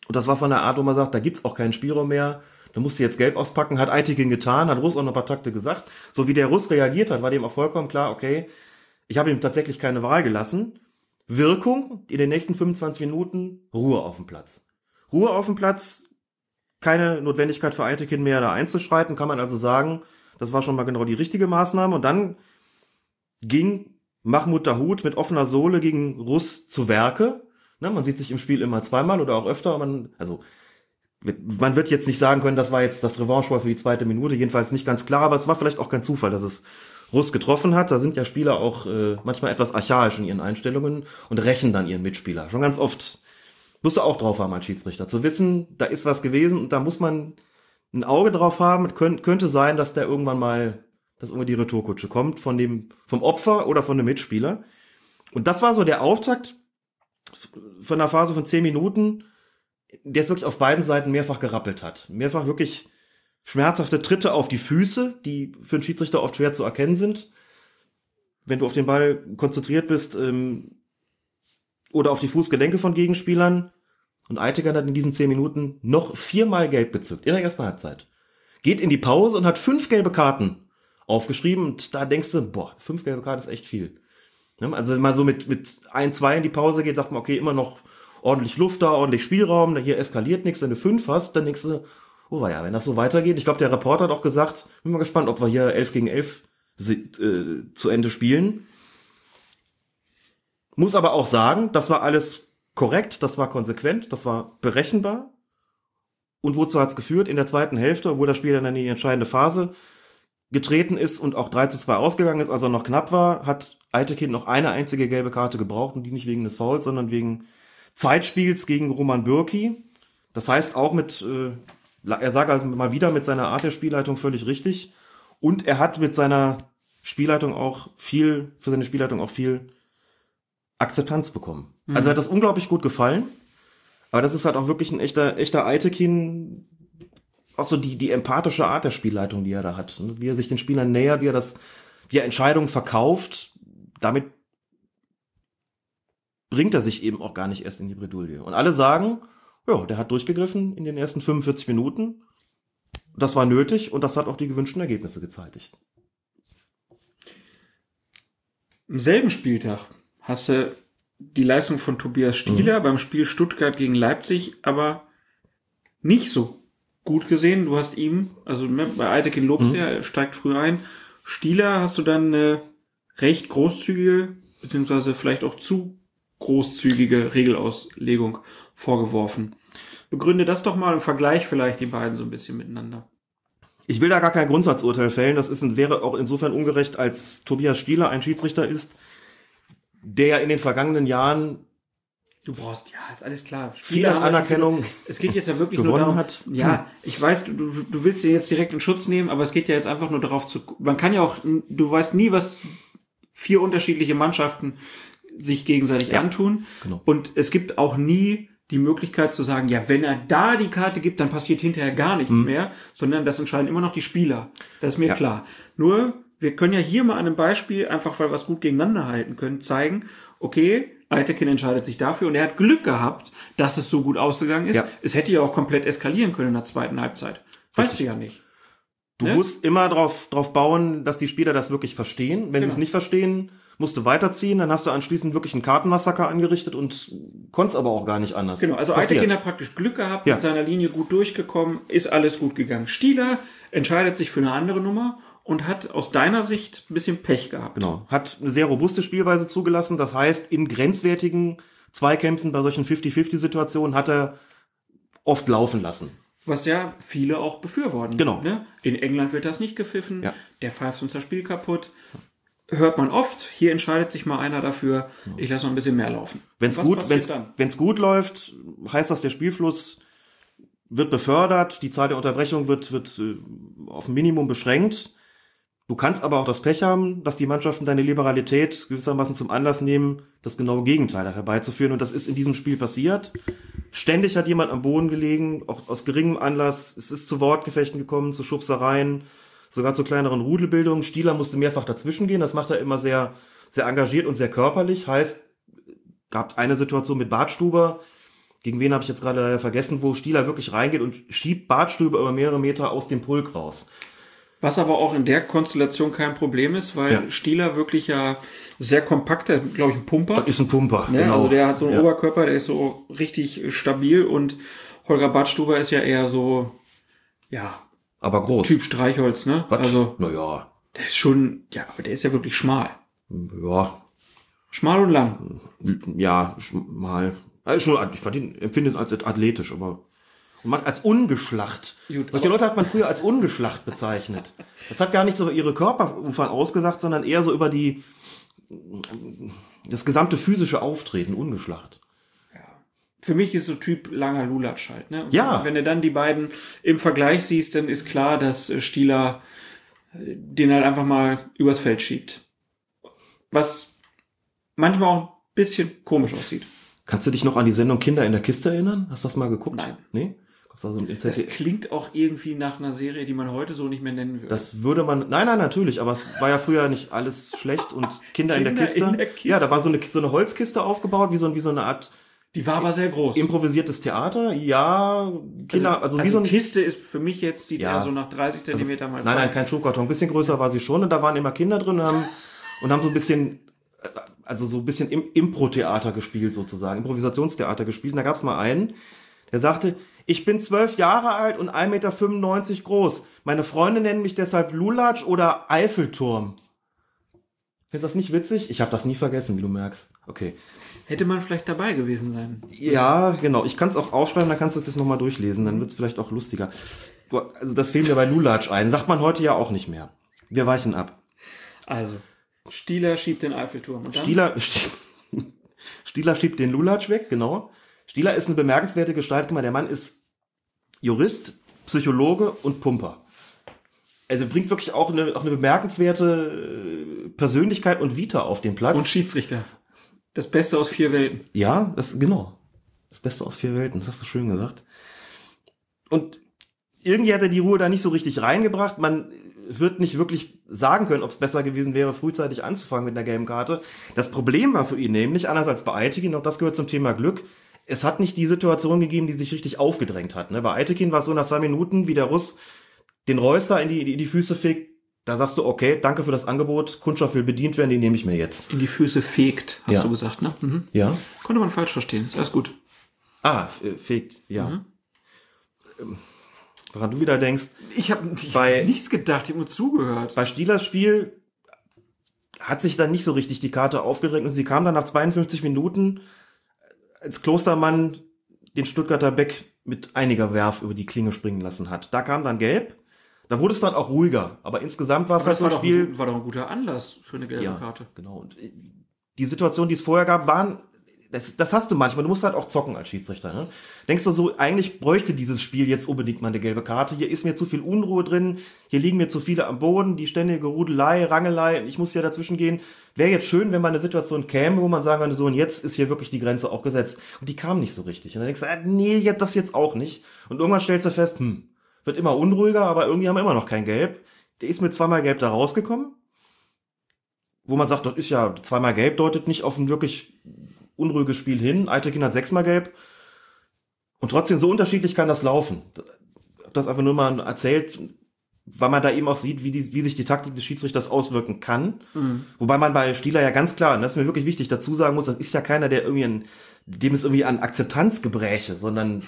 Und das war von der Art, wo man sagt, da gibt's auch keinen Spielraum mehr. Da musst du jetzt gelb auspacken, hat Eitikin getan, hat Russ auch noch ein paar Takte gesagt. So wie der Russ reagiert hat, war dem auch vollkommen klar, okay, ich habe ihm tatsächlich keine Wahl gelassen. Wirkung in den nächsten 25 Minuten, Ruhe auf dem Platz. Ruhe auf dem Platz, keine Notwendigkeit für Eitekin mehr da einzuschreiten, kann man also sagen, das war schon mal genau die richtige Maßnahme. Und dann ging Mahmoud Dahut mit offener Sohle gegen Russ zu Werke. Ne, man sieht sich im Spiel immer zweimal oder auch öfter. Man, also man wird jetzt nicht sagen können, das war jetzt das Revanche für die zweite Minute, jedenfalls nicht ganz klar, aber es war vielleicht auch kein Zufall, dass es Russ getroffen hat. Da sind ja Spieler auch äh, manchmal etwas archaisch in ihren Einstellungen und rächen dann ihren Mitspieler. Schon ganz oft musst du auch drauf haben als Schiedsrichter, zu wissen, da ist was gewesen und da muss man ein Auge drauf haben. Es könnte, sein, dass der irgendwann mal, dass irgendwie die Retourkutsche kommt von dem, vom Opfer oder von dem Mitspieler. Und das war so der Auftakt von einer Phase von zehn Minuten, der es wirklich auf beiden Seiten mehrfach gerappelt hat. Mehrfach wirklich schmerzhafte Tritte auf die Füße, die für einen Schiedsrichter oft schwer zu erkennen sind. Wenn du auf den Ball konzentriert bist, ähm, oder auf die Fußgelenke von Gegenspielern. Und Eitiger hat in diesen zehn Minuten noch viermal gelb bezückt, in der ersten Halbzeit. Geht in die Pause und hat fünf gelbe Karten aufgeschrieben. Und da denkst du, boah, fünf gelbe Karten ist echt viel. Also wenn man so mit, mit ein, zwei in die Pause geht, sagt man, okay, immer noch ordentlich Luft da, ordentlich Spielraum, hier eskaliert nichts. Wenn du fünf hast, dann denkst du, oh ja, wenn das so weitergeht. Ich glaube, der Reporter hat auch gesagt, bin mal gespannt, ob wir hier elf gegen elf äh, zu Ende spielen. Muss aber auch sagen, das war alles korrekt, das war konsequent, das war berechenbar. Und wozu hat's geführt? In der zweiten Hälfte, obwohl das Spiel dann in die entscheidende Phase getreten ist und auch 3 zu 2 ausgegangen ist, also noch knapp war, hat Eitekind noch eine einzige gelbe Karte gebraucht und die nicht wegen des Fouls, sondern wegen Zeitspiels gegen Roman Bürki. Das heißt auch mit, äh, er sagt also mal wieder mit seiner Art der Spielleitung völlig richtig. Und er hat mit seiner Spielleitung auch viel, für seine Spielleitung auch viel Akzeptanz bekommen. Mhm. Also hat das unglaublich gut gefallen. Aber das ist halt auch wirklich ein echter, echter Eitekin, auch so die, die empathische Art der Spielleitung, die er da hat. Wie er sich den Spielern nähert, wie er das, wie er Entscheidungen verkauft, damit bringt er sich eben auch gar nicht erst in die Bredouille. Und alle sagen, ja, der hat durchgegriffen in den ersten 45 Minuten. Das war nötig und das hat auch die gewünschten Ergebnisse gezeitigt. Im selben Spieltag hast du die Leistung von Tobias Stieler mhm. beim Spiel Stuttgart gegen Leipzig aber nicht so gut gesehen. Du hast ihm, also ne, bei Eitekin lobst mhm. er steigt früh ein. Stieler hast du dann eine recht großzügige, beziehungsweise vielleicht auch zu großzügige Regelauslegung vorgeworfen. Begründe das doch mal im Vergleich vielleicht die beiden so ein bisschen miteinander. Ich will da gar kein Grundsatzurteil fällen. Das ist, wäre auch insofern ungerecht, als Tobias Stieler ein Schiedsrichter ist, der in den vergangenen Jahren Du brauchst, ja, ist alles klar. Viel an Anerkennung. Es geht jetzt ja wirklich nur darum, hat. ja, hm. ich weiß, du, du willst den jetzt direkt in Schutz nehmen, aber es geht ja jetzt einfach nur darauf zu, man kann ja auch, du weißt nie, was vier unterschiedliche Mannschaften sich gegenseitig ja, antun. Genau. Und es gibt auch nie die Möglichkeit zu sagen, ja, wenn er da die Karte gibt, dann passiert hinterher gar nichts mhm. mehr, sondern das entscheiden immer noch die Spieler. Das ist mir ja. klar. Nur, wir können ja hier mal an einem Beispiel, einfach weil wir es gut gegeneinander halten können, zeigen, okay, Eitekin entscheidet sich dafür und er hat Glück gehabt, dass es so gut ausgegangen ist. Ja. Es hätte ja auch komplett eskalieren können in der zweiten Halbzeit. Weißt du ja nicht. Du ne? musst immer darauf drauf bauen, dass die Spieler das wirklich verstehen. Wenn genau. sie es nicht verstehen, musst du weiterziehen, dann hast du anschließend wirklich einen Kartenmassaker angerichtet und konntest aber auch gar nicht anders. Genau, also Eitekin hat praktisch Glück gehabt, ja. mit seiner Linie gut durchgekommen, ist alles gut gegangen. Stieler entscheidet sich für eine andere Nummer und hat aus deiner Sicht ein bisschen Pech gehabt. Genau. Hat eine sehr robuste Spielweise zugelassen. Das heißt, in grenzwertigen Zweikämpfen bei solchen 50-50-Situationen hat er oft laufen lassen. Was ja viele auch befürworten. Genau. Ne? In England wird das nicht gepfiffen. Ja. Der pfeift uns das Spiel kaputt. Hört man oft. Hier entscheidet sich mal einer dafür. Ich lasse noch ein bisschen mehr laufen. Wenn es gut, wenn's, wenn's gut läuft, heißt das, der Spielfluss wird befördert, die Zahl der Unterbrechungen wird, wird äh, auf ein Minimum beschränkt. Du kannst aber auch das Pech haben, dass die Mannschaften deine Liberalität gewissermaßen zum Anlass nehmen, das genaue Gegenteil herbeizuführen. Und das ist in diesem Spiel passiert. Ständig hat jemand am Boden gelegen, auch aus geringem Anlass. Es ist zu Wortgefechten gekommen, zu Schubsereien, sogar zu kleineren Rudelbildungen. Stieler musste mehrfach dazwischen gehen. Das macht er immer sehr, sehr engagiert und sehr körperlich. Heißt, gab eine Situation mit Bartstuber, gegen wen habe ich jetzt gerade leider vergessen, wo Stieler wirklich reingeht und schiebt Bartstuber über mehrere Meter aus dem Pulk raus. Was aber auch in der Konstellation kein Problem ist, weil Ja. Stieler wirklich ja sehr kompakt, der glaube ich ein Pumper. Das ist ein Pumper. Ne? genau. Also der hat so einen Ja. Oberkörper, der ist so richtig stabil und Holger Badstuber ist ja eher so, ja, Aber groß. Typ Streichholz, ne? Was? Also naja, der ist schon, ja, aber der ist ja wirklich schmal. ja, Schmal und lang. ja, sch- mal. Also schon, ich empfinde es als athletisch, aber und man als ungeschlacht. Gut, Solche Leute hat man früher als ungeschlacht bezeichnet. Das hat gar nicht so über ihre Körperumfang ausgesagt, sondern eher so über die das gesamte physische Auftreten, ungeschlacht. Für mich ist so Typ langer Lulatsch halt, ne? Und Ja. Wenn du dann die beiden im Vergleich siehst, dann ist klar, dass äh, Stieler äh, den halt einfach mal übers Feld schiebt. Was manchmal auch ein bisschen komisch aussieht. Kannst du dich noch an die Sendung Kinder in der Kiste erinnern? Hast du das mal geguckt? Nein. Nee? Gab's da so im Das klingt auch irgendwie nach einer Serie, die man heute so nicht mehr nennen würde. Das würde man. Nein, nein, natürlich, aber es war ja früher nicht alles schlecht und Kinder, in, der Kinder Kiste. in der Kiste. Ja, da war so eine, so eine Holzkiste aufgebaut, wie so, wie so eine Art die war aber sehr groß. improvisiertes Theater. Ja, Kinder, also, wie so ein. Kiste ist für mich jetzt, sieht Ja. eher so nach 30 Zentimeter mal Nein, nein, 20. kein Schuhkarton. Ein bisschen größer war sie schon und da waren immer Kinder drin und haben, und haben so ein bisschen, also so ein bisschen im Impro-Theater gespielt sozusagen, Improvisationstheater gespielt. Und da gab es mal einen, der sagte, ich bin zwölf Jahre alt und 1,95 Meter groß. Meine Freunde nennen mich deshalb Lulatsch oder Eiffelturm. Findest du das nicht witzig? Ich habe das nie vergessen, wie du merkst. Okay. Hätte man vielleicht dabei gewesen sein. Ja, genau. Ich kann es auch aufschreiben, dann kannst du es das nochmal durchlesen, dann wird es vielleicht auch lustiger. Also das fehlt mir bei Lulatsch ein. Sagt man heute ja auch nicht mehr. Wir weichen ab. Also, Stieler schiebt den Eiffelturm. Und dann? Stieler, Stieler schiebt den Lulatsch weg, genau. Stieler ist eine bemerkenswerte Gestalt. Guck mal, der Mann ist Jurist, Psychologe und Pumper. Also bringt wirklich auch eine, auch eine bemerkenswerte äh, Persönlichkeit und Vita auf den Platz. Und Schiedsrichter. Das Beste aus vier Welten. Ja, das genau. Das Beste aus vier Welten, das hast du schön gesagt. Und irgendwie hat er die Ruhe da nicht so richtig reingebracht. Man wird nicht wirklich sagen können, ob es besser gewesen wäre, frühzeitig anzufangen mit einer gelben Karte. Das Problem war für ihn nämlich, anders als bei Aitekin, auch das gehört zum Thema Glück, es hat nicht die Situation gegeben, die sich richtig aufgedrängt hat. Ne? Bei Aitekin war es so nach zwei Minuten, wie der Russ den Reus da in die, in die Füße fegt, da sagst du, okay, danke für das Angebot, Kundschaft will bedient werden, den nehme ich mir jetzt. In die Füße fegt, hast Ja. du gesagt, ne? Mhm. Ja? Konnte man falsch verstehen. Ist alles gut. Ah, äh, fegt, ja. Mhm. Ähm, Woran du wieder denkst, Ich habe hab nichts gedacht, ich habe nur zugehört. bei Stielers Spiel hat sich dann nicht so richtig die Karte aufgedrängt und sie kam dann nach 52 Minuten, als Klostermann den Stuttgarter Beck mit einiger Werf über die Klinge springen lassen hat. Da kam dann Gelb, da wurde es dann auch ruhiger, aber insgesamt war es halt so ein Spiel. ein, war doch ein guter Anlass für eine gelbe Ja, Karte. genau. Und äh, die Situation, die es vorher gab, waren, das, das hast du manchmal. Du musst halt auch zocken als Schiedsrichter. Ne? Denkst du so, eigentlich bräuchte dieses Spiel jetzt unbedingt mal eine gelbe Karte. Hier ist mir zu viel Unruhe drin. Hier liegen mir zu viele am Boden. Die ständige Rudelei, Rangelei. Ich muss hier dazwischen gehen. Wäre jetzt schön, wenn mal eine Situation käme, wo man sagen könnte, so, und jetzt ist hier wirklich die Grenze auch gesetzt. Und die kam nicht so richtig. Und dann denkst du, ah, nee, jetzt das jetzt auch nicht. Und irgendwann stellst du fest, hm, wird immer unruhiger, aber irgendwie haben wir immer noch kein Gelb. Der ist mit zweimal Gelb da rausgekommen wo man sagt, das ist ja zweimal gelb, deutet nicht auf ein wirklich unruhiges Spiel hin. Eitekin hat sechsmal gelb. Und trotzdem, so unterschiedlich kann das laufen. Das einfach nur mal erzählt, weil man da eben auch sieht, wie, die, wie sich die Taktik des Schiedsrichters auswirken kann. Wobei man bei Stieler ja ganz klar, und das ist mir wirklich wichtig, dazu sagen muss, das ist ja keiner, der irgendwie an, dem es irgendwie an Akzeptanz gebräche, sondern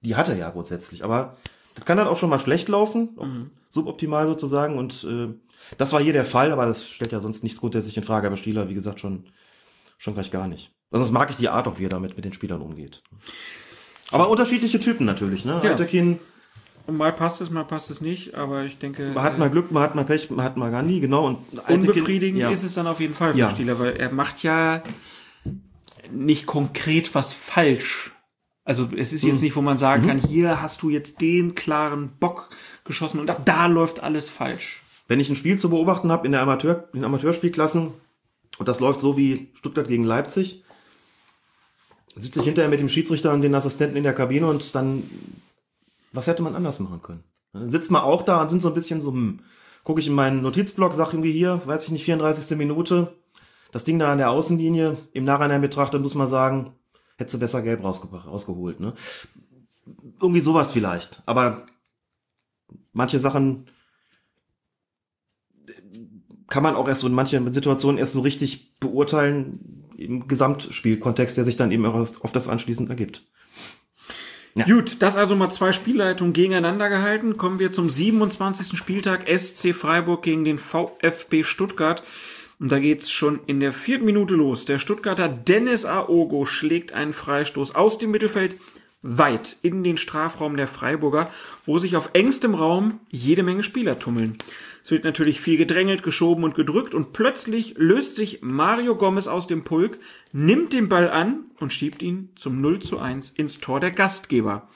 die hat er ja grundsätzlich. Aber das kann dann auch schon mal schlecht laufen, auch suboptimal sozusagen. Und äh, das war hier der Fall, aber das stellt ja sonst nichts grundsätzlich in Frage. Aber Stieler, wie gesagt, schon, schon gleich gar nicht. Also das mag ich die Art auch, wie er damit mit den Spielern umgeht. Aber unterschiedliche Typen natürlich, ne? Ja. Eitekin, Und mal passt es, mal passt es nicht, aber ich denke, man hat mal Glück, man hat mal Pech, man hat mal Gandhi, genau. Und äh, unbefriedigend ja. ist es dann auf jeden Fall für Ja. Stieler, weil er macht ja nicht konkret was falsch. Also es ist Mhm. jetzt nicht, wo man sagen kann, hier hast du jetzt den klaren Bock geschossen und ab da läuft alles falsch. Wenn ich ein Spiel zu beobachten habe in der Amateur, in Amateurspielklassen und das läuft so wie Stuttgart gegen Leipzig, sitze ich hinterher mit dem Schiedsrichter und den Assistenten in der Kabine und dann, was hätte man anders machen können? Dann sitzt man auch da und sind so ein bisschen so, hm, gucke ich in meinen Notizblock, sag irgendwie hier, weiß ich nicht, 34. Minute, Das Ding da an der Außenlinie, im Nachhinein betrachtet, muss man sagen, hättest du besser gelb rausge rausgeholt. Ne? Irgendwie sowas vielleicht. Aber manche Sachen kann man auch erst so in manchen Situationen erst so richtig beurteilen im Gesamtspielkontext, der sich dann eben auch auf das anschließend ergibt. Ja. Gut, das also mal zwei Spielleitungen gegeneinander gehalten. Kommen wir zum 27. Spieltag SC Freiburg gegen den VfB Stuttgart. Und da geht's schon in der vierten Minute los. Der Stuttgarter Dennis Aogo schlägt einen Freistoß aus dem Mittelfeld weit in den Strafraum der Freiburger, wo sich auf engstem Raum jede Menge Spieler tummeln. Es wird natürlich viel gedrängelt, geschoben und gedrückt und plötzlich löst sich Mario Gomez aus dem Pulk, nimmt den Ball an und schiebt ihn zum 0 zu 1 ins Tor der Gastgeber.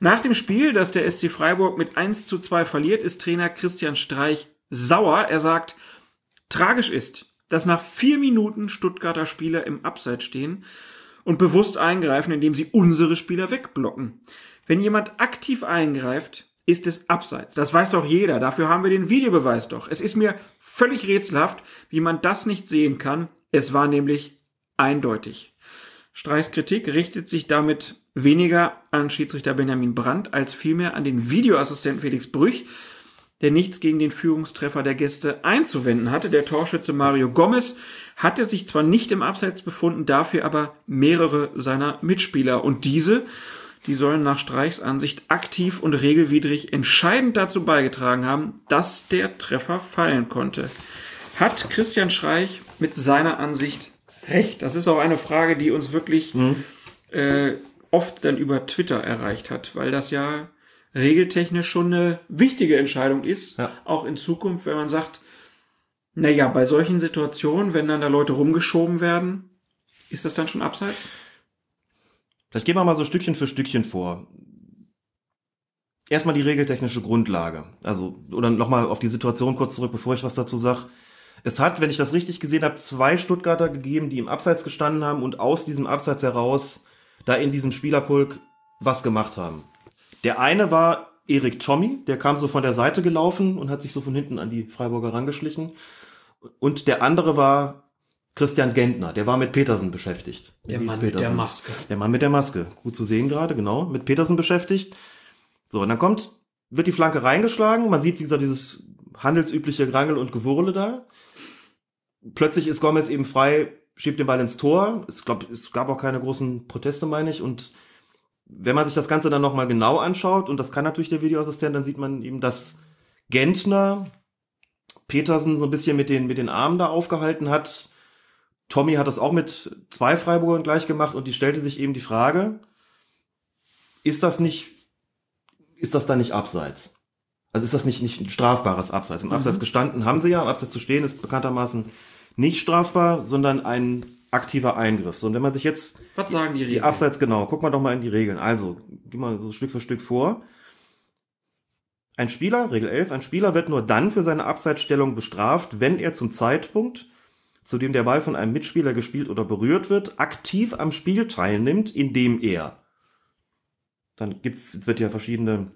Nach dem Spiel, das der SC Freiburg mit 1 zu 2 verliert, ist Trainer Christian Streich sauer. Er sagt, tragisch ist, dass nach vier Minuten Stuttgarter Spieler im Abseits stehen und bewusst eingreifen, indem sie unsere Spieler wegblocken. Wenn jemand aktiv eingreift, ist es abseits. Das weiß doch jeder. Dafür haben wir den Videobeweis doch. Es ist mir völlig rätselhaft, wie man das nicht sehen kann. Es war nämlich eindeutig. Streichs Kritik richtet sich damit weniger an Schiedsrichter Benjamin Brandt als vielmehr an den Videoassistenten Felix Brüch, der nichts gegen den Führungstreffer der Gäste einzuwenden hatte. Der Torschütze Mario Gomez hatte sich zwar nicht im Abseits befunden, dafür aber mehrere seiner Mitspieler. Und diese, die sollen nach Streichs Ansicht aktiv und regelwidrig entscheidend dazu beigetragen haben, dass der Treffer fallen konnte. Hat Christian Streich mit seiner Ansicht recht? Das ist auch eine Frage, die uns wirklich mhm. äh, oft dann über Twitter erreicht hat, weil das ja regeltechnisch schon eine wichtige Entscheidung ist, ja. auch in Zukunft, wenn man sagt, naja, bei solchen Situationen, wenn dann da Leute rumgeschoben werden, ist das dann schon abseits? Vielleicht gehen wir mal so Stückchen für Stückchen vor. Erstmal die regeltechnische Grundlage. Also, oder nochmal auf die Situation kurz zurück, bevor ich was dazu sage. Es hat, wenn ich das richtig gesehen habe, zwei Stuttgarter gegeben, die im Abseits gestanden haben und aus diesem Abseits heraus da in diesem Spielerpulk was gemacht haben. Der eine war Erik Tommy, der kam so von der Seite gelaufen und hat sich so von hinten an die Freiburger rangeschlichen. Und der andere war Christian Gentner, der war mit Petersen beschäftigt. Der Mann mit der Maske. Der Mann mit der Maske. Gut zu sehen gerade, genau. Mit Petersen beschäftigt. So, und dann kommt, wird die Flanke reingeschlagen. Man sieht, wie gesagt, dieses handelsübliche Grangel und Gewurle da. Plötzlich ist Gomez eben frei, schiebt den Ball ins Tor. Es, glaub, es gab auch keine großen Proteste, meine ich. Und wenn man sich das Ganze dann nochmal genau anschaut, und das kann natürlich der Videoassistent, dann sieht man eben, dass Gentner Petersen so ein bisschen mit den, mit den Armen da aufgehalten hat. Tommy hat das auch mit zwei Freiburgern gleich gemacht und die stellte sich eben die Frage, ist das nicht, ist das da nicht abseits? Also ist das nicht, nicht ein strafbares Abseits? Im Abseits mhm. gestanden haben sie ja, im Abseits zu stehen ist bekanntermaßen nicht strafbar, sondern ein aktiver Eingriff. So, und wenn man sich jetzt Was sagen die, Regeln? die Abseits genau, guck mal doch mal in die Regeln. Also, geh mal so Stück für Stück vor. Ein Spieler, Regel 11, ein Spieler wird nur dann für seine Abseitsstellung bestraft, wenn er zum Zeitpunkt, zu dem der Ball von einem Mitspieler gespielt oder berührt wird, aktiv am Spiel teilnimmt, indem er. Dann gibt's, jetzt wird ja verschiedene,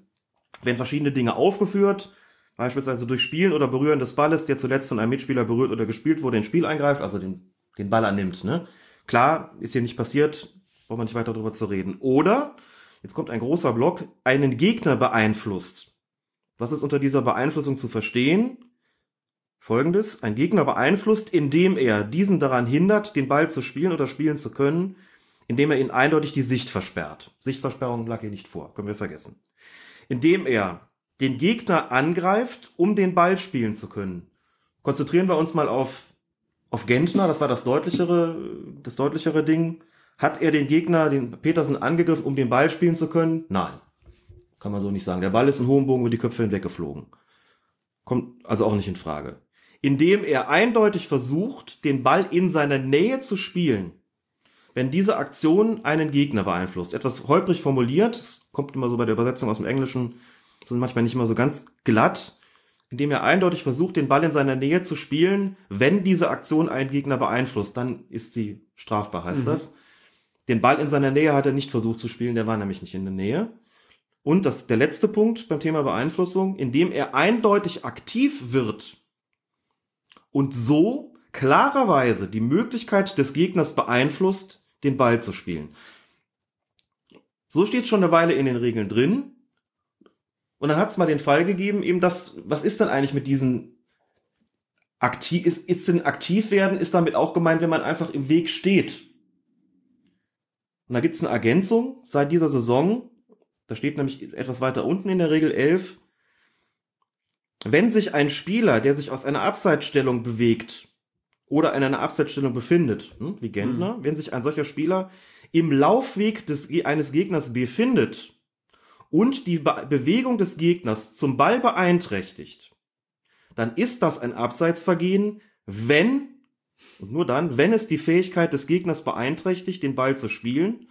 werden verschiedene Dinge aufgeführt, beispielsweise durch Spielen oder Berühren des Balles, der zuletzt von einem Mitspieler berührt oder gespielt wurde, ins Spiel eingreift, also den den Ball annimmt. Ne? Klar, ist hier nicht passiert, braucht man nicht weiter darüber zu reden. Oder, jetzt kommt ein großer Block, einen Gegner beeinflusst. Was ist unter dieser Beeinflussung zu verstehen? Folgendes, ein Gegner beeinflusst, indem er diesen daran hindert, den Ball zu spielen oder spielen zu können, indem er ihn eindeutig die Sicht versperrt. Sichtversperrung lag hier nicht vor, können wir vergessen. Indem er den Gegner angreift, um den Ball spielen zu können. Konzentrieren wir uns mal auf auf Gentner, das war das deutlichere, das deutlichere Ding. Hat er den Gegner, den Petersen, angegriffen, um den Ball spielen zu können? Nein. Kann man so nicht sagen. Der Ball ist in hohem Bogen über die Köpfe hinweggeflogen. Kommt also auch nicht in Frage. Indem er eindeutig versucht, den Ball in seiner Nähe zu spielen, wenn diese Aktion einen Gegner beeinflusst. Etwas holprig formuliert, das kommt immer so bei der Übersetzung aus dem Englischen, sind manchmal nicht immer so ganz glatt indem er eindeutig versucht, den Ball in seiner Nähe zu spielen. Wenn diese Aktion einen Gegner beeinflusst, dann ist sie strafbar, heißt mhm. das. Den Ball in seiner Nähe hat er nicht versucht zu spielen, der war nämlich nicht in der Nähe. Und das, der letzte Punkt beim Thema Beeinflussung, indem er eindeutig aktiv wird und so klarerweise die Möglichkeit des Gegners beeinflusst, den Ball zu spielen. So steht es schon eine Weile in den Regeln drin. Und dann hat es mal den Fall gegeben, eben das, was ist denn eigentlich mit diesen aktiv, ist, ist denn aktiv werden, ist damit auch gemeint, wenn man einfach im Weg steht. Und da gibt es eine Ergänzung seit dieser Saison. Da steht nämlich etwas weiter unten in der Regel 11. Wenn sich ein Spieler, der sich aus einer Abseitsstellung bewegt oder in einer Abseitsstellung befindet, hm, wie Gentner, mhm. wenn sich ein solcher Spieler im Laufweg des, eines Gegners befindet und die Be Bewegung des Gegners zum Ball beeinträchtigt, dann ist das ein Abseitsvergehen, wenn und nur dann, wenn es die Fähigkeit des Gegners beeinträchtigt, den Ball zu spielen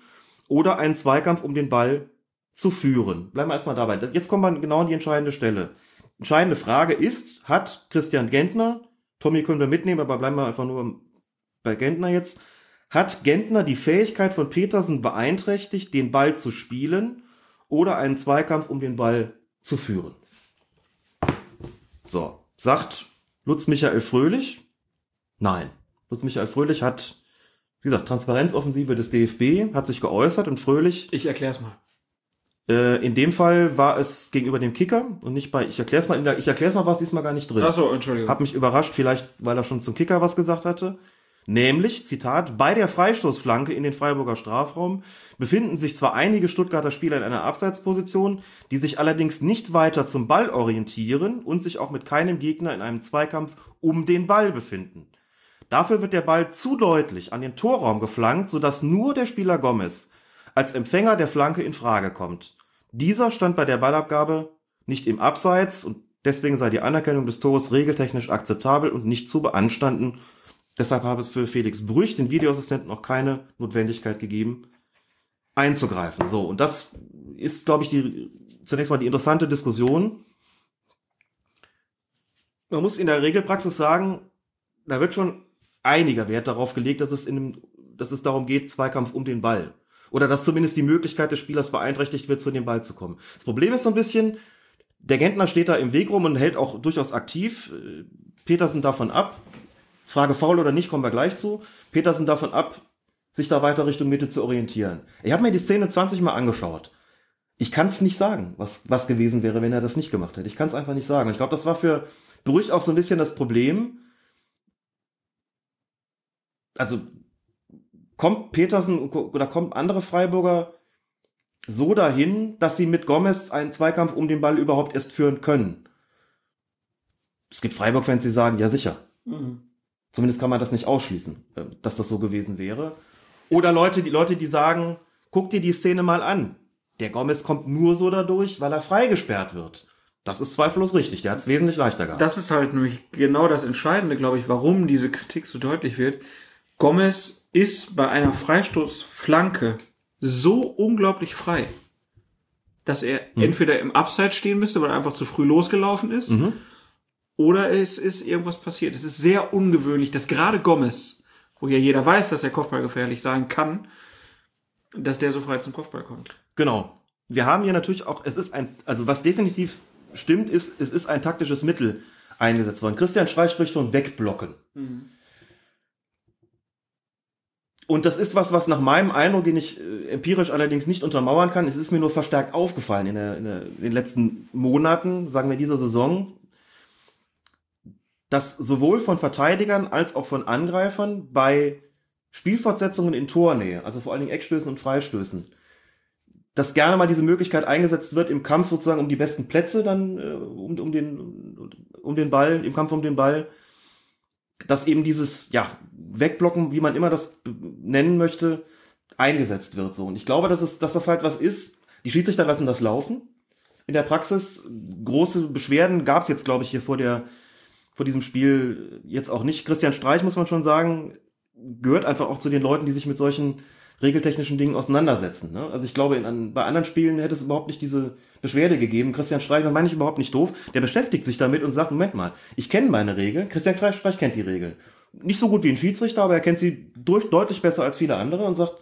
oder einen Zweikampf um den Ball zu führen. Bleiben wir erstmal dabei. Jetzt kommen wir genau an die entscheidende Stelle. Entscheidende Frage ist, hat Christian Gentner, Tommy können wir mitnehmen, aber bleiben wir einfach nur bei Gentner jetzt, hat Gentner die Fähigkeit von Petersen beeinträchtigt, den Ball zu spielen oder einen Zweikampf um den Ball zu führen? So, sagt Lutz Michael Fröhlich, nein. Lutz Michael Fröhlich hat, wie gesagt, Transparenzoffensive des DFB, hat sich geäußert und Fröhlich. Ich erklär's mal. Äh, in dem Fall war es gegenüber dem Kicker und nicht bei, ich erklär's mal, der, ich erklär's mal, was diesmal gar nicht drin. Ach so, Entschuldigung. Hat mich überrascht, vielleicht, weil er schon zum Kicker was gesagt hatte. Nämlich, Zitat, bei der Freistoßflanke in den Freiburger Strafraum befinden sich zwar einige Stuttgarter Spieler in einer Abseitsposition, die sich allerdings nicht weiter zum Ball orientieren und sich auch mit keinem Gegner in einem Zweikampf um den Ball befinden. Dafür wird der Ball zu deutlich an den Torraum geflankt, sodass nur der Spieler Gomez als Empfänger der Flanke in Frage kommt. Dieser stand bei der Ballabgabe nicht im Abseits und deswegen sei die Anerkennung des Tores regeltechnisch akzeptabel und nicht zu beanstanden. Deshalb habe es für Felix Brüch, den Videoassistenten, noch keine Notwendigkeit gegeben, einzugreifen. So, und das ist, glaube ich, die, zunächst mal die interessante Diskussion. Man muss in der Regelpraxis sagen, da wird schon einiger Wert darauf gelegt, dass es in einem, dass es darum geht, Zweikampf um den Ball. Oder dass zumindest die Möglichkeit des Spielers beeinträchtigt wird, zu dem Ball zu kommen. Das Problem ist so ein bisschen, der Gentner steht da im Weg rum und hält auch durchaus aktiv. Petersen davon ab. Frage faul oder nicht, kommen wir gleich zu. Petersen davon ab, sich da weiter Richtung Mitte zu orientieren. Ich habe mir die Szene 20 Mal angeschaut. Ich kann es nicht sagen, was, was gewesen wäre, wenn er das nicht gemacht hätte. Ich kann es einfach nicht sagen. Ich glaube, das war für Brüch auch so ein bisschen das Problem, also kommt Petersen oder kommt andere Freiburger so dahin, dass sie mit Gomez einen Zweikampf um den Ball überhaupt erst führen können. Es gibt Freiburg-Fans, die sagen, ja sicher. Mhm. Zumindest kann man das nicht ausschließen, äh, dass das so gewesen wäre. Oder Leute, die Leute, die sagen, guck dir die Szene mal an. Der Gomez kommt nur so dadurch, weil er freigesperrt wird. Das ist zweifellos richtig. Der hat es wesentlich leichter gehabt. Das ist halt nämlich genau das Entscheidende, glaube ich, warum diese Kritik so deutlich wird. Gomez ist bei einer Freistoßflanke so unglaublich frei, dass er mhm. entweder im Abseits stehen müsste, weil er einfach zu früh losgelaufen ist, mhm. Oder es ist irgendwas passiert. Es ist sehr ungewöhnlich, dass gerade Gomez, wo ja jeder weiß, dass er Kopfball gefährlich sein kann, dass der so frei zum Kopfball kommt. Genau. Wir haben hier natürlich auch, es ist ein, also was definitiv stimmt, ist, es ist ein taktisches Mittel eingesetzt worden. Christian Streich spricht von Wegblocken. Mhm. Und das ist was, was nach meinem Eindruck, den ich äh, empirisch allerdings nicht untermauern kann, es ist mir nur verstärkt aufgefallen in, der, in, der, in den letzten Monaten, sagen wir dieser Saison, dass sowohl von Verteidigern als auch von Angreifern bei Spielfortsetzungen in Tornähe, also vor allen Dingen Eckstößen und Freistößen, dass gerne mal diese Möglichkeit eingesetzt wird im Kampf sozusagen um die besten Plätze dann äh, um, um den um den Ball im Kampf um den Ball dass eben dieses, ja, Wegblocken, wie man immer das nennen möchte, eingesetzt wird so. Und ich glaube, dass, es, dass das halt was ist. Die Schiedsrichter lassen das laufen. In der Praxis große Beschwerden gab es jetzt, glaube ich, hier vor der vor diesem Spiel jetzt auch nicht. Christian Streich, muss man schon sagen, gehört einfach auch zu den Leuten, die sich mit solchen regeltechnischen Dingen auseinandersetzen. Ne? Also ich glaube, in, an, bei anderen Spielen hätte es überhaupt nicht diese Beschwerde gegeben. Christian Streich, das meine ich überhaupt nicht doof, der beschäftigt sich damit und sagt, Moment mal, ich kenne meine Regeln. Christian Streich kennt die Regeln. Nicht so gut wie ein Schiedsrichter, aber er kennt sie durch, deutlich besser als viele andere und sagt,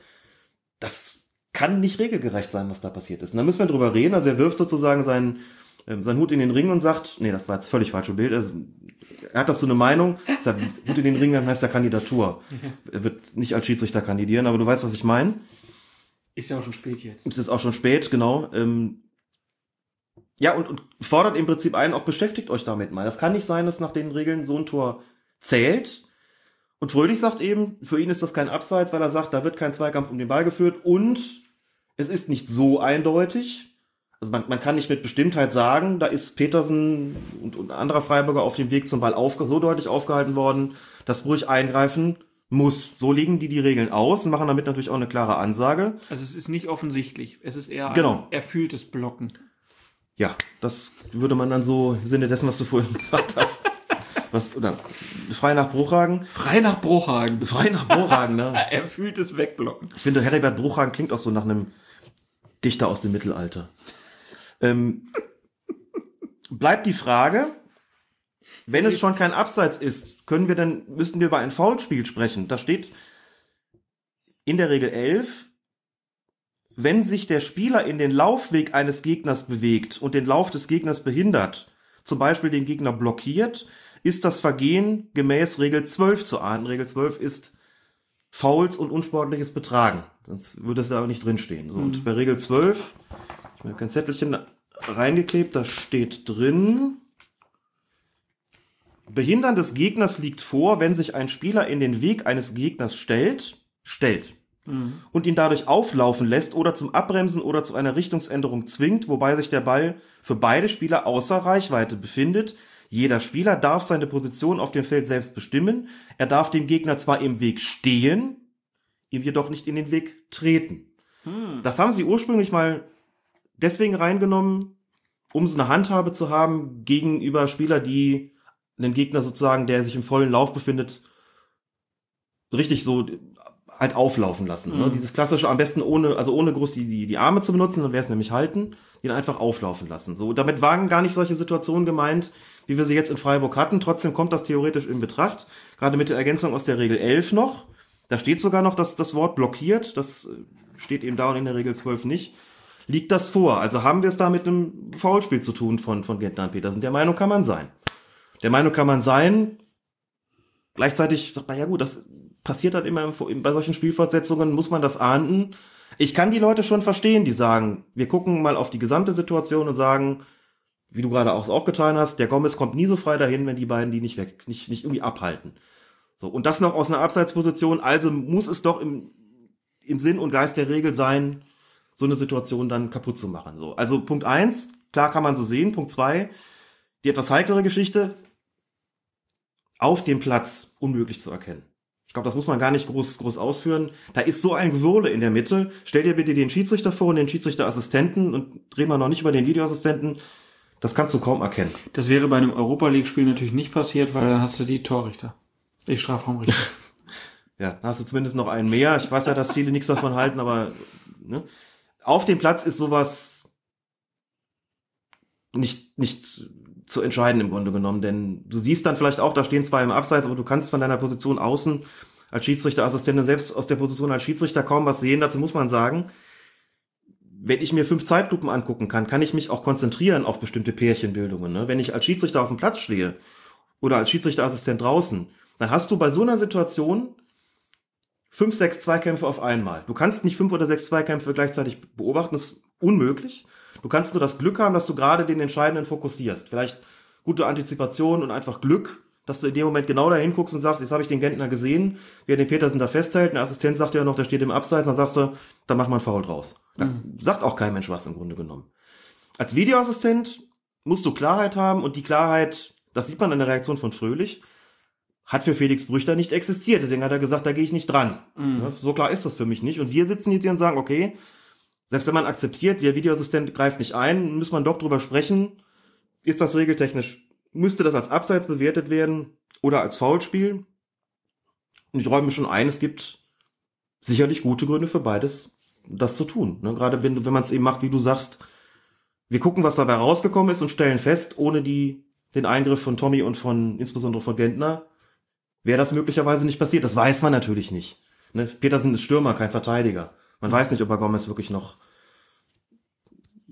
das kann nicht regelgerecht sein, was da passiert ist. Und da müssen wir drüber reden. Also er wirft sozusagen seinen, ähm, seinen Hut in den Ring und sagt, nee, das war jetzt völlig falsche Bild. Also, er hat das so eine Meinung, sagt, gut in den Ring, dann heißt er Kandidatur. Er wird nicht als Schiedsrichter kandidieren, aber du weißt, was ich meine. Ist ja auch schon spät jetzt. Es ist auch schon spät, genau. Ähm, ja, und, und fordert im Prinzip ein, auch beschäftigt euch damit mal. Das kann nicht sein, dass nach den Regeln so ein Tor zählt. Und Fröhlich sagt eben, für ihn ist das kein Abseits, weil er sagt, da wird kein Zweikampf um den Ball geführt und es ist nicht so eindeutig. Also man, man kann nicht mit Bestimmtheit sagen, da ist Petersen und, und anderer Freiburger auf dem Weg zum Ball auf, so deutlich aufgehalten worden, dass Brüch eingreifen muss. So legen die die Regeln aus und machen damit natürlich auch eine klare Ansage. Also es ist nicht offensichtlich. Es ist eher Genau. ein erfülltes Blocken. Ja, das würde man dann so im Sinne dessen, was du vorhin gesagt hast. Was, oder frei nach Bruchhagen? Frei nach Bruchhagen. Frei nach Bruchhagen, ne? Erfülltes Wegblocken. Ich finde, Heribert Bruchhagen klingt auch so nach einem Dichter aus dem Mittelalter. Ähm, bleibt die Frage, wenn es schon kein Abseits ist, können wir dann, müssten wir über ein Foulspiel sprechen. Da steht in der Regel 11, wenn sich der Spieler in den Laufweg eines Gegners bewegt und den Lauf des Gegners behindert, zum Beispiel den Gegner blockiert, ist das Vergehen gemäß Regel 12 zu ahnden. Regel 12 ist Fouls und unsportliches Betragen. Sonst würde es da aber nicht drinstehen. So, Und bei Regel 12, ich habe kein Zettelchen reingeklebt, da steht drin, Behindern des Gegners liegt vor, wenn sich ein Spieler in den Weg eines Gegners stellt, stellt, und ihn dadurch auflaufen lässt oder zum Abbremsen oder zu einer Richtungsänderung zwingt, wobei sich der Ball für beide Spieler außer Reichweite befindet. Jeder Spieler darf seine Position auf dem Feld selbst bestimmen. Er darf dem Gegner zwar im Weg stehen, ihm jedoch nicht in den Weg treten. Das haben sie ursprünglich mal deswegen reingenommen, um so eine Handhabe zu haben gegenüber Spieler, die einen Gegner sozusagen, der sich im vollen Lauf befindet, richtig so halt auflaufen lassen. Ne? Dieses klassische, am besten ohne, also ohne groß die, die, die Arme zu benutzen, dann wäre es nämlich halten, ihn einfach auflaufen lassen. So, damit waren gar nicht solche Situationen gemeint, wie wir sie jetzt in Freiburg hatten. Trotzdem kommt das theoretisch in Betracht, gerade mit der Ergänzung aus der Regel 11 noch. Da steht sogar noch dass das Wort blockiert, das äh, steht eben da und in der Regel 12 nicht. Liegt das vor? Also haben wir es da mit einem Foulspiel zu tun von, von Gentner und Petersen? Der Meinung kann man sein. Der Meinung kann man sein. Gleichzeitig sagt man, ja gut, das passiert halt immer im, bei solchen Spielfortsetzungen, muss man das ahnden. Ich kann die Leute schon verstehen, die sagen, wir gucken mal auf die gesamte Situation und sagen, wie du gerade auch, auch getan hast, der Gomez kommt nie so frei dahin, wenn die beiden die nicht weg, nicht, nicht irgendwie abhalten. So, und das noch aus einer Abseitsposition, also muss es doch im, im Sinn und Geist der Regel sein, so eine Situation dann kaputt zu machen. So, also Punkt eins, klar kann man so sehen. Punkt zwei, die etwas heiklere Geschichte, auf dem Platz unmöglich zu erkennen. Ich glaube, das muss man gar nicht groß, groß ausführen. Da ist so ein Gewurle in der Mitte. Stell dir bitte den Schiedsrichter vor und den Schiedsrichterassistenten und reden wir noch nicht über den Videoassistenten. Das kannst du kaum erkennen. Das wäre bei einem Europa League-Spiel natürlich nicht passiert, weil dann hast du die Torrichter. Die Strafraumrichter. Ja, dann hast du zumindest noch einen mehr. Ich weiß ja, dass viele nichts davon halten, aber ne? Auf dem Platz ist sowas nicht, nicht zu entscheiden im Grunde genommen, denn du siehst dann vielleicht auch, da stehen zwei im Abseits, aber du kannst von deiner Position außen als Schiedsrichterassistentin selbst aus der Position als Schiedsrichter kaum was sehen. Dazu muss man sagen, wenn ich mir fünf Zeitlupen angucken kann, kann ich mich auch konzentrieren auf bestimmte Pärchenbildungen. Ne? Wenn ich als Schiedsrichter auf dem Platz stehe oder als Schiedsrichterassistent draußen, dann hast du bei so einer Situation fünf, sechs Zweikämpfe auf einmal. Du kannst nicht fünf oder sechs Zweikämpfe gleichzeitig beobachten, das ist unmöglich. Du kannst nur das Glück haben, dass du gerade den Entscheidenden fokussierst. Vielleicht gute Antizipation und einfach Glück, dass du in dem Moment genau dahin guckst und sagst, jetzt habe ich den Gentner gesehen, wer den Petersen da festhält, der Assistent sagt ja noch, der steht im Abseits, dann sagst du, da mach mal einen Foul draus. Da sagt auch kein Mensch was im Grunde genommen. Als Videoassistent musst du Klarheit haben und die Klarheit, das sieht man in der Reaktion von Fröhlich, hat für Felix Brüchter nicht existiert. Deswegen hat er gesagt, da gehe ich nicht dran. Ja, So klar ist das für mich nicht. Und wir sitzen jetzt hier und sagen, okay, selbst wenn man akzeptiert, der Videoassistent greift nicht ein, muss man doch drüber sprechen, ist das regeltechnisch, müsste das als Abseits bewertet werden oder als Foulspiel? Und ich räume schon ein, es gibt sicherlich gute Gründe für beides, das zu tun. Ne? Gerade wenn, wenn man es eben macht, wie du sagst, wir gucken, was dabei rausgekommen ist und stellen fest, ohne die, den Eingriff von Tommy und von, insbesondere von Gentner, wäre das möglicherweise nicht passiert. Das weiß man natürlich nicht. Ne? Petersen ist Stürmer, kein Verteidiger. Man weiß nicht, ob er Gomez wirklich noch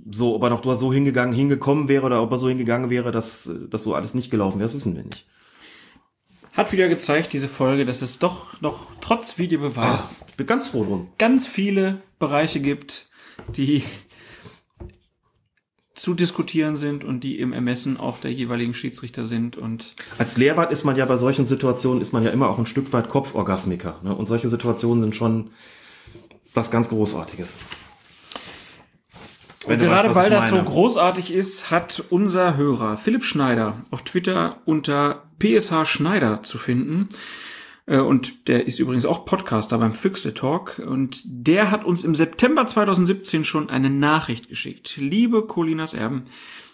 so, ob er noch so hingegangen, hingekommen wäre oder ob er so hingegangen wäre, dass das so alles nicht gelaufen wäre, das wissen wir nicht. hat wieder gezeigt, diese Folge, dass es doch noch trotz Videobeweis Ich bin ganz froh drum. ganz viele Bereiche gibt, die zu diskutieren sind und die im Ermessen auch der jeweiligen Schiedsrichter sind und Als Lehrwart ist man ja bei solchen Situationen, ist man ja immer auch ein Stück weit Kopforgasmiker. Ne? Und solche Situationen sind schon was ganz Großartiges. Wenn Und gerade weißt, weil das so großartig ist, hat unser Hörer Philipp Schneider auf Twitter unter PSH Schneider zu finden. Äh, Und der ist übrigens auch Podcaster beim Füchsle Talk. Und der hat uns im September 2017 schon eine Nachricht geschickt. Liebe Colinas Erben,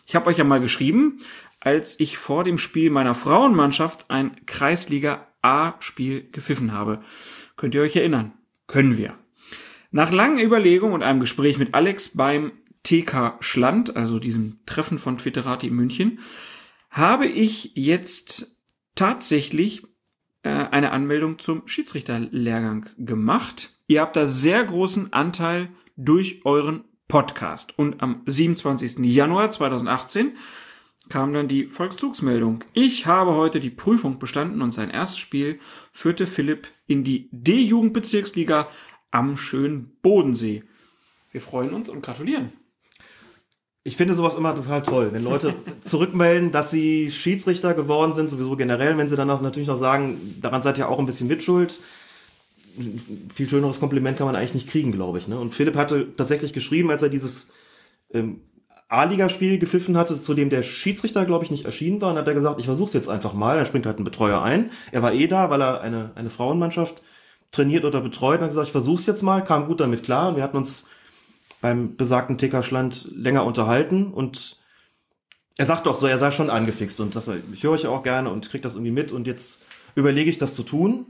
ich habe euch ja mal geschrieben, als ich vor dem Spiel meiner Frauenmannschaft ein Kreisliga A-Spiel gepfiffen habe. Könnt ihr euch erinnern? Können wir. Nach langen Überlegungen und einem Gespräch mit Alex beim TK Schland, also diesem Treffen von Twitterati in München, habe ich jetzt tatsächlich äh, eine Anmeldung zum Schiedsrichterlehrgang gemacht. Ihr habt da sehr großen Anteil durch euren Podcast. Und am 27. Januar 2018 kam dann die Volkszugsmeldung. Ich habe heute die Prüfung bestanden und sein erstes Spiel führte Philipp in die D-Jugendbezirksliga am schönen Bodensee. Wir freuen uns und gratulieren. Ich finde sowas immer total toll, wenn Leute zurückmelden, dass sie Schiedsrichter geworden sind, sowieso generell, wenn sie dann auch natürlich noch sagen, daran seid ihr auch ein bisschen mitschuld. Viel schöneres Kompliment kann man eigentlich nicht kriegen, glaube ich. Ne? Und Philipp hatte tatsächlich geschrieben, als er dieses ähm, A-Liga-Spiel gepfiffen hatte, zu dem der Schiedsrichter, glaube ich, nicht erschienen war, und hat er gesagt, ich versuche es jetzt einfach mal. Dann springt halt ein Betreuer ein. Er war eh da, weil er eine, eine Frauenmannschaft trainiert oder betreut und hat gesagt, ich versuche es jetzt mal, kam gut damit klar und wir hatten uns beim besagten Tickerschland länger unterhalten und er sagt doch so, er sei schon angefixt und sagte, ich höre euch auch gerne und krieg das irgendwie mit und jetzt überlege ich das zu tun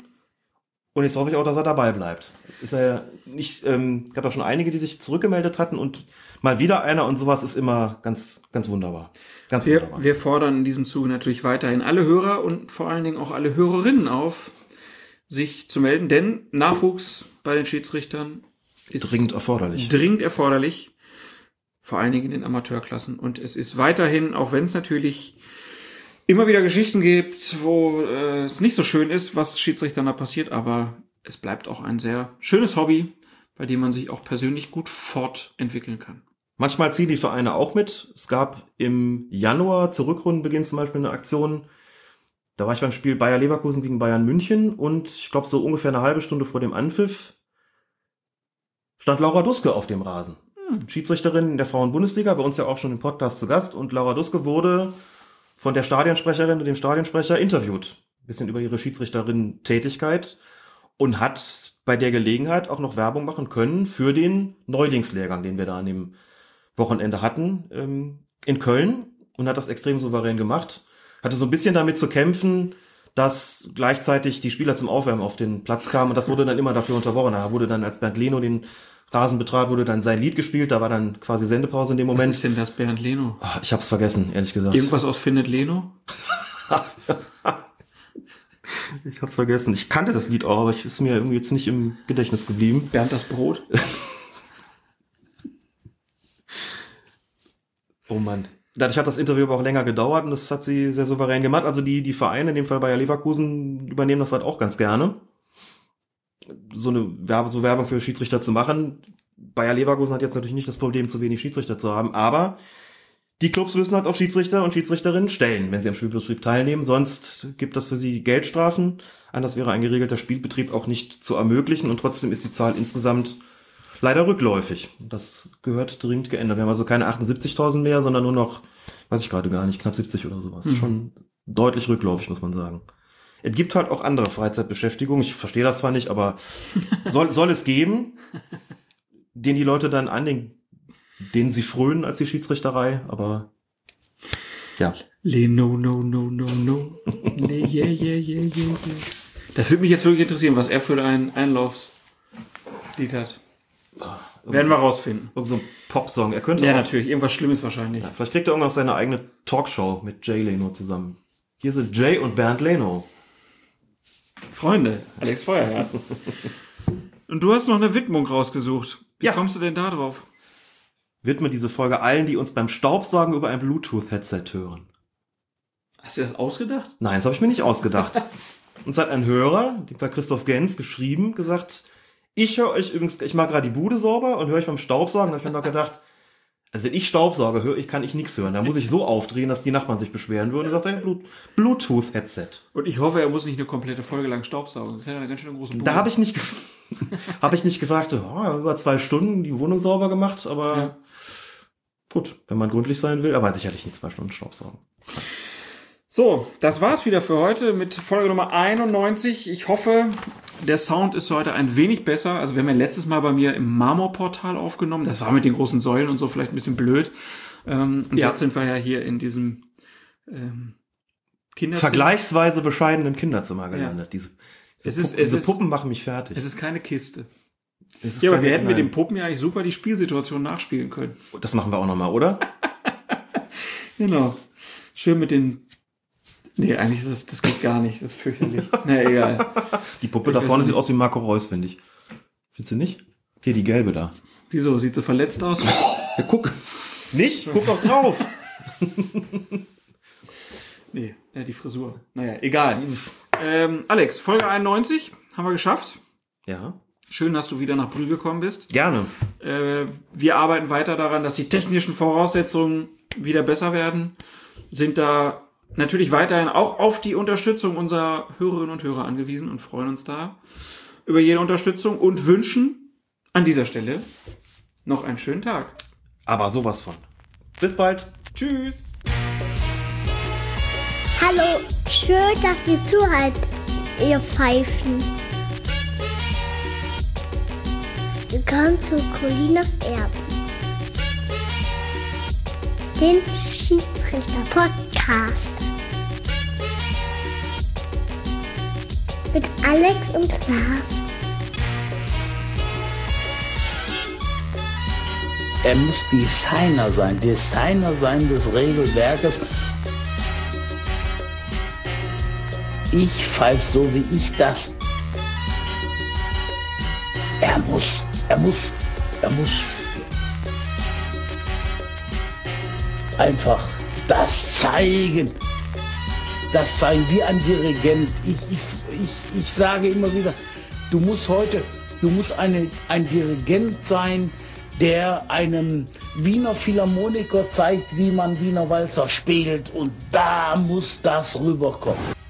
und jetzt hoffe ich auch, dass er dabei bleibt. Ist er ja nicht, ähm, gab da schon einige, die sich zurückgemeldet hatten und mal wieder einer und sowas ist immer ganz, ganz wunderbar. Ganz Wir, wunderbar. wir fordern in diesem Zuge natürlich weiterhin alle Hörer und vor allen Dingen auch alle Hörerinnen auf, sich zu melden, denn Nachwuchs bei den Schiedsrichtern ist Dringend erforderlich. dringend erforderlich, vor allen Dingen in den Amateurklassen. Und es ist weiterhin, auch wenn es natürlich immer wieder Geschichten gibt, wo äh, es nicht so schön ist, was Schiedsrichtern da passiert, aber es bleibt auch ein sehr schönes Hobby, bei dem man sich auch persönlich gut fortentwickeln kann. Manchmal ziehen die Vereine auch mit. Es gab im Januar zur Rückrundenbeginn zum Beispiel eine Aktion. Da war ich beim Spiel Bayer Leverkusen gegen Bayern München und ich glaube so ungefähr eine halbe Stunde vor dem Anpfiff stand Laura Duske auf dem Rasen. Schiedsrichterin in der Frauen-Bundesliga, bei uns ja auch schon im Podcast zu Gast. Und Laura Duske wurde von der Stadionsprecherin und dem Stadionsprecher interviewt. Ein bisschen über ihre Schiedsrichterin-Tätigkeit und hat bei der Gelegenheit auch noch Werbung machen können für den Neulingslehrgang, den wir da an dem Wochenende hatten ähm, in Köln und hat das extrem souverän gemacht. Hatte so ein bisschen damit zu kämpfen, dass gleichzeitig die Spieler zum Aufwärmen auf den Platz kamen und das wurde dann immer dafür unterbrochen. Da wurde dann, als Bernd Leno den Rasen betrat, wurde dann sein Lied gespielt, da war dann quasi Sendepause in dem Was Moment. ist denn das, Bernd Leno? Ah, Ich hab's vergessen, ehrlich gesagt. Irgendwas aus Findet Leno? Ich hab's vergessen. Ich kannte das Lied auch, aber es ist mir irgendwie jetzt nicht im Gedächtnis geblieben. Bernd das Brot? Oh Mann. Dadurch hat das Interview aber auch länger gedauert und das hat sie sehr souverän gemacht. Also die, die Vereine, in dem Fall Bayer Leverkusen, übernehmen das halt auch ganz gerne. So eine Werbe, so Werbung für Schiedsrichter zu machen. Bayer Leverkusen hat jetzt natürlich nicht das Problem, zu wenig Schiedsrichter zu haben, aber die Clubs müssen halt auch Schiedsrichter und Schiedsrichterinnen stellen, wenn sie am Spielbetrieb teilnehmen. Sonst gibt das für sie Geldstrafen. Anders wäre ein geregelter Spielbetrieb auch nicht zu ermöglichen und trotzdem ist die Zahl insgesamt leider rückläufig. Das gehört dringend geändert. Wir haben also keine 78.000 mehr, sondern nur noch, weiß ich gerade gar nicht, knapp 70 oder sowas. Mhm. Schon deutlich rückläufig, muss man sagen. Es gibt halt auch andere Freizeitbeschäftigungen. Ich verstehe das zwar nicht, aber soll, soll es geben, den die Leute dann an den, denen sie frönen als die Schiedsrichterei, aber ja. Leno, no, no, no, no. Nee, yeah, yeah, yeah, yeah, yeah. Das würde mich jetzt wirklich interessieren, was er für ein Einlaufslied hat. Werden wir rausfinden. Irgend so ein Popsong. Er könnte Ja, auch, natürlich. Irgendwas Schlimmes wahrscheinlich. Vielleicht kriegt er irgendwann seine eigene Talkshow mit Jay Leno zusammen. Hier sind Jay und Bernd Leno. Freunde, Alex Feuerherr. Und du hast noch eine Widmung rausgesucht. Wie Ja. kommst du denn da drauf? Widme diese Folge allen, die uns beim Staubsaugen über ein Bluetooth-Headset hören. Hast du das ausgedacht? Nein, das habe ich mir nicht ausgedacht. uns hat ein Hörer, dem war Christoph Gens, geschrieben, gesagt, ich höre euch übrigens, ich mache gerade die Bude sauber und höre euch beim Staubsaugen. Da habe ich mir noch gedacht, also wenn ich Staubsauge höre, ich kann ich nichts hören. Da muss ich so aufdrehen, dass die Nachbarn sich beschweren würden. Und sagt er, Bluetooth-Headset. Und ich hoffe, er muss nicht eine komplette Folge lang Staubsaugen. Das ist ja eine ganz schön große Bude. Da habe ich nicht, habe ich nicht gefragt, oh, über zwei Stunden die Wohnung sauber gemacht, aber Ja. gut, wenn man gründlich sein will, aber sicherlich nicht zwei Stunden Staubsaugen. So, das war's wieder für heute mit Folge Nummer 91. Ich hoffe, der Sound ist heute ein wenig besser. Also wir haben ja letztes Mal bei mir im Marmorportal aufgenommen. Das war mit den großen Säulen und so vielleicht ein bisschen blöd. Ähm, und Ja. jetzt sind wir ja hier in diesem ähm, Kinderzimmer. Vergleichsweise bescheidenen Kinderzimmer gelandet. Diese, diese, Es ist- Puppen, es diese ist- Puppen machen mich fertig. Es ist keine Kiste. Ist Ja, aber wir hätten mit den Puppen ja eigentlich super die Spielsituation nachspielen können. Das machen wir auch nochmal, oder? Genau. Schön mit den. Nee, eigentlich ist das, das geht gar nicht. Das ist fürchterlich. Na egal. Die Puppe Ich da vorne sieht aus wie Marco Reus, finde ich. Findest du nicht? Hier, die gelbe da. Wieso? Sieht so verletzt aus? Ja, guck. Nicht? Guck doch drauf. Nee, äh, die Frisur. Naja, egal. Ähm, Alex, Folge 91 haben wir geschafft. Ja, Schön, dass du wieder nach Brühl gekommen bist. gerne. Äh, wir arbeiten weiter daran, dass die technischen Voraussetzungen wieder besser werden. Sind da natürlich weiterhin auch auf die Unterstützung unserer Hörerinnen und Hörer angewiesen und freuen uns da über jede Unterstützung und wünschen an dieser Stelle noch einen schönen Tag. Aber sowas von. Bis bald. Tschüss! Hallo, schön, dass ihr zuhört, ihr Pfeifen. Willkommen zu Colinas Erben. Den Schiedsrichter-Podcast. Mit Alex und Klaas. Er muss Designer sein, Designer sein des Regelwerkes. Ich pfeife so, wie ich das. Er muss, er muss, er muss einfach das zeigen. Das zeigen wie ein Dirigent. Ich, ich, ich, ich sage immer wieder, du musst heute, du musst eine, ein Dirigent sein, der einem Wiener Philharmoniker zeigt, wie man Wiener Walzer spielt. Und da muss das rüberkommen.